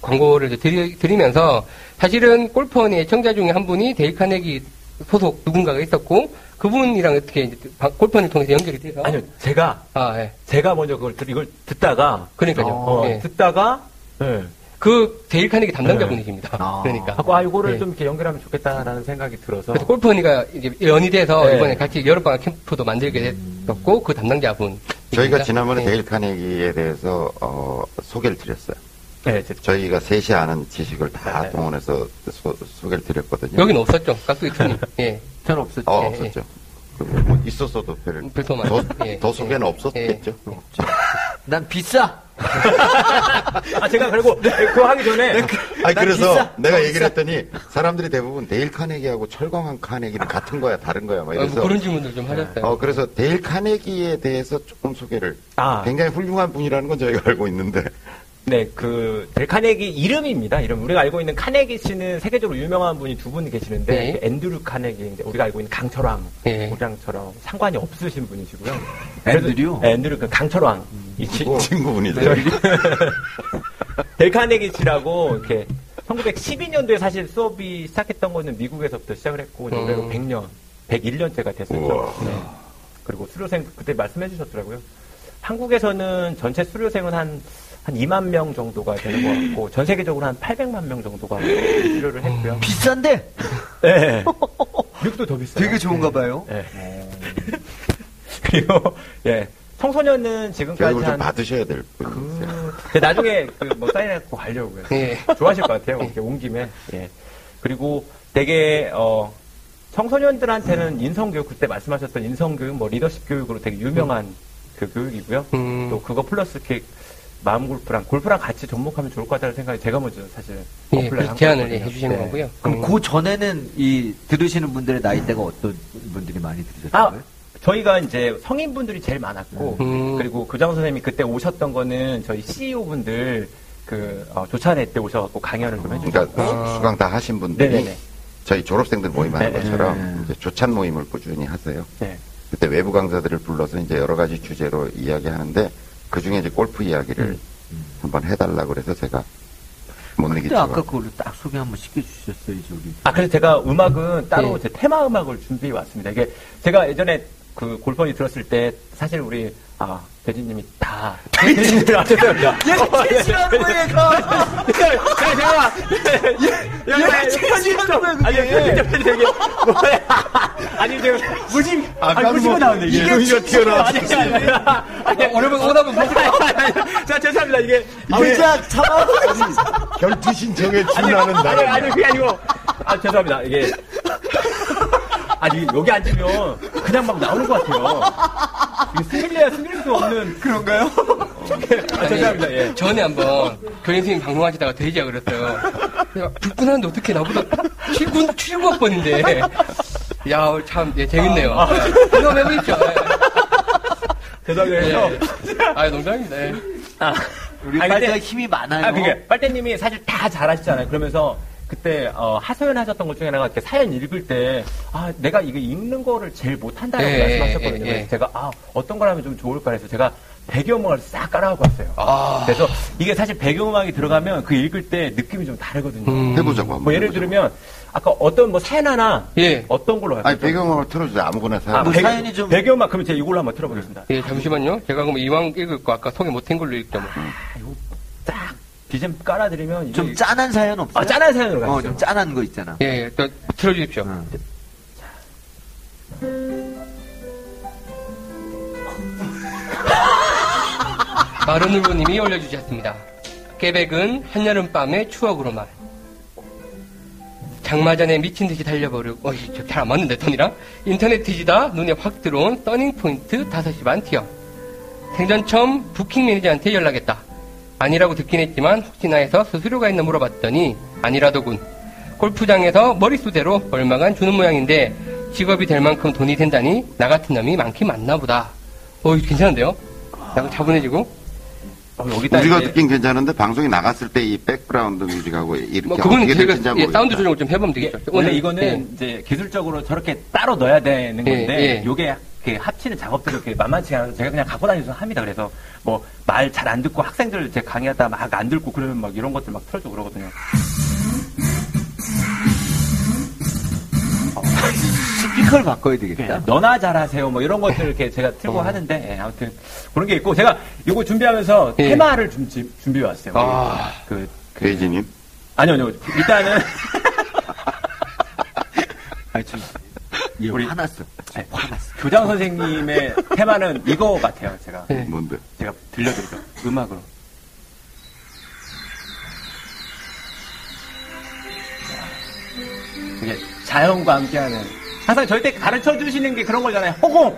광고를 드리, 드리 면서 사실은 골프원의 애청자 중에 한 분이 데일 카네기 소속 누군가가 있었고 그분이랑 어떻게 골프원을 통해서 연결이 돼서 아니요, 제가 아 예. 제가 먼저 그걸 들- 이걸 듣다가 그러니까요. 어, 예. 듣다가 예, 그 데일 카네기 담당자 분이십니다. 아. 그러니까. 아 이거를 네. 좀 이렇게 연결하면 좋겠다라는 생각이 들어서 그래서 골프 언니가 이제 연이 돼서 네. 이번에 같이 여름방학 캠프도 만들게 됐었고 그 담당자 분. 저희가 지난번에 네. 데일 카네기에 대해서 어, 소개를 드렸어요. 네, 저희가 셋이 아는 지식을 다 네. 동원해서 소, 소개를 드렸거든요. 여기는 없었죠. 깍두기 촌이. 예. (laughs) 저는 없었죠. 어, 예, 없었죠. 그리고 뭐 있었어도 별, 별도 더. 예. 더 소개는 없었겠죠. 난 비싸. 아 제가 그리고 그거 하기 전에 아니, 난 그래서 비싸. 내가 난 얘기를 했더니 사람들이 대부분 데일 카네기하고 철광한 카네기는 같은 거야, 다른 거야, 막 어, 이래서. 뭐 그런 질문들 좀 하셨어요. 어, 그래서 데일 카네기에 대해서 조금 소개를. 아. 굉장히 훌륭한 분이라는 건 저희가 알고 있는데. 네, 그, 델 카네기 이름입니다. 이름. 우리가 알고 있는 카네기 씨는 세계적으로 유명한 분이 두 분 계시는데, 네. 그 앤드류 카네기, 이제 우리가 알고 있는 강철왕, 네. 우리랑처럼 상관이 없으신 분이시고요. 앤드류? 네, 앤드류, 그 강철왕. 이 친- 친- 친구분이죠. 델 카네기 씨라고, 이렇게, 1912년도에 사실 수업이 시작했던 거는 미국에서부터 시작을 했고, 이제 올해로 음. 100년, 101년째가 됐었죠. 네. 그리고 수료생, 그때 말씀해 주셨더라고요. 한국에서는 전체 수료생은 한, 한 2만 명 정도가 되는 것 같고, 전 세계적으로 한 800만 명 정도가 수료를 했고요. 비싼데? 네. (laughs) 미국도 더 비싸요. 되게 좋은가 봐요. 네. 그리고, 예. 청소년은 지금까지 교육을 좀 한. 받으셔야 될 분이세요. 그, 근데 나중에 그뭐 사인해갖고 가려고요. 예. 좋아하실 것 같아요. 이렇게 온 김에. 예. 그리고 되게 어 청소년들한테는 인성교육 그때 말씀하셨던 인성교육 뭐 리더십 교육으로 되게 유명한 그 교육이고요. 음. 또 그거 플러스 이렇게 마음 골프랑 골프랑 같이 접목하면 좋을 것 같다는 생각이 제가 먼저 사실 예, 한 제안을. 해주시는 네. 거고요. 그럼 음. 그 전에는 이 들으시는 분들의 나이대가 어떤 분들이 많이 들으셨어요? 아, 저희가 이제 성인분들이 제일 많았고, 음. 그리고 교장 선생님이 그때 오셨던 거는 저희 CEO 분들 그 어, 조찬회 때 오셔갖고 강연을 좀 해주셨고, 그러니까 수강 다 하신 분들이 네네네. 저희 졸업생들 모임하는 네. 것처럼 이제 조찬 모임을 꾸준히 하세요. 네. 그때 외부 강사들을 불러서 이제 여러 가지 주제로 이야기하는데 그 중에 이제 골프 이야기를 한번 해달라고 그래서 제가 못 내기죠. 아까 그걸로 딱 소개 한번 시켜주셨어요, 저기. 아, 그래서 제가 음악은 따로 네. 제 테마 음악을 준비해 왔습니다. 이게 제가 예전에 그 골퍼니 들었을 때 사실 우리 아 대진님이 다 대진님이 아 죄송합니다. 얘 싫어하는 거야, 얘가! 제가 얘가 싫어하는 거야, 그게. 아니 편집 이게 뭐야? 아니 제가 무심 아, 아니 무심이 나오네 이게 이게 이거 튀어나와. 아니 아니 아니 아니 오늘은 오답은 못자 죄송합니다 이게 의자 참아! 결투 신청에 아니, 준하는 아니, 나라. 아니, 그게 아니고. 아, 죄송합니다. 이게. 아니, 여기 앉으면 그냥 막 나오는 것 같아요. 이게 숨길래야 숨길 수 없는. 그런가요? 아, 죄송합니다. 예. 전에 한번 교장 선생님 방송하시다가 돼지야 그랬어요. 내가 불편한데 어떻게 나보다 7군, 7국번인데. 야, 참, 예, 재밌네요. 경험해보십시오. 죄송합니다. 예. 그래서. 아, 농담입니다. 예. 아, 우리 아니, 빨대가 근데- 힘이 많아요. 아, 그게 빨대님이 사실 다 잘하시잖아요. 그러면서 그때 어, 하소연 하셨던 것 중에 하나가 이렇게 사연 읽을 때 아, 내가 이거 읽는 거를 제일 못한다라고 예, 말씀하셨거든요. 예, 예. 그래서 제가 아, 어떤 걸 하면 좀 좋을까 해서 제가 배경음악을 싹 깔아갖고 왔어요. 아. 그래서 이게 사실 배경음악이 들어가면 그 읽을 때 느낌이 좀 다르거든요. 음. 해보자고 한번. 뭐 예를 해보자고. 들면 아까 어떤 뭐 사연 하나 예. 어떤 걸로 할까요? 아니 배경음악을 틀어주세요. 아무거나 사연. 아, 뭐 배경- 사연이 좀- 배경음악 그러면 제가 이걸로 한번 틀어보겠습니다. 예, 잠시만요. 제가 그럼 이왕 읽을 거 아까 소개 못한 걸로 읽죠. 뭐. 딱 BGM 깔아드리면 좀 짠한 사연 없어요? 아, 짠한 사연으로 가시죠. 어, 좀 짠한 거 있잖아. 예, 예, 또 틀어주십시오. (laughs) 응. 마른 울보님이 올려주셨습니다. 깨백은 한여름밤의 추억으로만. 장마 전에 미친 듯이 달려버리고, 어이, 잘안 맞는데, 톤이랑? 인터넷 뒤지다 눈에 확 들어온 떠닝 포인트 5시 반 티어. 생전 처음 부킹 매니저한테 연락했다. 아니라고 듣긴 했지만 혹시나 해서 수수료가 있나 물어봤더니 아니라더군. 골프장에서 머릿수대로 얼마간 주는 모양인데 직업이 될 만큼 돈이 된다니 나 같은 놈이 많긴 많나 보다. 어, 이거 괜찮은데요? 약간 차분해지고. 어, 우리가 이제 듣긴 괜찮은데 방송이 나갔을 때 이 백그라운드 뮤직하고 이렇게 뭐 그거는 어떻게 저희가 예. 사운드 조정을 좀 해보면 되겠죠. 원래 오늘, 이거는 예. 이제 기술적으로 저렇게 따로 넣어야 되는 예, 건데 예. 요게 이렇게 합치는 작업들이 이렇게 만만치 않아서 제가 그냥 갖고 다니면서 합니다. 그래서 뭐 말 잘 안 듣고 학생들 제 강의하다 막 안 듣고 그러면 막 이런 것들 막 틀어주고 그러거든요. 스피커를 바꿔야 예, 되겠다. 너나 잘하세요 뭐 이런 것들 이렇게 제가 틀고 하는데 예, 아무튼 그런 게 있고 제가 이거 준비하면서 예. 테마를 좀 지- 준비해 왔어요. 아. 그, 그 레이지님? 아니요, 아니요. 일단은. (laughs) 아니, 좀. 우리 화났어. 아니, 화났어. 교장 선생님의 테마는 이거 같아요, 제가. 네. 뭔데? 제가 들려드릴게요. 음악으로. 이게 자연과 함께하는. 항상 절대 가르쳐 주시는 게 그런 거잖아요. 허공!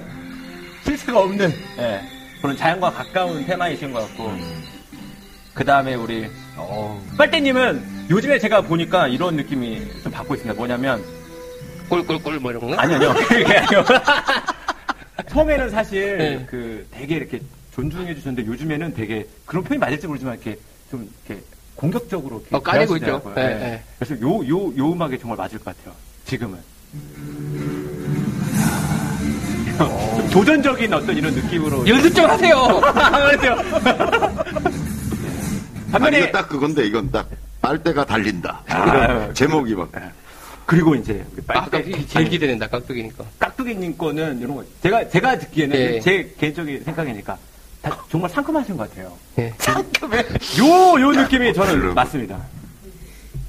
실수가 없는, 예. 그런 자연과 가까운 테마이신 것 같고. 그 다음에 우리, 빨대님은 요즘에 제가 보니까 이런 느낌이 좀 받고 있습니다. 뭐냐면, 꿀꿀꿀 뭐 이런 거? 아니요, 아니요. (laughs) 그게 아니요. 처음에는 사실 네. 그 되게 이렇게 존중해 주셨는데 요즘에는 되게 그런 표현이 맞을지 모르지만 이렇게 좀 이렇게 공격적으로 이렇게 어, 까내고 있죠. 네, 네. 네. 그래서 요, 요, 요 음악이 정말 맞을 것 같아요. 지금은. 좀 도전적인 어떤 이런 느낌으로. 연습 좀 하세요. (laughs) 그렇죠. 아니, 반면에 이거 딱 그건데, 이건 딱, 빨대가 달린다. 아, 이런 제목이 막. 그리고 이제 우리 아, 빨대- 제일 기대된다, 깍두기니까. 깍두기님 거는 이런 거 제가 제가 듣기에는 예. 제 개인적인 생각이니까 다 정말 상큼하신 것 같아요. 예. 요요 느낌이 저는 그럼. 맞습니다.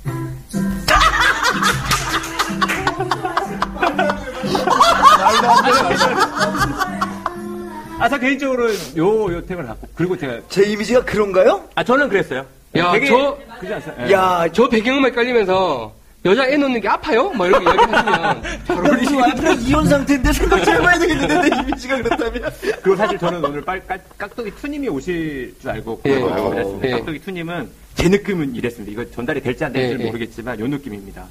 (laughs) 아, 저 개인적으로 요, 요 템을 갖고. 그리고 제가, 제 이미지가 그런가요? 아, 저는 그랬어요. 야, 되게, 저- 그지 않습니까? 예. 야, 저 배경음악 깔리면서 여자 애 놓는 게 아파요? 뭐 이렇게 이야기하시면 (laughs) 잘 우리 어울리시겠는데. 와이프랑 이혼 상태인데 생각 좀 해봐야 (laughs) 되겠는데, 내 이미지가 그렇다면. 그리고 사실 저는 오늘 빨, 깍, 깍두기 투님이 오실 줄 알고 예. 그걸 알고 그랬습니다. 예. 깍두기 투님은 제 느낌은 이랬습니다. 이거 전달이 될지 안 될지 예, 는 예. 모르겠지만 요 느낌입니다.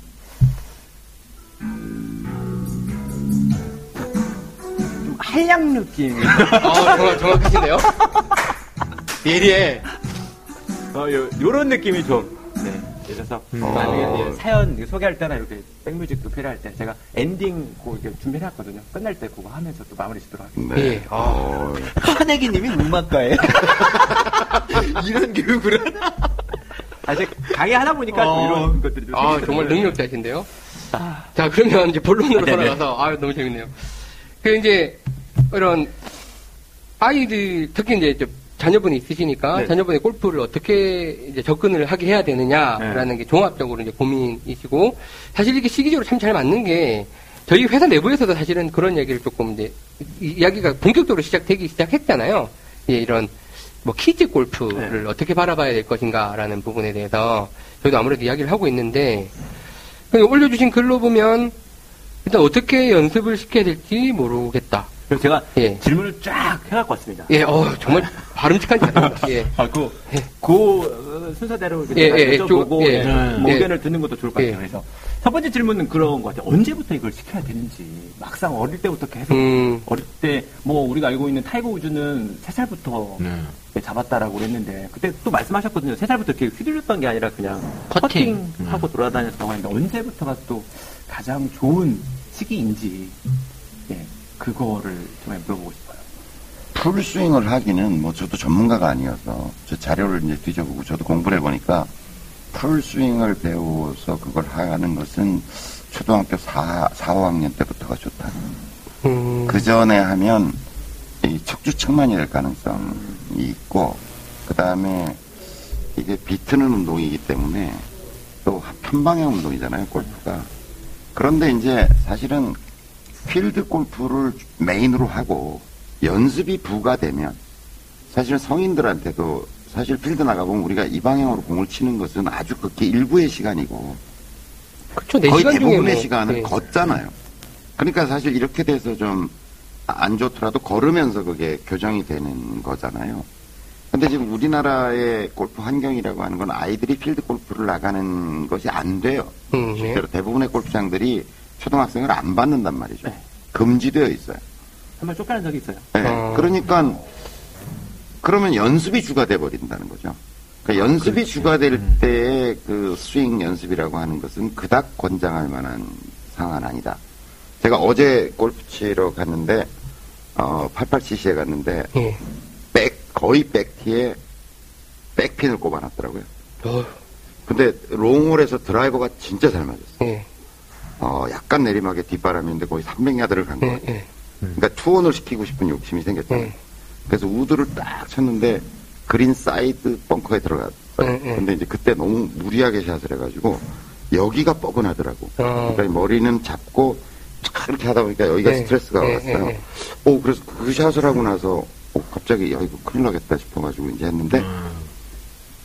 좀 한량 느낌. 어, 정말 정확하신데요? 예리해. 어, 요, 요런 느낌이 좀. 네. 그래서 만약에 이제 사연 소개할 때나 이렇게 백뮤직도 필요할 때 제가 엔딩 곡 이렇게 준비해 놨거든요. 끝날 때 그거 하면서 또 마무리 짓도록 하겠습니다. 네. 예. 아. 어, 카네기님이 음악가예요. (laughs) 이런 교육을 하나? 아, 이제 강의 하다 보니까 또 어. 이런 것들이 좀 아. 정말 능력자신데요? 자, 그러면 이제 본론으로 아. 돌아가서, 아 너무 재밌네요. 그, 이제, 이런, 아이들, 특히 이제, 저 자녀분이 있으시니까, 네. 자녀분의 골프를 어떻게 이제 접근을 하게 해야 되느냐라는 게 종합적으로 이제 고민이시고, 사실 이게 시기적으로 참 잘 맞는 게, 저희 회사 내부에서도 사실은 그런 얘기를 조금 이제, 이- 이야기가 본격적으로 시작되기 시작했잖아요. 예, 이런, 뭐, 키즈 골프를 어떻게 바라봐야 될 것인가라는 부분에 대해서, 저희도 아무래도 이야기를 하고 있는데, 올려주신 글로 보면 일단 어떻게 연습을 시켜야 될지 모르겠다. 그래서 제가 예. 질문을 쫙 해갖고 왔습니다. 예, 어 정말 바람직한 자세입니다. 예. (laughs) 아, 그, 예. 그 어, 순서대로 이렇게 예, 제가 예, 예, 여쭤보고 좀, 예. 예, 뭐 예. 의견을 듣는 것도 좋을 것 같아요. 예. 그래서 첫 번째 질문은 그런 것 같아요. 언제부터 이걸 시켜야 되는지 막상 어릴 때부터 계속 음, 어릴 때 뭐 우리가 알고 있는 타이거 우즈는 세 살부터 잡았다라고 그랬는데 그때 또 말씀하셨거든요. 세 살부터 이렇게 휘둘렸던 게 아니라 그냥 퍼팅. 퍼팅하고 돌아다녔다고 하는데 언제부터가 또 가장 좋은 시기인지 예, 그거를 좀 물어보고 싶어요. 풀스윙을 하기는 뭐 저도 전문가가 아니어서 저 자료를 이제 뒤져보고 저도 공부를 해보니까 풀스윙을 배워서 그걸 하는 것은 초등학교 4, 4, 5학년 때부터가 좋다. 음, 그 전에 하면 이 척추측만이 될 가능성이 있고, 그 다음에 이게 비트는 운동이기 때문에 또 편방향 운동이잖아요, 골프가. 그런데 이제 사실은 필드 골프를 메인으로 하고 연습이 부과되면 사실 성인들한테도 사실 필드 나가보면 우리가 이 방향으로 공을 치는 것은 아주 극히 일부의 시간이고 그쵸, 네 거의 시간 대부분의 뭐, 시간은 예. 걷잖아요. 그러니까 사실 이렇게 돼서 좀 안 좋더라도 걸으면서 그게 교정이 되는 거잖아요. 근데 지금 우리나라의 골프 환경이라고 하는 건 아이들이 필드 골프를 나가는 것이 안 돼요. 음, 네. 실제로 대부분의 골프장들이 초등학생을 안 받는단 말이죠. 네. 금지되어 있어요. 한번 쫓겨난 적이 있어요. 네. 어. 그러니까 그러면 연습이 주가 돼 버린다는 거죠. 그러니까 연습이 주가 될 때의 그 스윙 연습이라고 하는 것은 그닥 권장할 만한 상황은 아니다. 제가 어제 골프 치러 갔는데 어 88cc에 갔는데 예. 백 거의 백티에 백핀을 꼽아놨더라고요. 어, 근데 롱홀에서 드라이버가 진짜 잘 맞았어요. 예, 어 약간 내리막에 뒷바람인데 거의 300야드를 간 예, 거예요. 예. 그러니까 투혼을 시키고 싶은 욕심이 생겼잖아요. 네. 그래서 우드를 딱 쳤는데 그린 사이드 벙커에 들어갔어요. 근데 이제 그때 너무 무리하게 샷을 해가지고 여기가 뻐근하더라고. 어. 그러니까 머리는 잡고 쫙 이렇게 하다 보니까 여기가 네. 스트레스가 네, 왔어요. 네, 네. 오, 그래서 그 샷을 하고 나서 오, 갑자기 야 이거 큰일 나겠다 싶어가지고 이제 했는데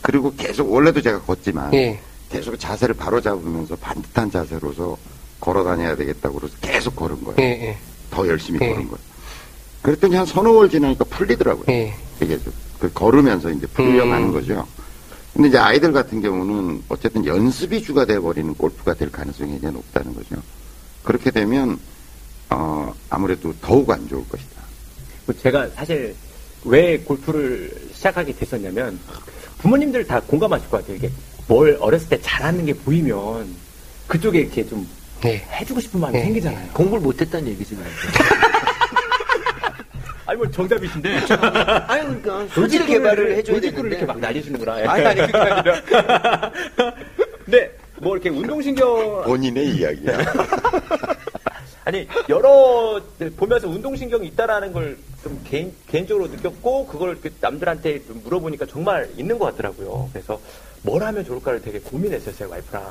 그리고 계속 원래도 제가 걷지만 예. 계속 자세를 바로 잡으면서 반듯한 자세로서 걸어 다녀야 되겠다고 그래서 계속 걸은 거예요. 예, 예. 더 열심히 예. 걸은 거예요. 그랬더니 한 서너 월 지나니까 풀리더라고요. 예. 이게 좀, 그 걸으면서 이제 풀려가는 음. 거죠. 근데 이제 아이들 같은 경우는 어쨌든 연습이 주가 돼버리는 골프가 될 가능성이 굉장히 높다는 거죠. 그렇게 되면, 어, 아무래도 더욱 안 좋을 것이다. 그 제가 사실 왜 골프를 시작하게 됐었냐면 부모님들 다 공감하실 것 같아요. 이게 뭘 어렸을 때 잘하는 게 보이면 그쪽에 이렇게 좀 예. 해주고 싶은 마음이 네. 생기잖아요. 공부를 못했다는 얘기지. 뭐. (laughs) 아니 뭐 정답이신데 (laughs) 아니 그러니까 소질 개발을 해줘야 되는데. 이렇게 막 날리시는구나. 아니 아니 그게 아니라. 근데 (laughs) 뭐 이렇게 운동신경 본인의 이야기야. 아니 여러 보면서 운동신경이 있다라는 걸 좀 개인 개인적으로 느꼈고 그걸 남들한테 좀 물어보니까 정말 있는 것 같더라고요. 그래서 뭘 하면 좋을까를 되게 고민했었어요 와이프랑.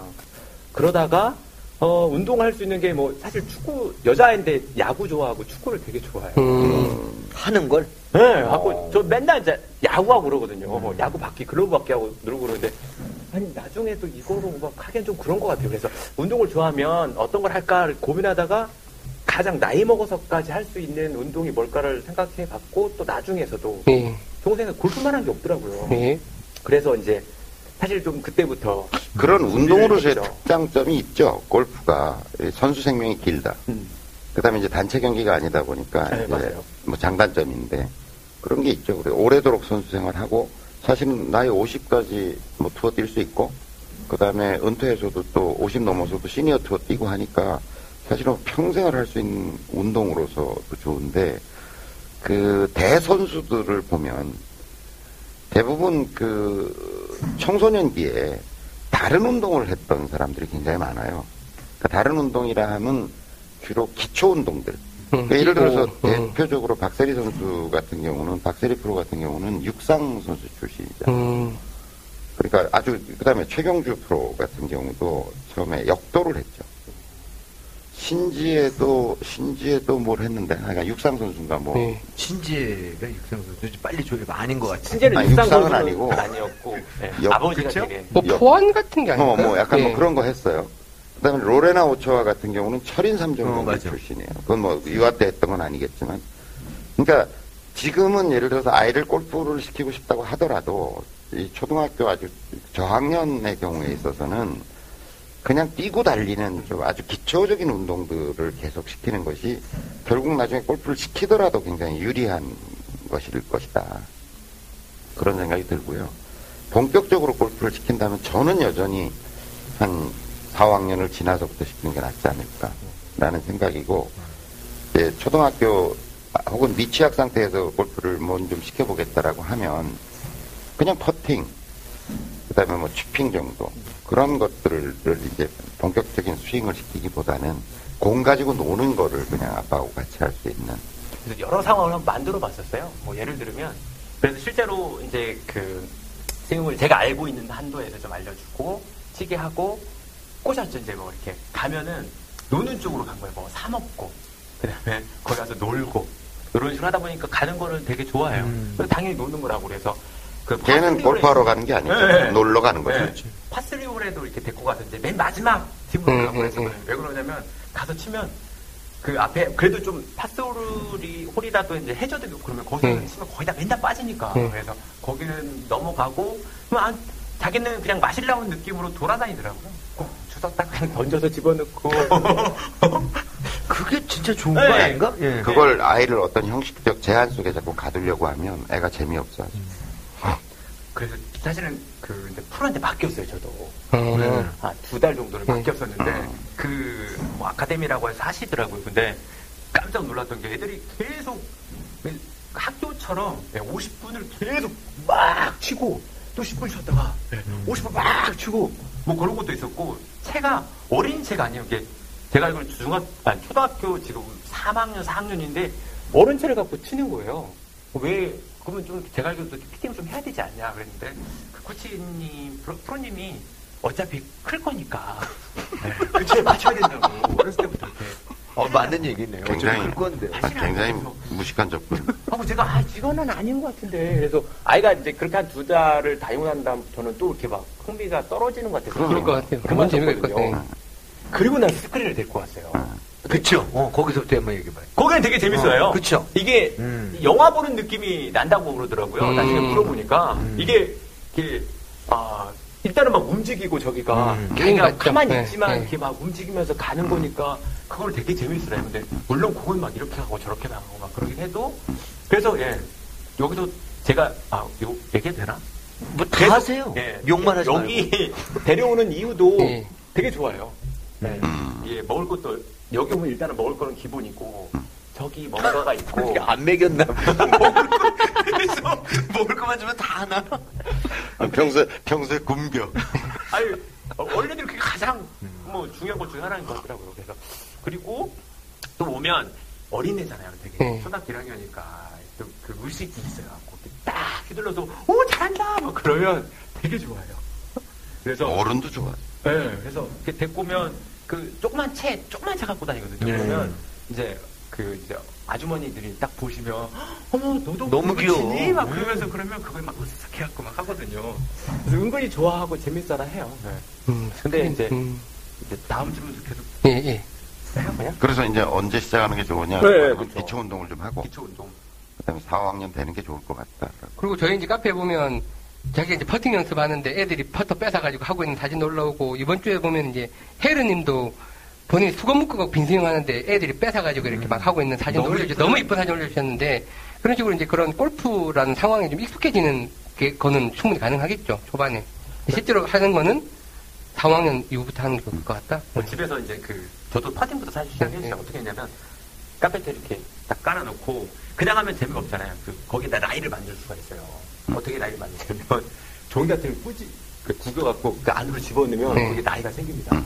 그러다가 어 운동할 수 있는 게 뭐 사실 축구 여자인데 야구 좋아하고 축구를 되게 좋아해요. 음. 하는 걸. 네, 하고 저 맨날 이제 야구하고 그러거든요. 뭐 야구 바퀴, 글러브 바퀴 하고 누르고 그러는데 아니 나중에 또 이거로 막 하기엔 좀 그런 것 같아요. 그래서 운동을 좋아하면 어떤 걸 할까를 고민하다가 가장 나이 먹어서까지 할 수 있는 운동이 뭘까를 생각해 봤고 또 나중에서도 예. 동생은 골프만 한 게 없더라고요. 예. 그래서 이제 사실 좀 그때부터 그런 운동으로서의 했죠. 특장점이 있죠. 골프가 선수 생명이 길다. 음. 그다음에 이제 단체 경기가 아니다 보니까 네. 뭐 장단점인데 그런 게 있죠. 그래 오래도록 선수 생활하고 사실은 나이 50까지 뭐 투어 뛸 수 있고 그다음에 은퇴해서도 또 50 넘어서도 시니어 투어 뛰고 하니까 사실은 평생을 할 수 있는 운동으로서도 좋은데 그 대선수들을 보면 대부분 그 청소년기에 다른 운동을 했던 사람들이 굉장히 많아요. 그러니까 다른 운동이라 하면 주로 기초 운동들. 그러니까 예를 들어서 음. 대표적으로 박세리 선수 같은 경우는 박세리 프로 같은 경우는 육상 선수 출신이잖아요. 음. 그러니까 아주 그다음에 최경주 프로 같은 경우도 처음에 역도를 했죠. 신지에도 신지에도 뭘 했는데 그러니까 육상 선수인가 뭐 예. 신지가 육상 선수 빨리 조회가 아닌 것 같아. 신재는 아니, 육상 육상은 아니고. 아니었고 네, 역- 아버지가 그쵸? 되게 뭐 역- 포환 같은 게 아니에요? 어, 뭐 약간 뭐 그런 거 했어요. 그다음에 로레나 오초아 같은 경우는 철인 삼종 어. 출신이에요. 그건 뭐 유아 때 했던 건 아니겠지만, 그러니까 지금은 예를 들어서 아이를 골프를 시키고 싶다고 하더라도 이 초등학교 아주 저학년의 경우에 있어서는 그냥 뛰고 달리는 좀 아주 기초적인 운동들을 계속 시키는 것이 결국 나중에 골프를 시키더라도 굉장히 유리한 것일 것이다. 그런 생각이 들고요. 본격적으로 골프를 시킨다면 저는 여전히 한 4, 5학년을 지나서부터 시키는 게 낫지 않을까라는 생각이고, 이제 초등학교 아, 혹은 미취학 상태에서 골프를 뭐좀 시켜보겠다라고 하면 그냥 퍼팅, 그 다음에 뭐 치핑 정도 그런 것들을 이제 본격적인 스윙을 시키기보다는 공 가지고 노는 거를 그냥 아빠하고 같이 할 수 있는 그래서 여러 상황을 한번 만들어 봤었어요. 뭐 예를 들면 그래서 실제로 이제 그 스윙을 제가 알고 있는 한도에서 좀 알려주고 치게 하고 꼬셨죠 이제 뭐 이렇게 가면은 노는 쪽으로 간 거예요. 뭐 사 먹고 그다음에 거기 가서 놀고 이런 식으로 하다 보니까 가는 거를 되게 좋아해요. 그래서 당연히 노는 거라고 그래서 그 걔는 파스리홀에- 골프하러 가는 게 아니죠. 네. 놀러 가는 거죠. 네. 파스리홀에도 이렇게 데리고 가서 이제 맨 마지막 팀으로 음, 가고 음, 그랬었거든요. 왜 그러냐면 가서 치면 그 앞에 그래도 좀 파스홀이 홀이라도 이제 해저드고 그러면 거기서 음. 치면 거의 다 맨날 빠지니까 음. 그래서 거기는 넘어가고 아, 자기는 그냥 마실라는 느낌으로 돌아다니더라고요. 딱 그냥 던져서 집어넣고 (laughs) 그게 진짜 좋은 네. 거 아닌가? 예. 그걸 아이를 어떤 형식적 제한 속에 자꾸 가두려고 하면 애가 재미없어 하죠. 그래서 사실은 그 이제 프로한테 맡겼어요 저도. 어. 아, 두달 정도를 네. 맡겼었는데, 그, 뭐, 아카데미라고 해서 하시더라고요. 근데 깜짝 놀랐던 게 애들이 계속 학교처럼 50분을 계속 막 치고, 또 10분 쉬었다가, 50분 막 치고, 뭐 그런 것도 있었고, 채가 어린 채가 아니에요. 이게 제가 알기로 중학, 아니, 초등학교 지금 3학년, 4학년인데, 어른 채를 갖고 치는 거예요. 왜, 그러면 좀 제가 알기로 피팅을 좀 해야 되지 않냐 그랬는데, 코치님, 프로, 프로님이 어차피 클 거니까 (laughs) 네, 그치에 맞춰야 된다고 어렸을 때부터 이렇게 어, 맞는 얘기네요. 굉장히, 어차피 클 건데. 굉장히 무식한 접근. (laughs) 하고 제가 아 이거는 아닌 것 같은데 그래서 아이가 이제 그렇게 한 두 달을 다니고 난 다음부터는 또 이렇게 막 흥미가 떨어지는 것 같아서 그럴 것 같아요. 그만 재미가. 있거든요. 그리고 난 스크린을 데리고 왔어요. 그쵸. 어, 거기서부터 한번 얘기해봐요. 거기는 되게 재밌어요. 어, 그쵸. 이게 음. 영화 보는 느낌이 난다고 그러더라고요. 음. 나중에 물어보니까 이게 이게 아 일단은 막 움직이고 저기가 음. 게임 그냥 같죠. 가만히 네, 있지만 네. 이렇게 막 움직이면서 가는 거니까 그걸 되게 재밌어요. 근데 물론 그걸 막 이렇게 하고 저렇게 나가고 막 그러긴 해도 그래서 예 여기도 제가 아 이거 얘기해도 되나? 뭐다 계속, 하세요. 예, 욕만 하지 여기 (laughs) 데려오는 이유도 예. 되게 좋아요. 네. 음. 예, 먹을 것도 여기 오면 일단은 먹을 거는 기본이고 저기 뭔가가 있고. (laughs) 안 먹였나 봐. 그래서 먹을 것만 주면 다 하나? 아, 평소에, 평소에 굶겨. 아유 어, 원래는 그게 가장 뭐 중요한 것 중에 하나인 것 같더라고요. 그래서 그리고 또 오면 어린애잖아요. 되게 네. 초등학교 1학년이니까 또그 의식이 있어요. 거기 딱 휘둘러서 오 잘한다 막 그러면 되게 좋아요. 그래서 어른도 좋아. 네, 그래서 이렇게 데리고 오면 그 조그만 채, 조그만 차 갖고 다니거든요. 네. 그러면 이제 그 이제 아주머니들이 딱 보시면 어머 너도 너무 귀여워. 막 음. 그러면서 그러면 그걸 막 으쓱 해갖고 막 하거든요. 그래서 은근히 좋아하고 재밌어라 해요. 네. 음, 근데 이제, 음, 이제 다음 주부터 계속 예, 예. 해요 그냥 그래서 이제 언제 시작하는 게 좋으냐? 네, 그러면 그렇죠. 기초 운동을 좀 하고, 기초 운동. 그다음에 4, 5학년 되는 게 좋을 것 같다. 그리고 저희 이제 카페에 보면 자기가 이제 퍼팅 연습하는데 애들이 퍼터 뺏어가지고 하고 있는 사진 올라오고 이번 주에 보면 이제 헤르님도 본인이 수건 묶고 빈스윙 하는데 애들이 뺏어가지고 이렇게 막 하고 있는 사진 올려주. 너무 이쁜 사진 올려주셨는데 그런 식으로 이제 그런 골프라는 상황에 좀 익숙해지는 게 거는 충분히 가능하겠죠 초반에 실제로 하는 거는 4학년 이후부터 하는 것 같다. 뭐 집에서 이제 그 저도 파팅부터 사실 시작했어요. 네. 어떻게 했냐면 카페트 이렇게 딱 깔아놓고 그냥 하면 재미가 없잖아요. 그 거기다 라이를 만들 수가 있어요. 어떻게 라이를 만드냐면 종이 같은 걸 꾸지 그 구겨갖고 그 안으로 집어넣으면 네. 거기 라이가 생깁니다.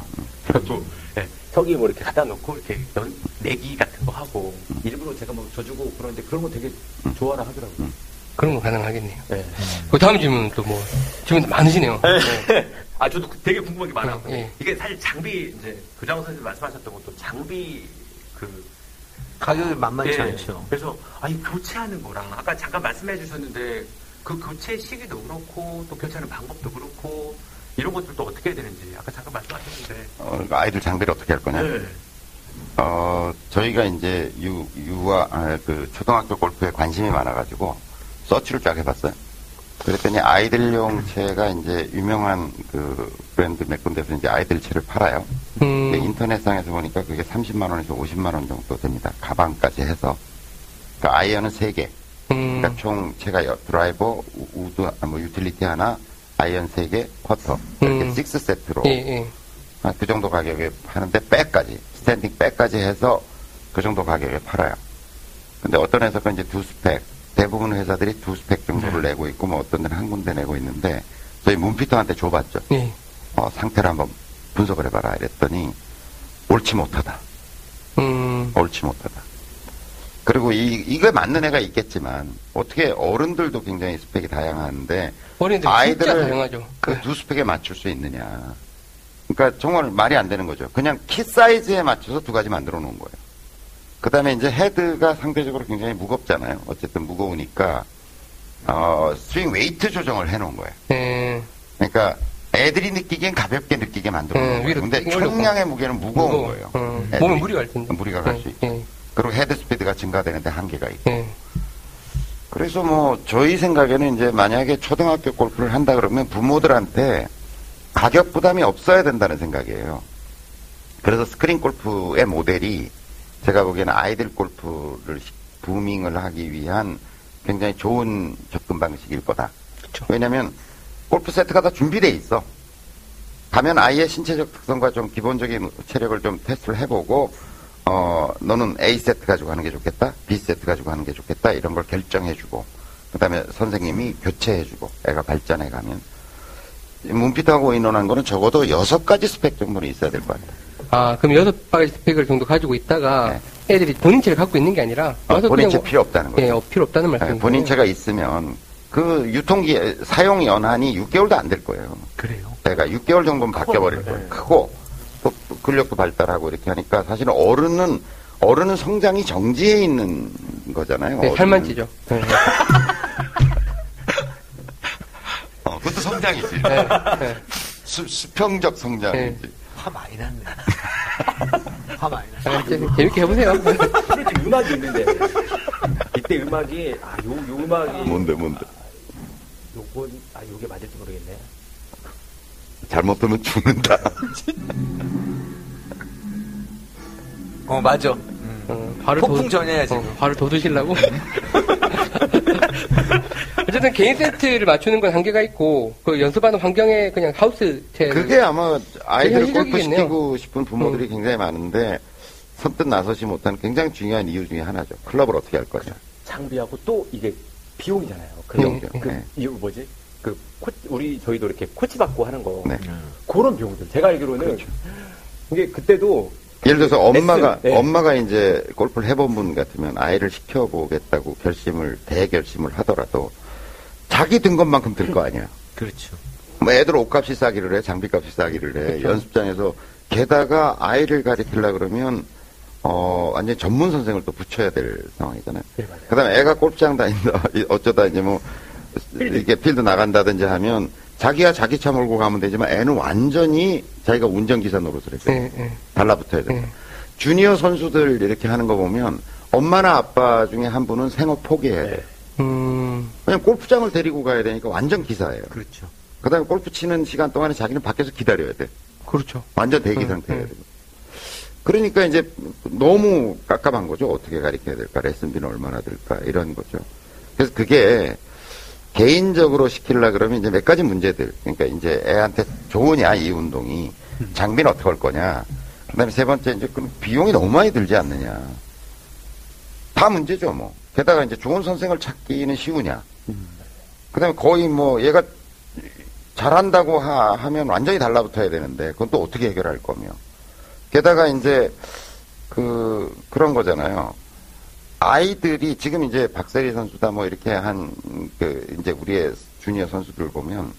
그래갖고 예, 저기 뭐 이렇게 갖다 놓고 이렇게 연, 내기 같은 거 하고 일부러 제가 뭐 줘주고 그러는데 그런 거 되게 좋아라 하더라고요. 그런 거 가능하겠네요. 네. 그 다음 질문 또 뭐 질문 많으시네요. (laughs) 아, 저도 그- 되게 궁금한 게 많아요. 예, 예. 이게 사실 장비, 이제, 교장 선생님 말씀하셨던 것도 장비, 그, 가격이 만만치 예, 않죠. 그래서, 아니, 교체하는 거랑, 아까 잠깐 말씀해 주셨는데, 그 교체 시기도 그렇고, 또 교체하는 방법도 그렇고, 이런 것들도 어떻게 해야 되는지, 아까 잠깐 말씀하셨는데. 어, 아이들 장비를 어떻게 할 거냐? 네. 어, 저희가 이제 유, 유아, 아, 그, 초등학교 골프에 관심이 많아가지고, 서치를 쫙 해봤어요. 그랬더니 아이들용 채가 이제 유명한 그 브랜드 몇 군데서 이제 아이들 채를 팔아요. 음, 인터넷상에서 보니까 그게 30만원에서 50만원 정도 됩니다. 가방까지 해서. 그러니까 아이언은 3개. 음, 그러니까 총 여- 드라이버, 우- 우드, 아, 뭐 유틸리티 하나, 아이언 3개, 퍼터. 이렇게 음. 6 세트로. 예, 예. 아, 그 정도 가격에 파는데 백까지 스탠딩 백까지 해서 그 정도 가격에 팔아요. 근데 어떤 회사가 이제 두 스펙 대부분 회사들이 두 스펙 정도를 내고 있고 뭐 어떤 데는 한 군데 내고 있는데 저희 문피터한테 줘봤죠. 예. 어, 상태를 한번 분석을 해봐라 이랬더니 옳지 못하다. 음, 옳지 못하다. 그리고 이 이게 맞는 애가 있겠지만 어떻게 어른들도 굉장히 스펙이 다양한데 아이들을 다양하죠. 그두 스펙에 맞출 수 있느냐. 그러니까 정말 말이 안 되는 거죠. 그냥 키 사이즈에 맞춰서 두 가지 만들어 놓은 거예요. 그 다음에 이제 헤드가 상대적으로 굉장히 무겁잖아요. 어쨌든 무거우니까, 어, 스윙 웨이트 조정을 해 놓은 거예요. 예. 그러니까 애들이 느끼기엔 가볍게 느끼게 만들어 놓은 음, 거예요. 근데. 총량의 무게는 무거운 무거워. 거예요. 음. 몸에 무리가 갈 텐데. 무리가 갈수 예, 있고. 예, 그리고 헤드 스피드가 증가되는데 한계가 있고. 예. 그래서 뭐 저희 생각에는 이제 만약에 초등학교 골프를 한다 그러면 부모들한테 가격 부담이 없어야 된다는 생각이에요. 그래서 스크린 골프의 모델이 제가 보기에는 아이들 골프를 시- 부밍을 하기 위한 굉장히 좋은 접근 방식일 거다. 그쵸. 왜냐하면 골프 세트가 다 준비돼 있어. 가면 아이의 신체적 특성과 좀 기본적인 체력을 좀 테스트를 해보고 어 너는 A 세트 가지고 하는 게 좋겠다, B 세트 가지고 하는 게 좋겠다 이런 걸 결정해주고 그 다음에 선생님이 교체해주고 애가 발전해가면 문피트하고 의논한 거는 적어도 여섯 가지 스펙 정도는 있어야 될 것 같아요. 아, 그럼 여섯 가지 스펙을 정도 가지고 있다가 애들이 본인체를 갖고 있는 게 아니라 어, 와서 본인체 필요 없다는 거죠. 예, 어, 필요 없다는 네, 말씀이에요. 본인체가 있으면 그 유통기 사용 연한이 6개월도 안 될 거예요. 그래요. 애가 6개월 정도면 바뀌어버릴 거예요. 네. 크고 또 근력도 발달하고 이렇게 하니까 사실은 어른은 어른은 성장이 정지해 있는 거잖아요. 네. 살만 찌죠. 네. 어, 그것도 성장이지. 네, 네. 수, 수평적 성장이지. 화 많이 났네. (laughs) 화 많이. 아, 재- 재밌게 해보세요. 근데 음악이 있는데 이때 음악이 아 요 요 음악이 뭔데 뭔데. 요건 아 요게 맞을지 모르겠네. 잘못 들으면 죽는다. (laughs) 어 맞아. 어, 발을 폭풍 더- 전야야, 지금. 어, 발을 돋으시려고. (laughs) 어쨌든 개인 세트를 맞추는 건 한계가 있고 그 연습하는 환경에 그냥 하우스 채 그게 아마 아이들을 골프. 시키고 싶은 부모들이 굉장히 많은데 선뜻 나서지 못하는 굉장히 중요한 이유 중에 하나죠. 클럽을 어떻게 할 거냐. 장비하고 또 이게 비용이잖아요. 그, 비용이요. 그, 네. 이거 뭐지? 그 코, 우리 저희도 이렇게 코치 받고 하는 거 네. 그런 비용들. 제가 알기로는 이게 그때도 예를 들어서 엄마가 레슨, 네. 엄마가 이제 골프를 해본 분 같으면 아이를 시켜보겠다고 결심을 대결심을 하더라도 자기 든 것만큼 들 거 아니야. (laughs) 그렇죠. 뭐 애들 옷값이 싸기를 해, 장비값이 싸기를 해. 연습장에서 게다가 아이를 가리키려 그러면 어 완전 히 전문 선생을 또 붙여야 될 상황이잖아요. 네. 그다음에 애가 골프장 다닌다 (laughs) 이- 어쩌다 이제 뭐 이렇게 필드 나간다든지 하면 자기가 자기 차 몰고 가면 되지만 애는 완전히 자기가 운전기사 노릇을 했어요. 네, 네. 달라붙어야 돼. 네. 주니어 선수들 이렇게 하는 거 보면 엄마나 아빠 중에 한 분은 생업 포기해야 돼. 네. 음, 왜냐면 골프장을 데리고 가야 되니까 완전 기사예요. 그렇죠. 그 다음에 골프 치는 시간 동안에 자기는 밖에서 기다려야 돼. 그렇죠. 완전 대기 음, 상태여야 음. 되고. 그러니까 이제 너무 깝깝한 거죠. 어떻게 가르쳐야 될까? 레슨비는 얼마나 들까? 이런 거죠. 그래서 그게 개인적으로 시키려 그러면 이제 몇 가지 문제들. 그러니까 이제 애한테 좋으냐, 이 운동이. 장비는 어떻게 할 거냐. 그 다음에 세 번째, 이제 그 비용이 너무 많이 들지 않느냐. 다 문제죠, 뭐. 게다가 이제 좋은 선생을 찾기는 쉬우냐. 그 다음에 거의 뭐 얘가 잘한다고 하, 면 완전히 달라붙어야 되는데 그건 또 어떻게 해결할 거며. 게다가 이제 그 그런 거잖아요. 아이들이 지금 이제 박세리 선수다 뭐 이렇게 한 그 이제 우리의 주니어 선수들 보면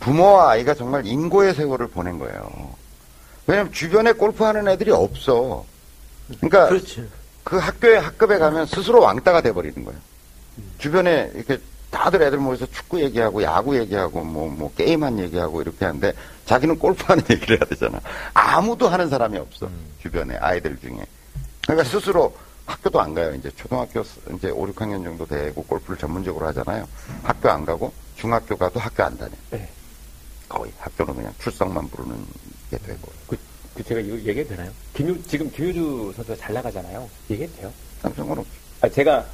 부모와 아이가 정말 인고의 세월을 보낸 거예요. 왜냐면 주변에 골프하는 애들이 없어. 그러니까 그렇죠. 그 학교에 학급에 가면 스스로 왕따가 돼 버리는 거예요. 주변에 이렇게 다들 애들 모여서 축구 얘기하고 야구 얘기하고 뭐, 뭐 게임한 얘기하고 이렇게 하는데 자기는 골프하는 (laughs) 얘기를 해야 되잖아. 아무도 하는 사람이 없어. 주변에 아이들 중에. 그러니까 스스로 학교도 안 가요. 이제 초등학교 스- 이제 5, 6학년 정도 되고 골프를 전문적으로 하잖아요. 학교 안 가고 중학교 가도 학교 안 다녀. 네. 거의 학교는 그냥 출석만 부르는 게 되고. 그, 그 제가 이거 얘기해도 되나요? 김유, 지금 김효주 선수가 잘 나가잖아요. 얘기해도 돼요? 상관없죠. 아, 제가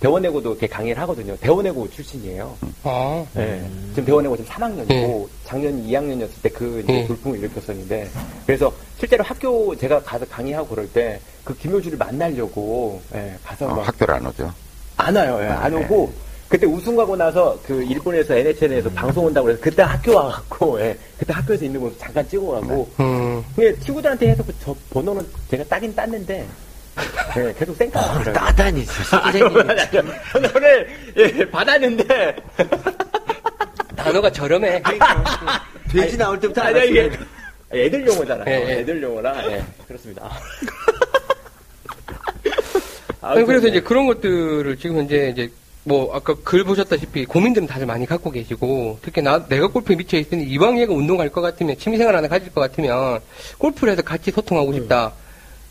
대원외고도 이렇게 강의를 하거든요. 대원외고 출신이에요. 아, 네. 지금 대원외고 지금 3학년이고 작년 2학년이었을 때 그 이제 네. 돌풍을 일으켰었는데 그래서 실제로 학교 제가 가서 강의하고 그럴 때 그 김효주를 만나려고 예, 가서 어, 막 학교를 안 오죠. 안 와요. 예, 안 아, 네. 오고 그때 우승하고 나서 그 일본에서 NHN에서 방송 온다고 그래서 그때 학교 와갖고 예, 그때 학교에서 있는 모습 잠깐 찍어가고 음, 근데 친구들한테 해서 그저 번호는 제가 따긴 땄는데 예, 계속 쌩까더라고요. 따다니, 선생님. 번호를 예, 받았는데 (laughs) 단어가 저렴해. (laughs) 돼지 나올 때부터 아니, 이게 알았어요. 애들 용어잖아요. 예, 예. 애들 용어라. 예, 그렇습니다. (laughs) 아니, 그래서 이제 그런 것들을 지금 현재 이제 뭐 아까 글 보셨다시피 고민들은 다들 많이 갖고 계시고 특히 나 내가 골프에 미쳐 있으니 이왕 얘가 운동할 것 같으면 취미생활 하나 가질 것 같으면 골프를 해서 같이 소통하고 싶다.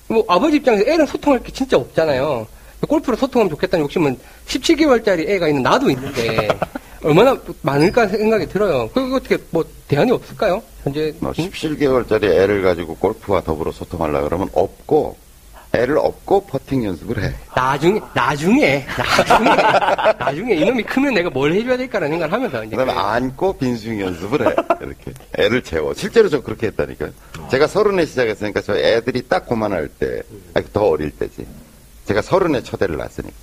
뭐 아버지 입장에서 애랑 소통할 게 진짜 없잖아요. 골프로 소통하면 좋겠다는 욕심은 17개월짜리 애가 있는 나도 있는데 (laughs) 얼마나 많을까 생각이 들어요. 그거 어떻게 뭐 대안이 없을까요? 현재 뭐 음? 17개월짜리 애를 가지고 골프와 더불어 소통하려 그러면 없고 애를 업고 퍼팅 연습을 해. 나중에 나중에 나중에 나중에 이놈이 크면 내가 뭘 해줘야 될까라는 생각을 하면서 이제 그다음에 안고 빈스윙 연습을 해. 이렇게 애를 채워. 실제로 저 그렇게 했다니까요. 제가 서른에 시작했으니까 저 애들이 딱 고만할 때, 아니 더 어릴 때지. 제가 서른에 첫애를 낳았으니까.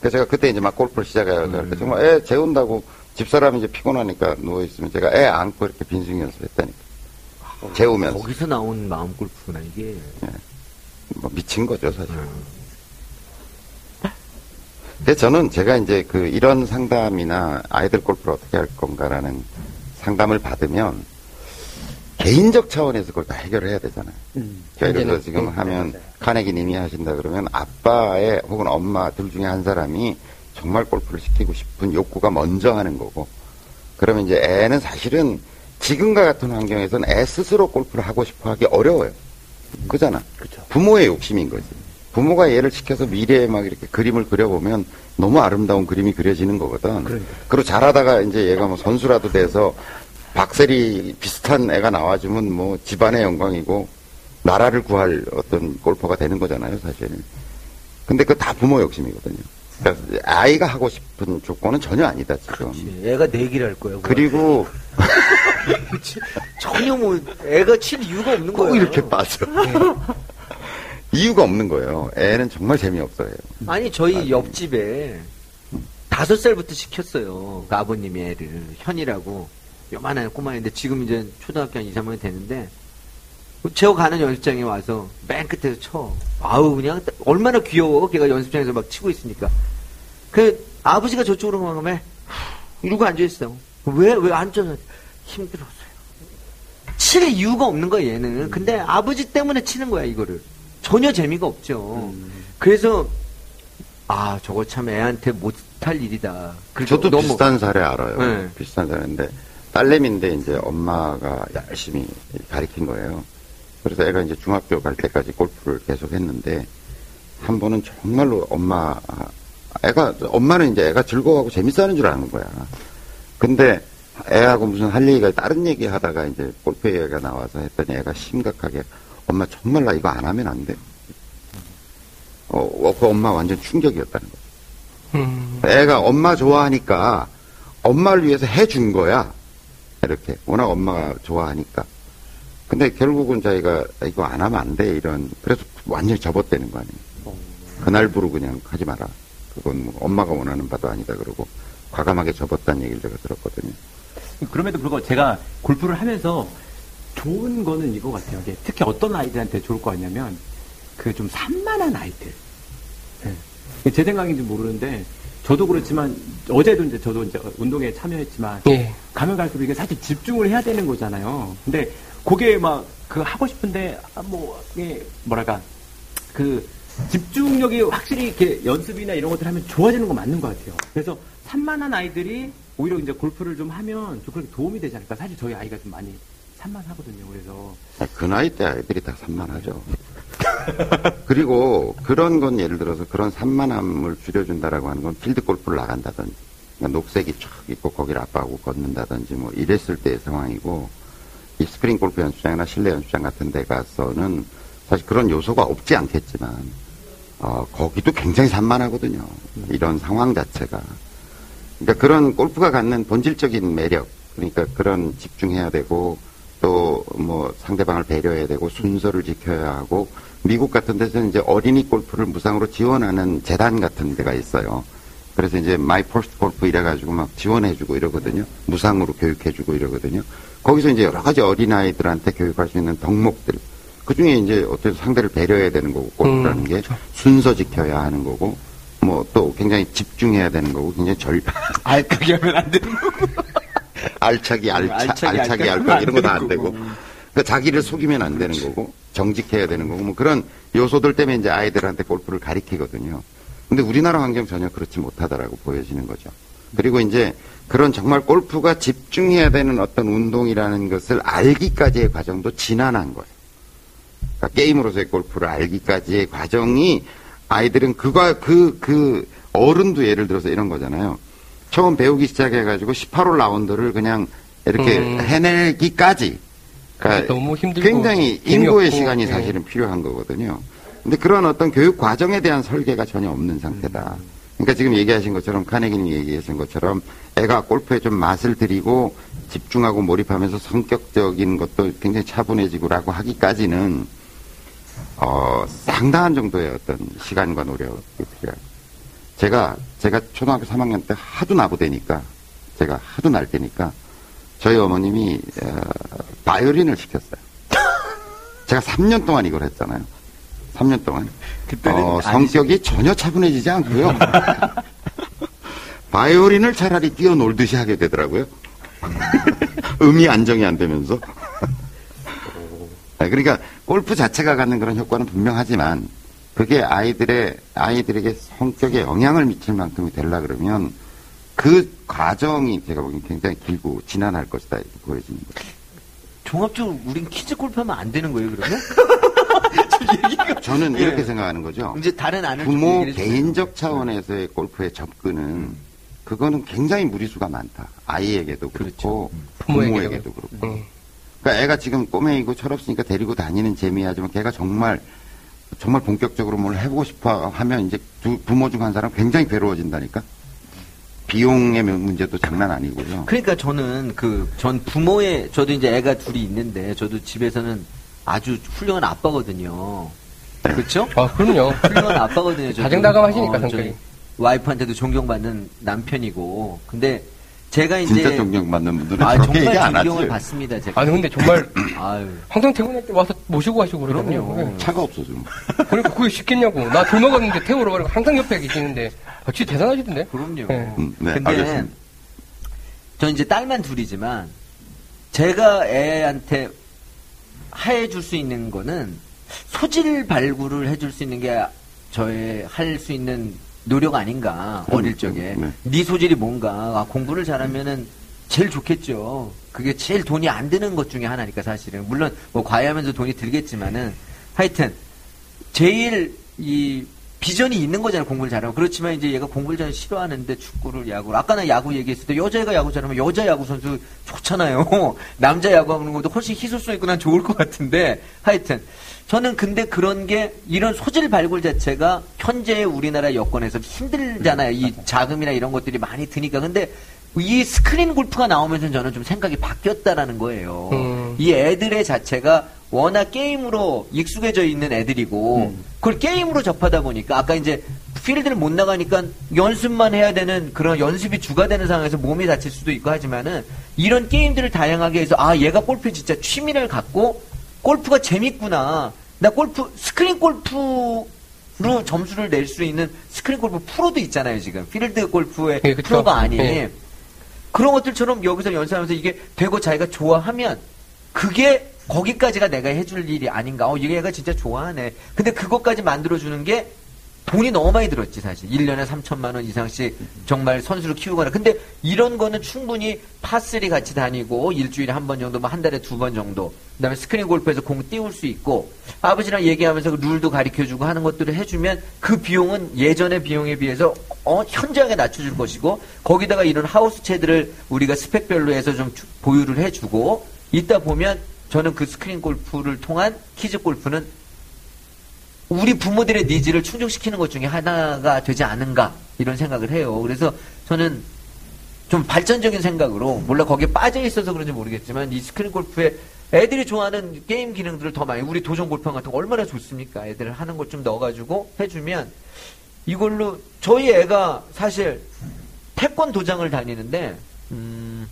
그래서 제가 그때 이제 막 골프를 시작해서 정말 애 재운다고 집사람이 이제 피곤하니까 누워 있으면 제가 애 안고 이렇게 빈스윙 연습했다니까. 재우면서 거기서 나온 마음 골프구나, 이게. 뭐 미친 거죠 사실. 그래서 저는 제가 이제 그 이런 상담이나 아이들 골프를 어떻게 할 건가라는 상담을 받으면 개인적 차원에서 그걸 다 해결을 해야 되잖아요. 그러니까 예를 들어 지금 음, 하면 맞아요. 카네기 님이 하신다 그러면 아빠의 혹은 엄마 둘 중에 한 사람이 정말 골프를 시키고 싶은 욕구가 먼저 하는 거고 그러면 이제 애는 사실은 지금과 같은 환경에서는 애 스스로 골프를 하고 싶어 하기 어려워요. 그잖아. 부모의 욕심인 거지. 부모가 얘를 시켜서 미래에 막 이렇게 그림을 그려보면 너무 아름다운 그림이 그려지는 거거든. 그리고 잘하다가 이제 얘가 뭐 선수라도 돼서 박세리 비슷한 애가 나와주면 뭐 집안의 영광이고 나라를 구할 어떤 골퍼가 되는 거잖아요, 사실. 근데 그 다 부모 욕심이거든요. 그러니까 아이가 하고 싶은 조건은 전혀 아니다, 지금. 애가 내기를 할 거예요. 그리고 (laughs) 전혀 뭐 애가 칠 이유가 없는 꼭 거예요. 이렇게 빠져. 이유가 없는 거예요. 애는 정말 재미없어요. 아니 저희 옆집에 다섯 살부터 시켰어요. 그 아버님이 애를 현이라고 요만한 꼬마인데 지금 이제 초등학교 한 2, 3학년 됐는데 제가 가는 연습장에 와서 맨 끝에서 쳐. 아우 그냥 얼마나 귀여워. 걔가 연습장에서 막 치고 있으니까. 그 아버지가 저쪽으로 가면 이러고 앉아 있어. 왜왜 앉아서 힘들었어요. 칠 이유가 없는 거야 얘는. 근데 아버지 때문에 치는 거야 이거를. 전혀 재미가 없죠. 그래서 아 저거 참 애한테 못할 일이다. 저도 너무- 비슷한 사례 알아요. 네. 비슷한 사례인데 딸내미인데 이제 엄마가 열심히 가르친 거예요. 그래서 애가 이제 중학교 갈 때까지 골프를 계속 했는데 한 번은 정말로 엄마 애가 엄마는 이제 애가 즐거워하고 재밌어하는 줄 아는 거야. 근데 애하고 무슨 할 얘기가 다른 얘기 하다가 이제 골프 얘기가 나와서 했더니 애가 심각하게 엄마 정말 나 이거 안 하면 안 돼. 어, 어, 그 엄마 완전 충격이었다는 거야. 음, 애가 엄마 좋아하니까 엄마를 위해서 해준 거야. 이렇게. 워낙 엄마가 좋아하니까. 근데 결국은 자기가 이거 안 하면 안 돼. 이런. 그래서 완전히 접었다는 거 아니에요. 그날부로 그냥 하지 마라. 그건 뭐 엄마가 원하는 바도 아니다. 그러고 과감하게 접었다는 얘기를 제가 들었거든요. 그럼에도 불구하고 제가 골프를 하면서 좋은 거는 이거 같아요. 특히 어떤 아이들한테 좋을 것 같냐면 그 좀 산만한 아이들. 예. 제 생각인지 모르는데 저도 그렇지만 어제도 이제 저도 이제 운동에 참여했지만 예. 가면 갈수록 이게 사실 집중을 해야 되는 거잖아요. 근데 그게 막 그 하고 싶은데 아, 뭐 이게 뭐랄까 그 집중력이 확실히 이렇게 연습이나 이런 것들 하면 좋아지는 거 맞는 것 같아요. 그래서 산만한 아이들이 오히려 이제 골프를 좀 하면 좀 그렇게 도움이 되지 않을까. 사실 저희 아이가 좀 많이 산만하거든요. 그래서 그 나이 때 아이들이 다 산만하죠. (laughs) 그리고 그런 건 예를 들어서 그런 산만함을 줄여준다라고 하는 건 필드 골프를 나간다든지, 그러니까 녹색이 쫙 있고 거기를 아빠하고 걷는다든지 뭐 이랬을 때의 상황이고, 이 스크린 골프 연습장이나 실내 연습장 같은 데 가서는 사실 그런 요소가 없지 않겠지만, 어, 거기도 굉장히 산만하거든요. 이런 상황 자체가. 그러니까 그런 골프가 갖는 본질적인 매력, 그러니까 그런 집중해야 되고, 또 뭐 상대방을 배려해야 되고 순서를 지켜야 하고 미국 같은 데서는 이제 어린이 골프를 무상으로 지원하는 재단 같은 데가 있어요. 그래서 이제 My First Golf 이래가지고 막 지원해주고 이러거든요. 무상으로 교육해주고 이러거든요. 거기서 이제 여러 가지 어린아이들한테 교육할 수 있는 덕목들. 그 중에 이제 어떤 상대를 배려해야 되는 거고 골프라는 음, 게 순서 지켜야 하는 거고 뭐 또 굉장히 집중해야 되는 거고 굉장히 절 (laughs) 알까기 하면 안 되는 거고. 알차기, 알차, 알차기, 알차기, 알까 이런 거다안안 되고. 그러니까 자기를 속이면 안 되는 거고, 정직해야 되는 거고, 뭐 그런 요소들 때문에 이제 아이들한테 골프를 가리키거든요. 근데 우리나라 환경 전혀 그렇지 못하다라고 보여지는 거죠. 그리고 이제 그런 정말 골프가 집중해야 되는 어떤 운동이라는 것을 알기까지의 과정도 지난한 거예요. 그러니까 게임으로서의 골프를 알기까지의 과정이 아이들은 그가 그, 그 어른도 예를 들어서 이런 거잖아요. 처음 배우기 시작해가지고 18홀 라운드를 그냥 이렇게 음. 해내기까지. 그러니까 너무 힘들고 굉장히 인고의 시간이 예. 사실은 필요한 거거든요. 근데 그런 어떤 교육 과정에 대한 설계가 전혀 없는 상태다. 그러니까 지금 얘기하신 것처럼 카네기님 얘기하신 것처럼 애가 골프에 좀 맛을 들이고 집중하고 몰입하면서 성격적인 것도 굉장히 차분해지고라고 하기까지는 어, 상당한 정도의 어떤 시간과 노력이 필요합니다. 제가, 제가 초등학교 3학년 때 하도 나부대니까, 제가 하도 날 때니까, 저희 어머님이, 어, 바이올린을 시켰어요. 제가 3년 동안 이걸 했잖아요. 3년 동안. 그때는 어, 성격이 전혀 차분해지지 않고요. 바이올린을 차라리 뛰어놀듯이 하게 되더라고요. (laughs) 음이 안정이 안 되면서. 네, 그러니까 골프 자체가 갖는 그런 효과는 분명하지만 그게 아이들의 아이들에게 성격에 영향을 미칠 만큼이 되려 그러면 그 과정이 제가 보기엔 굉장히 길고 지난할 것이다 이렇게 보여지는 거예요. 종합적으로 우린 키즈 골프 하면 안 되는 거예요, 그러면? (laughs) 저는 예. 이렇게 생각하는 거죠. 이제 다른 안을 좀 부모. 개인적 차원에서의 골프의 접근은 그거는 굉장히 무리수가 많다. 아이에게도 그렇고 그렇죠. 부모에게도 부모에게도 그렇고. 음. 그러니까 애가 지금 꼬맹이고 철없으니까 데리고 다니는 재미하지만 걔가 정말 정말 본격적으로 뭘 해보고 싶어 하면 이제 두 부모 중 한 사람 굉장히 괴로워진다니까. 비용의 문제도 장난 아니고요. 그러니까 저는 그 전 부모의 저도 이제 애가 둘이 있는데 저도 집에서는 아주 훌륭한 아빠거든요. 그렇죠? 아, 그럼요. 훌륭한 아빠거든요. 저도. 다정다감 하시니까, 저희 성격이. 와이프한테도 존경받는 남편이고. 근데 제가 이제 진짜 존경받는 분들은 아, 정말 얘기 안 존경을 하지. 받습니다. 제가. 아니, 근데 정말 (clears throat) 아유. 항상 퇴근할 때 와서 모시고 가시고 그러거든요. 그럼요. 차가 없어 지금. 그러니까 그게 쉽겠냐고. 나술 먹었는데 태우러 가고 항상 옆에 계시는데. 아, 진짜 대단하시던데? 그럼요. 네. 음, 네, 근데 알겠습니다. 전 이제 딸만 둘이지만 제가 애한테 해줄 수 있는 거는 소질 발굴을 해줄 수 있는 게 저의 할 수 있는 노력 아닌가 어릴 적에 네. 네 소질이 뭔가 아, 공부를 잘하면은 제일 좋겠죠. 그게 제일 돈이 안 드는 것 중에 하나니까 사실은 물론 뭐 과외하면서 돈이 들겠지만은 하여튼 제일 이 비전이 있는 거잖아요 공부를 잘하면 그렇지만 이제 얘가 공부를 잘 싫어하는데 축구를 야구를 아까 나 야구 얘기했을 때 여자애가 야구 잘하면 여자 야구 선수 좋잖아요 (laughs) 남자 야구 하는 것도 훨씬 희소성 있고 난 좋을 것 같은데 하여튼 저는 근데 그런 게 이런 소질 발굴 자체가 현재 우리나라 여건에서 힘들잖아요 이 자금이나 이런 것들이 많이 드니까 근데 이 스크린 골프가 나오면서 저는 좀 생각이 바뀌었다라는 거예요. 음. 이 애들의 자체가 워낙 게임으로 익숙해져 있는 애들이고 그걸 게임으로 접하다 보니까 아까 이제 필드를 못 나가니까 연습만 해야 되는 그런 연습이 주가 되는 상황에서 몸이 다칠 수도 있고 하지만은 이런 게임들을 다양하게 해서 아 얘가 골프 진짜 취미를 갖고 골프가 재밌구나 나 골프 스크린 골프로 점수를 낼 수 있는 스크린 골프 프로도 있잖아요 지금 필드 골프의 예. 프로가 아닌 예. 그런 것들처럼 여기서 연습하면서 이게 되고 자기가 좋아하면 그게 거기까지가 내가 해줄 일이 아닌가. 어, 얘가 진짜 좋아하네. 근데 그것까지 만들어주는 게 돈이 너무 많이 들었지, 사실. 1년에 3천만 원 이상씩 정말 선수를 키우거나. 근데 이런 거는 충분히 파3 같이 다니고 일주일에 한 번 정도, 뭐 한 달에 두 번 정도. 그 다음에 스크린 골프에서 공 띄울 수 있고 아버지랑 얘기하면서 그 룰도 가르쳐주고 하는 것들을 해 주면 그 비용은 예전의 비용에 비해서 어, 현저하게 낮춰 줄 것이고 거기다가 이런 하우스 채들을 우리가 스펙별로 해서 좀 주- 보유를 해 주고 이따 보면 저는 그 스크린 골프를 통한 키즈 골프는 우리 부모들의 니즈를 충족시키는 것 중에 하나가 되지 않은가 이런 생각을 해요. 그래서 저는 좀 발전적인 생각으로 몰라 거기에 빠져 있어서 그런지 모르겠지만 이 스크린 골프에 애들이 좋아하는 게임 기능들을 더 많이 우리 도전 골프 같은 거 얼마나 좋습니까? 애들 하는 것 좀 넣어가지고 해주면 이걸로 저희 애가 사실 태권도장을 다니는데 음,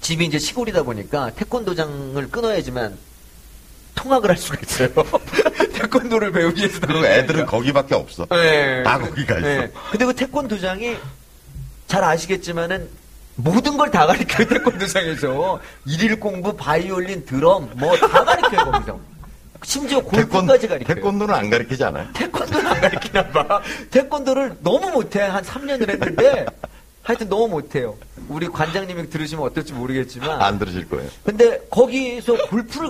집이 이제 시골이다 보니까 태권도장을 끊어야지만 통학을 할 수가 있어요. (laughs) 태권도를 배우기 위해서. 그리고 애들은 거기밖에 없어. 네. 다 거기가 있어. 네. 근데 그 태권도장이 잘 아시겠지만은 모든 걸 다 가르쳐요, 태권도장에서. 일일 공부, 바이올린, 드럼, 뭐 다 가르쳐요, 거기서. 심지어 골프까지 가르쳐요. 태권도는 안 가르치지 않아요? 태권도를 안 가르치나 봐. 태권도를 너무 못해. 한 3년을 했는데 하여튼 너무 못해요. 우리 관장님이 들으시면 어떨지 모르겠지만 안 들으실 거예요. 근데 거기서 골프를.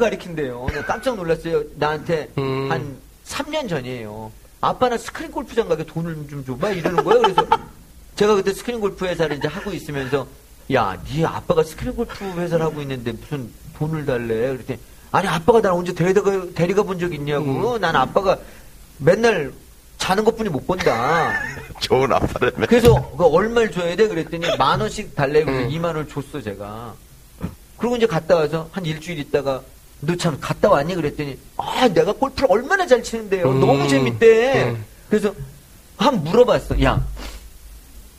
내가 깜짝 놀랐어요. 나한테 음. 한 3년 전이에요. 아빠는 스크린 골프장 가게 돈을 좀 줘봐 이러는 거예요. 그래서 제가 그때 스크린 골프 회사를 이제 하고 있으면서 야, 네 아빠가 스크린 골프 회사를 하고 있는데 무슨 돈을 달래? 그랬더니 아니 아빠가 날 언제 데리가 데리가 본 적 있냐고. 난 아빠가 맨날 자는 것뿐이 못 본다. (laughs) 좋은 아빠라면. 그래서 그 얼마를 줘야 돼? 그랬더니 만 원씩 달래. 그래서 음. 2만 원을 줬어 제가. 그리고 이제 갔다 와서 한 일주일 있다가 너 참 갔다 왔니? 그랬더니 아 내가 골프를 얼마나 잘 치는데요. 음. 너무 재밌대. 음. 그래서 한 물어봤어. 야,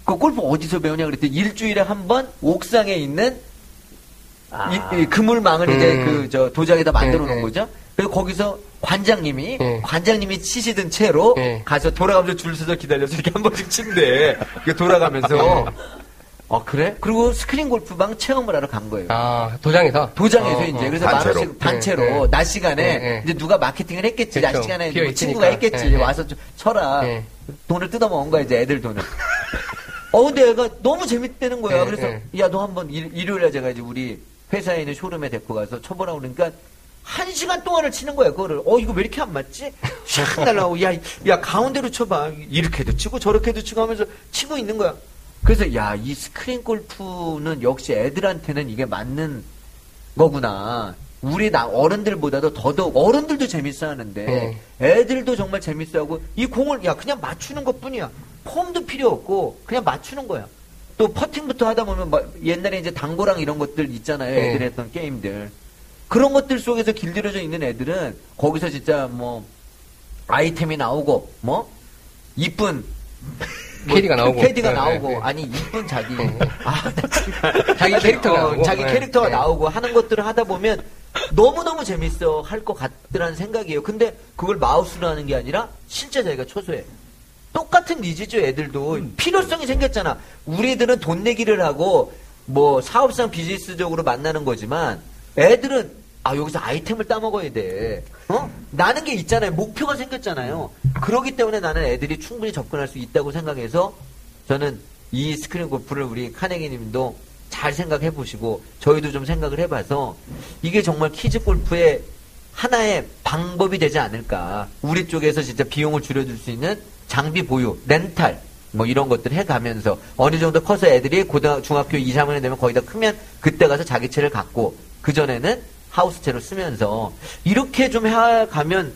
그 골프 어디서 배우냐? 그랬더니 일주일에 한 번 옥상에 있는 이, 이 그물망을 이제 음. 그저 도장에다 만들어 네, 놓은 네. 거죠. 그리고 거기서 관장님이 예. 관장님이 치시던 채로 예. 가서 돌아가면서 줄 서서 기다려서 이렇게 한 번씩 친대. 돌아가면서 어 그래? 그리고 스크린 골프방 체험을 하러 간 거예요. 아, 도장에서? 도장에서 어, 이제 어. 그래서 단체로. 만 원씩 단체로 네, 네. 낮 시간에 네, 네. 이제 누가 마케팅을 했겠지 낮 그렇죠. 시간에 비어 뭐. 친구가 했겠지 네, 네. 와서 좀 쳐라 네. 돈을 뜯어먹은 거야 이제 애들 돈을 어 근데 애가 너무 재밌다는 거야 네, 그래서 네. 야너 한번 일, 일요일에 제가 이제 우리 회사에 있는 쇼룸에 데리고 가서 쳐보라고 그러니까 한 시간 동안을 치는 거야 그거를 어 이거 왜 이렇게 안 맞지 샥 날라오고 야, 야 가운데로 쳐봐 이렇게도 치고 저렇게도 치고 하면서 치고 있는 거야 그래서 야 이 스크린 골프는 역시 애들한테는 이게 맞는 거구나. 우리 나 어른들보다도 더더욱 어른들도 재밌어 하는데 네. 애들도 정말 재밌어 하고 이 공을 야 그냥 맞추는 것 뿐이야. 폼도 필요 없고 그냥 맞추는 거야. 또 퍼팅부터 하다 보면 막 옛날에 이제 당구랑 이런 것들 있잖아요. 네. 애들 했던 게임들. 그런 것들 속에서 길들여져 있는 애들은 거기서 진짜 뭐 아이템이 나오고 뭐 이쁜 뭐 (laughs) 캐디가 나오고. 캐디가 네, 나오고 네, 네. 아니 이쁜 자기 (laughs) 네. 아, 자기 캐릭터가 어, 나오고. 자기 네. 캐릭터가 네. 나오고 하는 것들을 하다 보면 너무너무 재밌어 할 것 같더라는 생각이에요. 근데 그걸 마우스로 하는 게 아니라 실제 자기가 초소해. 똑같은 니즈죠, 애들도. 필요성이 생겼잖아. 우리들은 돈 내기를 하고 뭐 사업상 비즈니스적으로 만나는 거지만 애들은 아 여기서 아이템을 따먹어야 돼. 어? 나는 게 있잖아요. 목표가 생겼잖아요. 그렇기 때문에 나는 애들이 충분히 접근할 수 있다고 생각해서 저는 이 스크린 골프를 우리 카네기 님도 잘 생각해 보시고 저희도 좀 생각을 해봐서 이게 정말 키즈 골프의 하나의 방법이 되지 않을까. 우리 쪽에서 진짜 비용을 줄여줄 수 있는 장비 보유, 렌탈, 뭐 이런 것들 해가면서 어느 정도 커서 애들이 고등 중학교 2, 3학년 되면 거의 다 크면 그때 가서 자기 채를 갖고 그전에는 하우스채로 쓰면서 이렇게 좀 해가면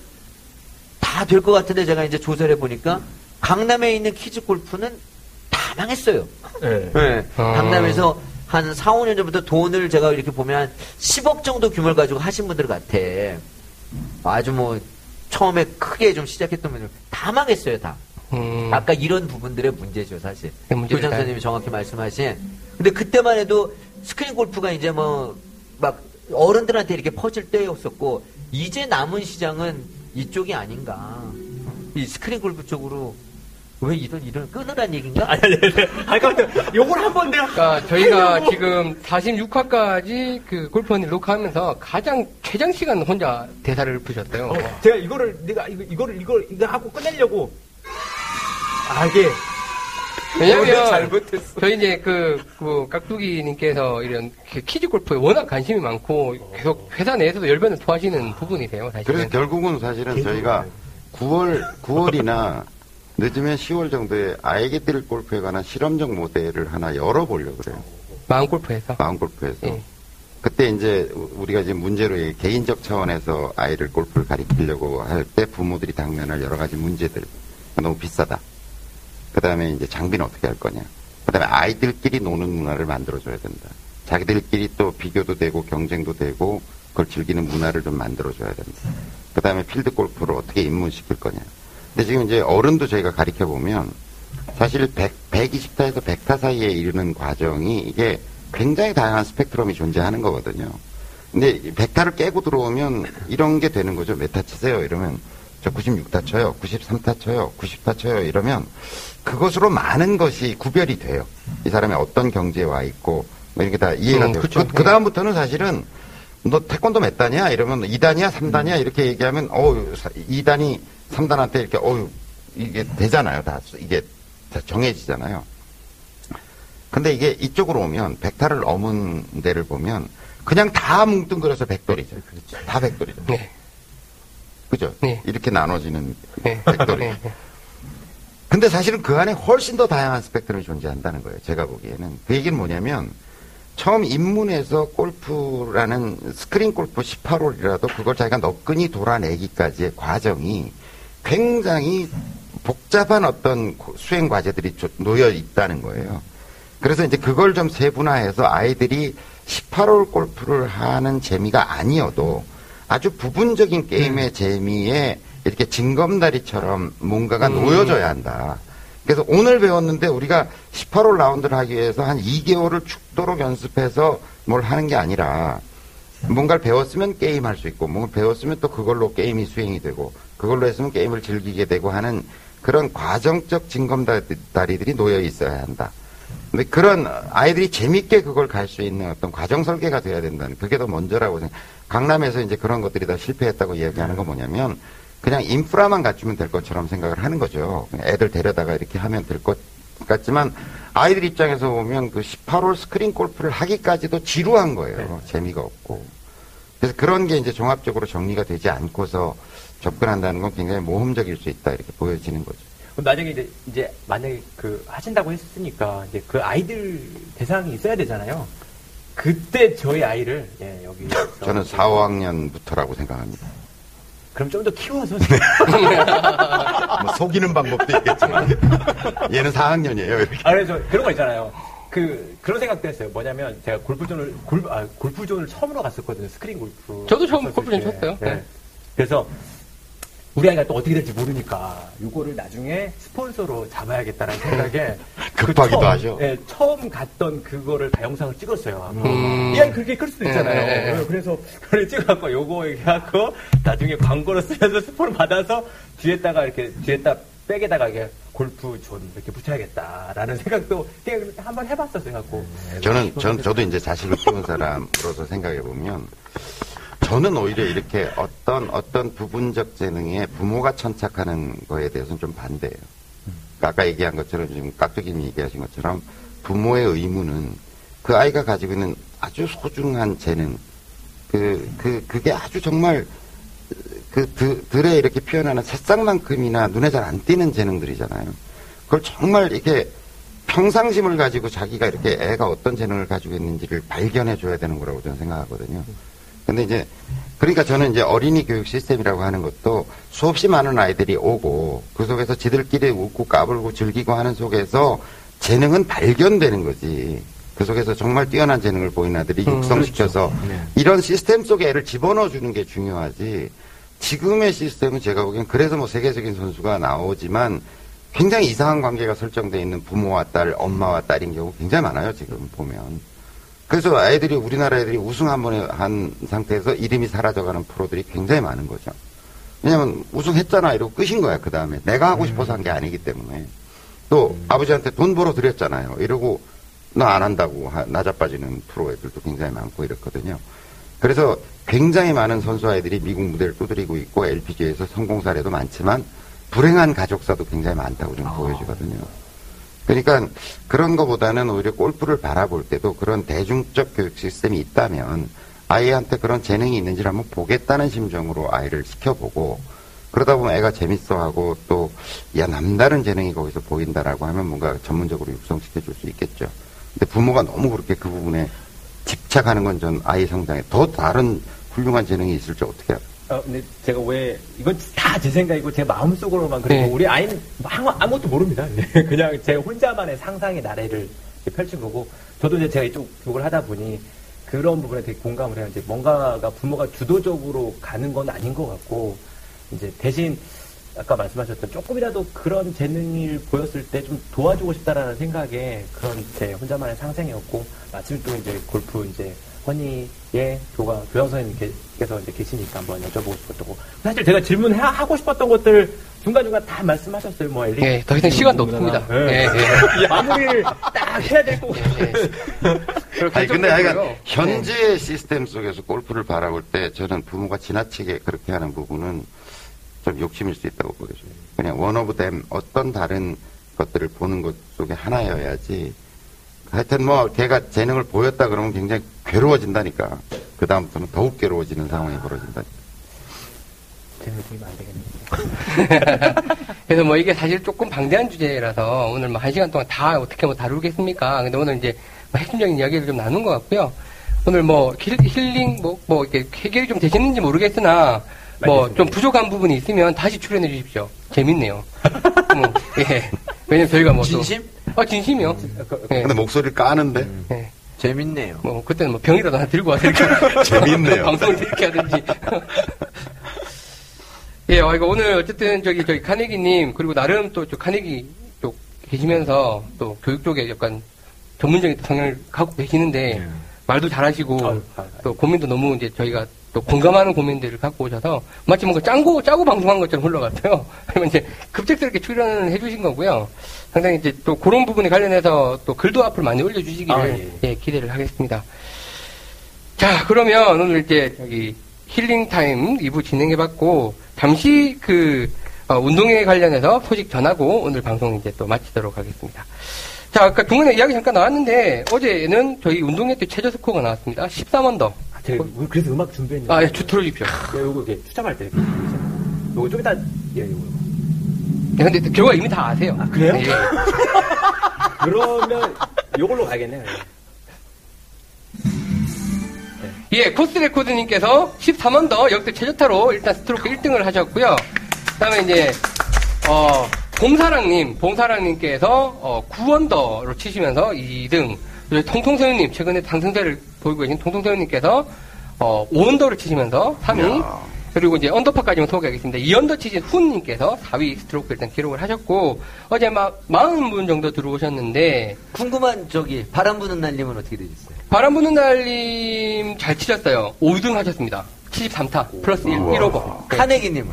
다 될 것 같은데 제가 이제 조사를 해보니까 강남에 있는 키즈 골프는 다 망했어요. 네. 네. 아. 강남에서 한 4, 5년 전부터 돈을 제가 이렇게 보면 한 10억 정도 규모를 가지고 하신 분들 같아. 아주 뭐 처음에 크게 좀 시작했던 분들 다 망했어요, 다. 음. 아까 이런 부분들의 문제죠, 사실. 네, 문제일까요? 조장 선생님이 정확히 말씀하신. 근데 그때만 해도 스크린 골프가 이제 뭐, 막, 어른들한테 이렇게 퍼질 때였었고, 이제 남은 시장은 이쪽이 아닌가. 이 스크린 골프 쪽으로, 왜 이런, 이런, 끊으란 얘기인가? 아니, 아니, 아니. 아니, 깜짝 요걸 한번 내가. 그러니까 저희가 지금 46화까지 그 골프원을 녹화하면서 가장 최장 시간 혼자 대사를 푸셨대요. 어, 제가 이거를, 내가, 이거, 이거를, 이걸, 이거 하고 끝내려고. 아, 이게. 왜냐면. 저희 이제 그, 그 깍두기님께서 이런 그 키즈 골프에 워낙 관심이 많고 계속 회사 내에서도 열변을 토하시는 부분이세요, 사실은. 그래서 결국은 사실은 저희가 9월, 9월이나 늦으면 10월 정도에 아이들 골프에 관한 실험적 모델을 하나 열어보려고 그래요. 마음 골프에서. 마음 골프에서. 예. 그때 이제 우리가 지금 문제로 개인적 차원에서 아이를 골프를 가리키려고 할 때 부모들이 당면할 여러 가지 문제들. 너무 비싸다. 그 다음에 이제 장비는 어떻게 할 거냐. 그 다음에 아이들끼리 노는 문화를 만들어줘야 된다. 자기들끼리 또 비교도 되고 경쟁도 되고 그걸 즐기는 문화를 좀 만들어줘야 된다. 그 다음에 필드 골프를 어떻게 입문시킬 거냐. 근데 지금 이제 어른도 저희가 가리켜 보면 사실 100, 120타에서 100타 사이에 이르는 과정이 이게 굉장히 다양한 스펙트럼이 존재하는 거거든요. 근데 100타를 깨고 들어오면 이런 게 되는 거죠. 몇타 치세요? 이러면 저 96타 쳐요. 93타 쳐요. 90타 쳐요. 이러면 그것으로 많은 것이 구별이 돼요. 이 사람이 어떤 경지에 와 있고 뭐 이렇게 다 이해가 음, 돼요. 그쵸. 그, 다음부터는 사실은 너 태권도 몇 단이야? 이러면 2단이야? 3단이야? 이렇게 얘기하면 어우 2단이 3단한테 이렇게 어우 이게 되잖아요. 다 이게 다 정해지잖아요. 근데 이게 이쪽으로 오면 백타를 넘은 데를 보면 그냥 다 뭉뚱그려서 백돌이죠. 다 백돌이죠. 네. 그죠? 네. 이렇게 나눠지는 네. 백돌이. (laughs) 네. 네. 근데 사실은 그 안에 훨씬 더 다양한 스펙트럼이 존재한다는 거예요. 제가 보기에는. 그 얘기는 뭐냐면 처음 입문해서 골프라는 스크린 골프 18홀이라도 그걸 자기가 너끈히 돌아내기까지의 과정이 굉장히 복잡한 어떤 고- 수행 과제들이 조- 놓여 있다는 거예요. 그래서 이제 그걸 좀 세분화해서 아이들이 18홀 골프를 하는 재미가 아니어도 아주 부분적인 게임의 재미에 이렇게 징검다리처럼 뭔가가 놓여져야 한다. 그래서 오늘 배웠는데 우리가 18홀 라운드를 하기 위해서 한 2개월을 죽도록 연습해서 뭘 하는 게 아니라 뭔가를 배웠으면 게임할 수 있고 뭔가 배웠으면 또 그걸로 게임이 수행이 되고 그걸로 했으면 게임을 즐기게 되고 하는 그런 과정적 징검다리들이 놓여 있어야 한다. 근데 그런 아이들이 재밌게 그걸 갈 수 있는 어떤 과정 설계가 돼야 된다는 그게 더 먼저라고 생각. 강남에서 이제 그런 것들이 다 실패했다고 이야기하는 건 뭐냐면 그냥 인프라만 갖추면 될 것처럼 생각을 하는 거죠. 애들 데려다가 이렇게 하면 될 것 같지만 아이들 입장에서 보면 그 18홀 스크린 골프를 하기까지도 지루한 거예요. 재미가 없고. 그래서 그런 게 이제 종합적으로 정리가 되지 않고서 접근한다는 건 굉장히 모험적일 수 있다 이렇게 보여지는 거죠. 나중에 이제, 이제 만약에 그 하신다고 했으니까 이제 그 아이들 대상이 있어야 되잖아요. 그때 저희 아이를 예, 여기 저는 4, 5학년부터라고 생각합니다. 그럼 좀 더 키워서 (laughs) 뭐 속이는 방법도 있겠지만 얘는 4학년이에요. 이렇게. 아, 그래서 그런 거 있잖아요. 그 그런 생각도 했어요. 뭐냐면 제가 골프존을 골 아, 골프존을 처음으로 갔었거든요. 스크린 골프. 저도 처음 골프존 때. 쳤어요. 네. 네. 그래서 우리 아이가 또 어떻게 될지 모르니까 이거를 나중에 스폰서로 잡아야겠다는 생각에 그 (laughs) 급하기도 처음, 하죠. 네, 처음 갔던 그거를 다 영상을 찍었어요. 음. 이 아이 그렇게 클 수도 있잖아요. 네, 네, 네. 네, 그래서 그걸 찍어갖고 요거 해갖고 나중에 광고로 쓰면서 스폰을 받아서 뒤에다가 이렇게 뒤에다 백에다가 이게 골프 존 이렇게 붙여야겠다라는 생각도 그냥 한번 해봤었어요. 갖고 저는 전 저도 이제 자식을 키운 사람으로서 생각해 보면 저는 오히려 이렇게 어떤 어떤 부분적 재능에 부모가 천착하는 거에 대해서는 좀 반대예요. 그러니까 아까 얘기한 것처럼 지금 깍두기님 얘기하신 것처럼 부모의 의무는 그 아이가 가지고 있는 아주 소중한 재능 그, 그, 그게 아주 정말 그 드- 들에 이렇게 피어나는 새싹만큼이나 눈에 잘 안 띄는 재능들이잖아요. 그걸 정말 이렇게 평상심을 가지고 자기가 이렇게 애가 어떤 재능을 가지고 있는지를 발견해 줘야 되는 거라고 저는 생각하거든요. 근데 이제 그러니까 저는 이제 어린이 교육 시스템이라고 하는 것도 수없이 많은 아이들이 오고 그 속에서 지들끼리 웃고 까불고 즐기고 하는 속에서 재능은 발견되는 거지. 그 속에서 정말 뛰어난 재능을 보이는 아들이 육성시켜서 이런 시스템 속에 애를 집어넣어 주는 게 중요하지. 지금의 시스템은 제가 보기엔 그래서 뭐 세계적인 선수가 나오지만 굉장히 이상한 관계가 설정되어 있는 부모와 딸, 엄마와 딸인 경우 굉장히 많아요, 지금 보면. 그래서 아이들이, 우리나라 애들이 우승 한 번에 한 상태에서 이름이 사라져가는 프로들이 굉장히 많은 거죠. 왜냐면 우승했잖아, 이러고 끝인 거야, 그 다음에. 내가 하고 싶어서 한 게 아니기 때문에. 또 아버지한테 돈 벌어 드렸잖아요. 이러고 나안 한다고 하- 나자빠지는 프로 애들도 굉장히 많고 이렇거든요. 그래서 굉장히 많은 선수 아이들이 미국 무대를 두드리고 있고 LPGA에서 성공 사례도 많지만 불행한 가족사도 굉장히 많다고 좀 보여지거든요. 그러니까 그런 거보다는 오히려 골프를 바라볼 때도 그런 대중적 교육 시스템이 있다면 아이한테 그런 재능이 있는지를 한번 보겠다는 심정으로 아이를 시켜보고 그러다 보면 애가 재밌어하고 또 야 남다른 재능이 거기서 보인다라고 하면 뭔가 전문적으로 육성시켜 줄 수 있겠죠. 근데 부모가 너무 그렇게 그 부분에 집착하는 건 전 아이 성장에 더 다른 훌륭한 재능이 있을지 어떻게 알아요? 어, 근데 제가 왜 이건 다 제 생각이고 제 마음속으로만 그리고 네. 우리 아이는 아무, 아무것도 모릅니다. (laughs) 네, 그냥 제 혼자만의 상상의 나래를 펼친 거고 저도 이제 제가 이쪽 교육을 하다 보니 그런 부분에 되게 공감을 해요. 이제 뭔가가 부모가 주도적으로 가는 건 아닌 것 같고 이제 대신 아까 말씀하셨던 조금이라도 그런 재능을 보였을 때 좀 도와주고 싶다라는 생각에 그런 제 혼자만의 상생이었고 마침 또 이제 골프 이제 허니 의 교가 교장 선생님께서 이제 계시니까 한번 여쭤보고 싶었고 사실 제가 질문하고 싶었던 것들 중간중간 다 말씀하셨어요. 뭐 엘리. 예, 더 이상 시간도 없습니다. 네. 예, (laughs) 예. 마무리를 딱 해야 될것 같아요. 아니 근데 하여간 네. 현재 시스템 속에서 골프를 바라볼 때 저는 부모가 지나치게 그렇게 하는 부분은 좀 욕심일 수 있다고 보여져요. 그냥 one of them 어떤 다른 것들을 보는 것 속에 하나여야지. 하여튼 뭐 걔가 재능을 보였다 그러면 굉장히 괴로워진다니까. 그 다음부터는 더욱 괴로워지는 상황이 벌어진다. (laughs) 그래서 뭐 이게 사실 조금 방대한 주제라서 오늘 뭐 한 시간 동안 다 어떻게 뭐 다루겠습니까? 근데 오늘 이제 뭐 핵심적인 이야기를 좀 나눈 것 같고요. 오늘 뭐 힐, 힐링 뭐, 뭐 이렇게 해결이 좀 되셨는지 모르겠으나 뭐 좀 부족한 부분이 있으면 다시 출연해 주십시오. 재밌네요. (laughs) 뭐, 예. 왜냐면 저희가 뭐 또- 진심? 어, 진심이요. 예. 근데 목소리를 까는데 예. 재밌네요. 뭐 그때는 뭐 병이라도 하나 들고 와서 (laughs) (laughs) 이렇게 재밌네요. 방송을 이렇게 하든지. 예, 어, 이거 오늘 어쨌든 저기 저기 카네기님 그리고 나름 또 저 카네기 쪽 계시면서 또 교육 쪽에 약간 전문적인 성향을 갖고 계시는데 말도 잘하시고 아유, 아유. 또 고민도 너무 이제 저희가 또 공감하는 고민들을 갖고 오셔서 마치 뭔가 짱고 짜고 방송한 것처럼 흘러갔어요. (laughs) 그러면 이제 급작스럽게 출연을 해주신 거고요. 상당히 이제 또 그런 부분에 관련해서 또 글도 앞으로 많이 올려주시기를 아, 예. 예, 기대를 하겠습니다. 자, 그러면 오늘 이제 저기 힐링 타임 2부 진행해봤고 잠시 그 어, 운동에 관련해서 소식 전하고 오늘 방송 이제 또 마치도록 하겠습니다. 자, 아까 중간에 이야기 잠깐 나왔는데 어제는 저희 운동회 때 최저 스코어가 나왔습니다. 13원 더. 아, 제가 그래서 음악 준비했는데. 아, 예, 주 틀어주십시오. 네, 요거 이렇게 추첨할 때 이렇게. 요거 좀 이따, 예, 요거. 네, 근데 또 결과 이미 다 아세요. 아, 그래요? 네, 예. (laughs) 그러면 요걸로 가야겠네요. 예, 코스 레코드님께서 13원 더 역대 최저타로 일단 스트로크 1등을 하셨고요. 그 다음에 이제, 어, 봄사랑님, 봄사랑님께서, 어, 9원 더로 치시면서 2등. 그리고 통통세우님, 최근에 상승세를 보이고 계신 통통세우님께서, 어, 5원 더를 치시면서 3위. 그리고 이제 언더파까지만 소개하겠습니다. 2언더 치신 훈님께서 4위 스트로크 일단 기록을 하셨고, 어제 막 40분 정도 들어오셨는데, 궁금한 저기 바람 부는 날님은 어떻게 되셨어요? 바람 부는 날님 잘 치셨어요. 5등 하셨습니다. 73타 플러스 1, 1오버. 카네기님은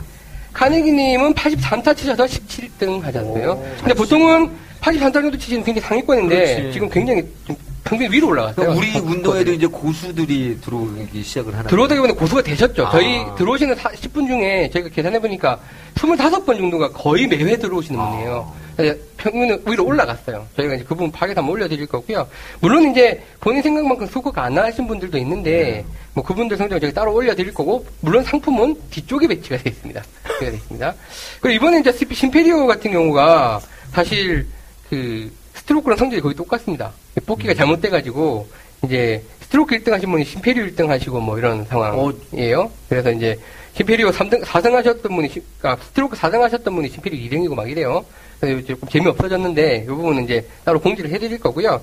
카네기님은 83타 치셔서 17등 하셨어요. 근데 보통은 83타 정도 치시는 굉장히 상위권인데 그렇지. 지금 굉장히 좀 평균 위로 올라갔어요. 우리 운동에도. 이제 고수들이 들어오기 시작을 하나. 들어오다 보니 고수가 되셨죠. 아. 저희 들어오시는 10분 중에 저희가 계산해 보니까 25번 정도가 거의 매회 들어오시는 분이에요. 네, 평균은 위로 올라갔어요. 저희가 이제 그 부분 파악해서 한번 올려드릴 거고요. 물론 이제 본인 생각만큼 스코어가 안 나신 분들도 있는데, 뭐 그분들 성적을 저희가 따로 올려드릴 거고, 물론 상품은 뒤쪽에 배치가 (laughs) 되어 있습니다. 배치가 되어 있습니다. 그리고 이번에 이제 신페리오 같은 경우가 사실 그 스트로크랑 성적이 거의 똑같습니다. 뽑기가 잘못돼가지고, 이제 스트로크 1등 하신 분이 신페리오 1등 하시고 뭐 이런 상황이에요. 그래서 이제 신페리오 3등, 4등 하셨던 분이, 심- 아, 스트로크 4등 하셨던 분이 신페리오 2등이고 막 이래요. 그래서 조금 재미없어졌는데, 이 부분은 이제 따로 공지를 해드릴 거고요.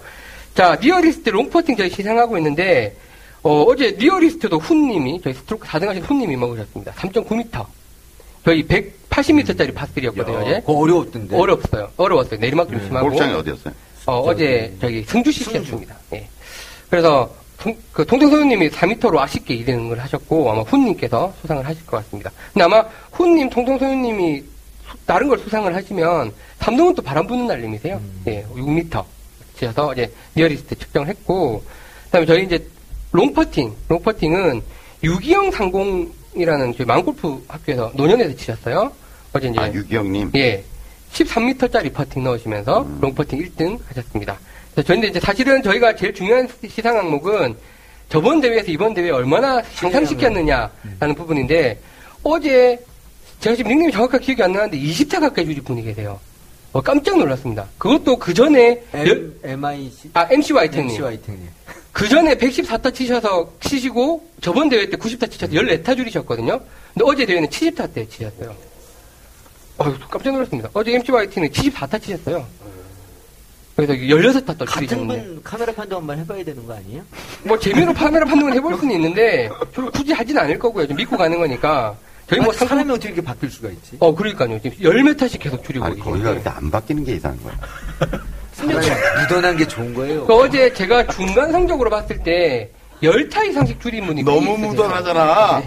자, nearest 롱퍼팅 저희 시상하고 있는데, 어, 제 nearest도 훈님이, 저희 스트로크 4등 하신 훈님이 먹으셨습니다. 3.9m. 저희 180m짜리 par three였거든요, 어제. 그거 어려웠던데. 어렵어요. 어려웠어요. 내리막 좀 심하고. 골프장이 어디였어요? 어, 어제 저기 승주 CC였습니다. 예. 그래서 통, 그 통통소유님이 4m로 아쉽게 2등을 하셨고 아마 훈님께서 수상을 하실 것 같습니다. 근데 아마 훈님, 통통소유님이 수- 다른 걸 수상을 하시면 3등은 또 바람 부는 날님이세요. 예, 6m 치셔서 이제 nearest 측정했고 그다음에 저희 이제 롱퍼팅, 롱퍼팅은 유기영 상공이라는 저희 마음골프 학교에서 노년에서 치셨어요. 어제 이제 아, 유기영님. 예. 13m짜리 퍼팅 넣으시면서 롱퍼팅 1등 하셨습니다. 저희는 이제 사실은 저희가 제일 중요한 시상 항목은 저번 대회에서 이번 대회에 얼마나 향상시켰느냐라는 부분인데 어제 제가 지금 닉네임이 정확하게 기억이 안 나는데 20타 가까이 주신 분이 계세요. 어, 깜짝 놀랐습니다. 그것도 그 전에 M, MIC. 아 MC 화이팅님 MC 화이팅님. 그 전에 114타 치셔서 치시고 저번 대회 때 90타 치셔서 14타 줄이셨거든요. 근데 어제 대회는 70타 때 치셨어요. 어휴, 깜짝 놀랐습니다. 어제 MCYT는 74타 치셨어요. 그래서 16타 더 같은 줄이셨는데. 분 카메라 판독 한번 해봐야 되는 거 아니에요? 뭐 재미로 카메라 판독을 해볼 수는 있는데 저를 굳이 하진 않을 거고요. 좀 믿고 가는 거니까. 저희 뭐 아니, 상품 사람이 어떻게 이렇게 바뀔 수가 있지? 어 그러니까요. 지금 10m씩 계속 줄이고 아니, 거기가 안 바뀌는 게 이상한 거야. 묻어난 게 좋은 거예요. 그 어제 제가 중간 성적으로 봤을 때 10타 이상씩 줄인 분이 너무. 묻어나잖아.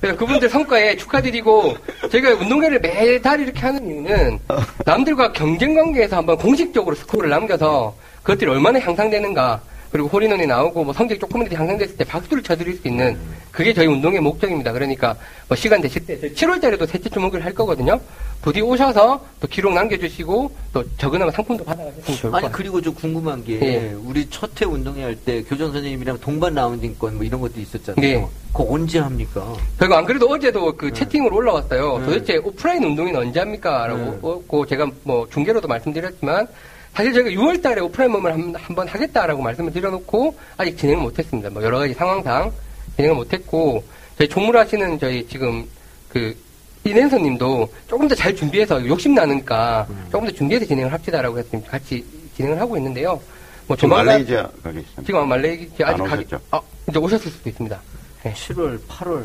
그래서 그분들 성과에 축하드리고 저희가 운동회를 매달 이렇게 하는 이유는 남들과 경쟁 관계에서 한번 공식적으로 스코어를 남겨서 그것들이 얼마나 향상되는가 그리고 홀인원이 나오고 뭐 성적이 조금이라도 향상됐을 때 박수를 쳐드릴 수 있는 그게 저희 운동의 목적입니다. 그러니까 뭐 시간 되실 때 7월달에도 셋째 주목을 할 거거든요. 부디 오셔서 또 기록 남겨주시고 또 적은하면 상품도 받아가셨으면 좋을 것 아니 같아요. 그리고 저 궁금한 게 예. 우리 첫 회 운동회 할 때 교장 선생님이랑 동반 라운딩권 뭐 이런 것도 있었잖아요. 네. 그거 언제 합니까? 저희가 안 그래도 어제도 그 채팅으로 올라왔어요. 네. 도대체 오프라인 운동회는 언제 합니까? 라고 고 제가 뭐 중계로도 말씀드렸지만 사실 저희가 6월 달에 오프라인 모임을 한, 한번 하겠다라고 말씀을 드려놓고 아직 진행을 못했습니다. 뭐 여러 가지 상황상 진행을 못했고 저희 총무를 하시는 저희 지금 그 이낸서 님도 조금 더 잘 준비해서 욕심 나니까 조금 더 준비해서 진행을 합시다라고 해서 같이 진행을 하고 있는데요. 뭐 지금 조만간 말레이시아 가 계시잖아요. 지금 말레이시아 아직 안 가기? 아, 이제 오셨을 수도 있습니다. 7월, 8월.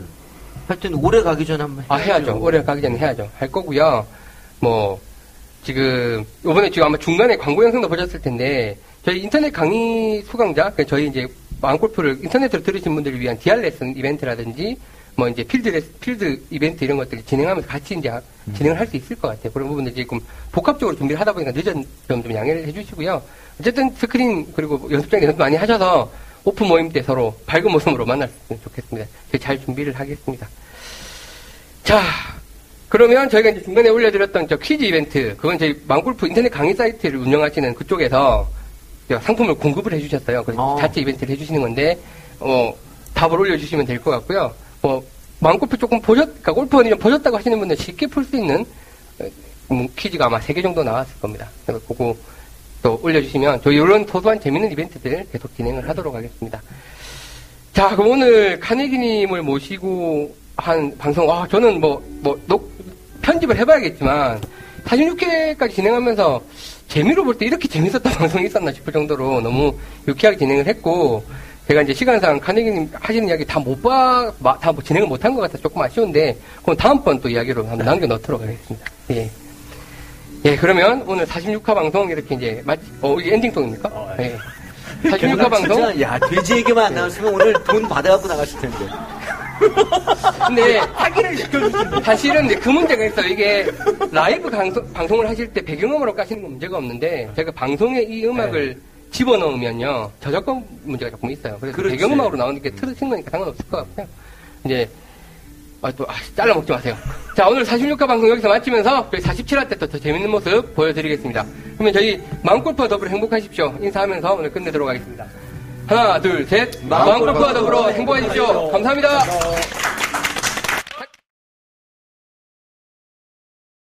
하여튼 올해 가기 전에 한번 아, 해야죠. 올해 가기 전에 해야죠. 할 거고요. 뭐, 지금, 요번에 지금 아마 중간에 광고 영상도 보셨을 텐데, 저희 인터넷 강의 수강자, 그러니까 저희 이제 마음골프를 인터넷으로 들으신 분들을 위한 DR 레슨 이벤트라든지 뭐 이제 필드 레스- 필드 이벤트 이런 것들을 진행하면서 같이 이제 진행을 할 수 있을 것 같아요. 그런 부분들 지금 복합적으로 준비를 하다 보니까 늦은 점 좀 양해를 해주시고요. 어쨌든 스크린 그리고 연습장 연습 많이 하셔서 오픈 모임 때 서로 밝은 모습으로 만났으면 좋겠습니다. 잘 준비를 하겠습니다. 자, 그러면 저희가 이제 중간에 올려드렸던 저 퀴즈 이벤트, 그건 저희 망골프 인터넷 강의 사이트를 운영하시는 그쪽에서 상품을 공급을 해주셨어요. 그래서 어. 자체 이벤트를 해주시는 건데, 어, 답을 올려주시면 될 것 같고요. 뭐, 망골프 조금 보셨, 그러니까 골프원이 좀 보셨다고 하시는 분들 쉽게 풀 수 있는 어, 음, 퀴즈가 아마 3개 정도 나왔을 겁니다. 그래서 그거 또 올려주시면 저희 이런 소소한 재밌는 이벤트들 계속 진행을 하도록 하겠습니다. 자, 그럼 오늘 카네기님을 모시고 한 방송, 와, 저는 뭐, 뭐, 녹, 편집을 해봐야겠지만, 46회까지 진행하면서 재미로 볼 때 이렇게 재밌었던 (laughs) 방송이 있었나 싶을 정도로 너무 유쾌하게 진행을 했고, 제가 이제 시간상 카네기님 하시는 이야기 다 못 봐, 다 뭐 진행을 못한 것 같아서 조금 아쉬운데, 그럼 다음번 또 이야기로 한번 남겨 넣도록 하겠습니다. 예. 예, 그러면 오늘 46화 방송 이렇게 이제, 마치, 어, 이게 엔딩송입니까? 예. (laughs) 46화 방송? 야, 돼지 얘기만 안 나왔으면 오늘 돈 받아갖고 나갔을 텐데. 근데 확인을 시켜주신다. 사실은 이제 그 문제가 있어요. 이게 라이브 방송, 방송을 하실 때 배경음악으로 까시는 건 문제가 없는데 제가 방송에 이 음악을 집어넣으면요 저작권 문제가 조금 있어요. 그래서 그렇지. 배경음악으로 나오는 게 틀어진 거니까 상관없을 것 같고요. 이제 아, 또, 아, 잘라 먹지 마세요. 자, 오늘 46화 방송 여기서 마치면서, 저희 47화 때또 더 재밌는 모습 보여드리겠습니다. 그러면 저희 마음골프와 더불어 행복하십시오. 인사하면서 오늘 끝내도록 하겠습니다. 하나, 둘, 셋. 마음골프와 더불어 행복하십시오. 감사합니다.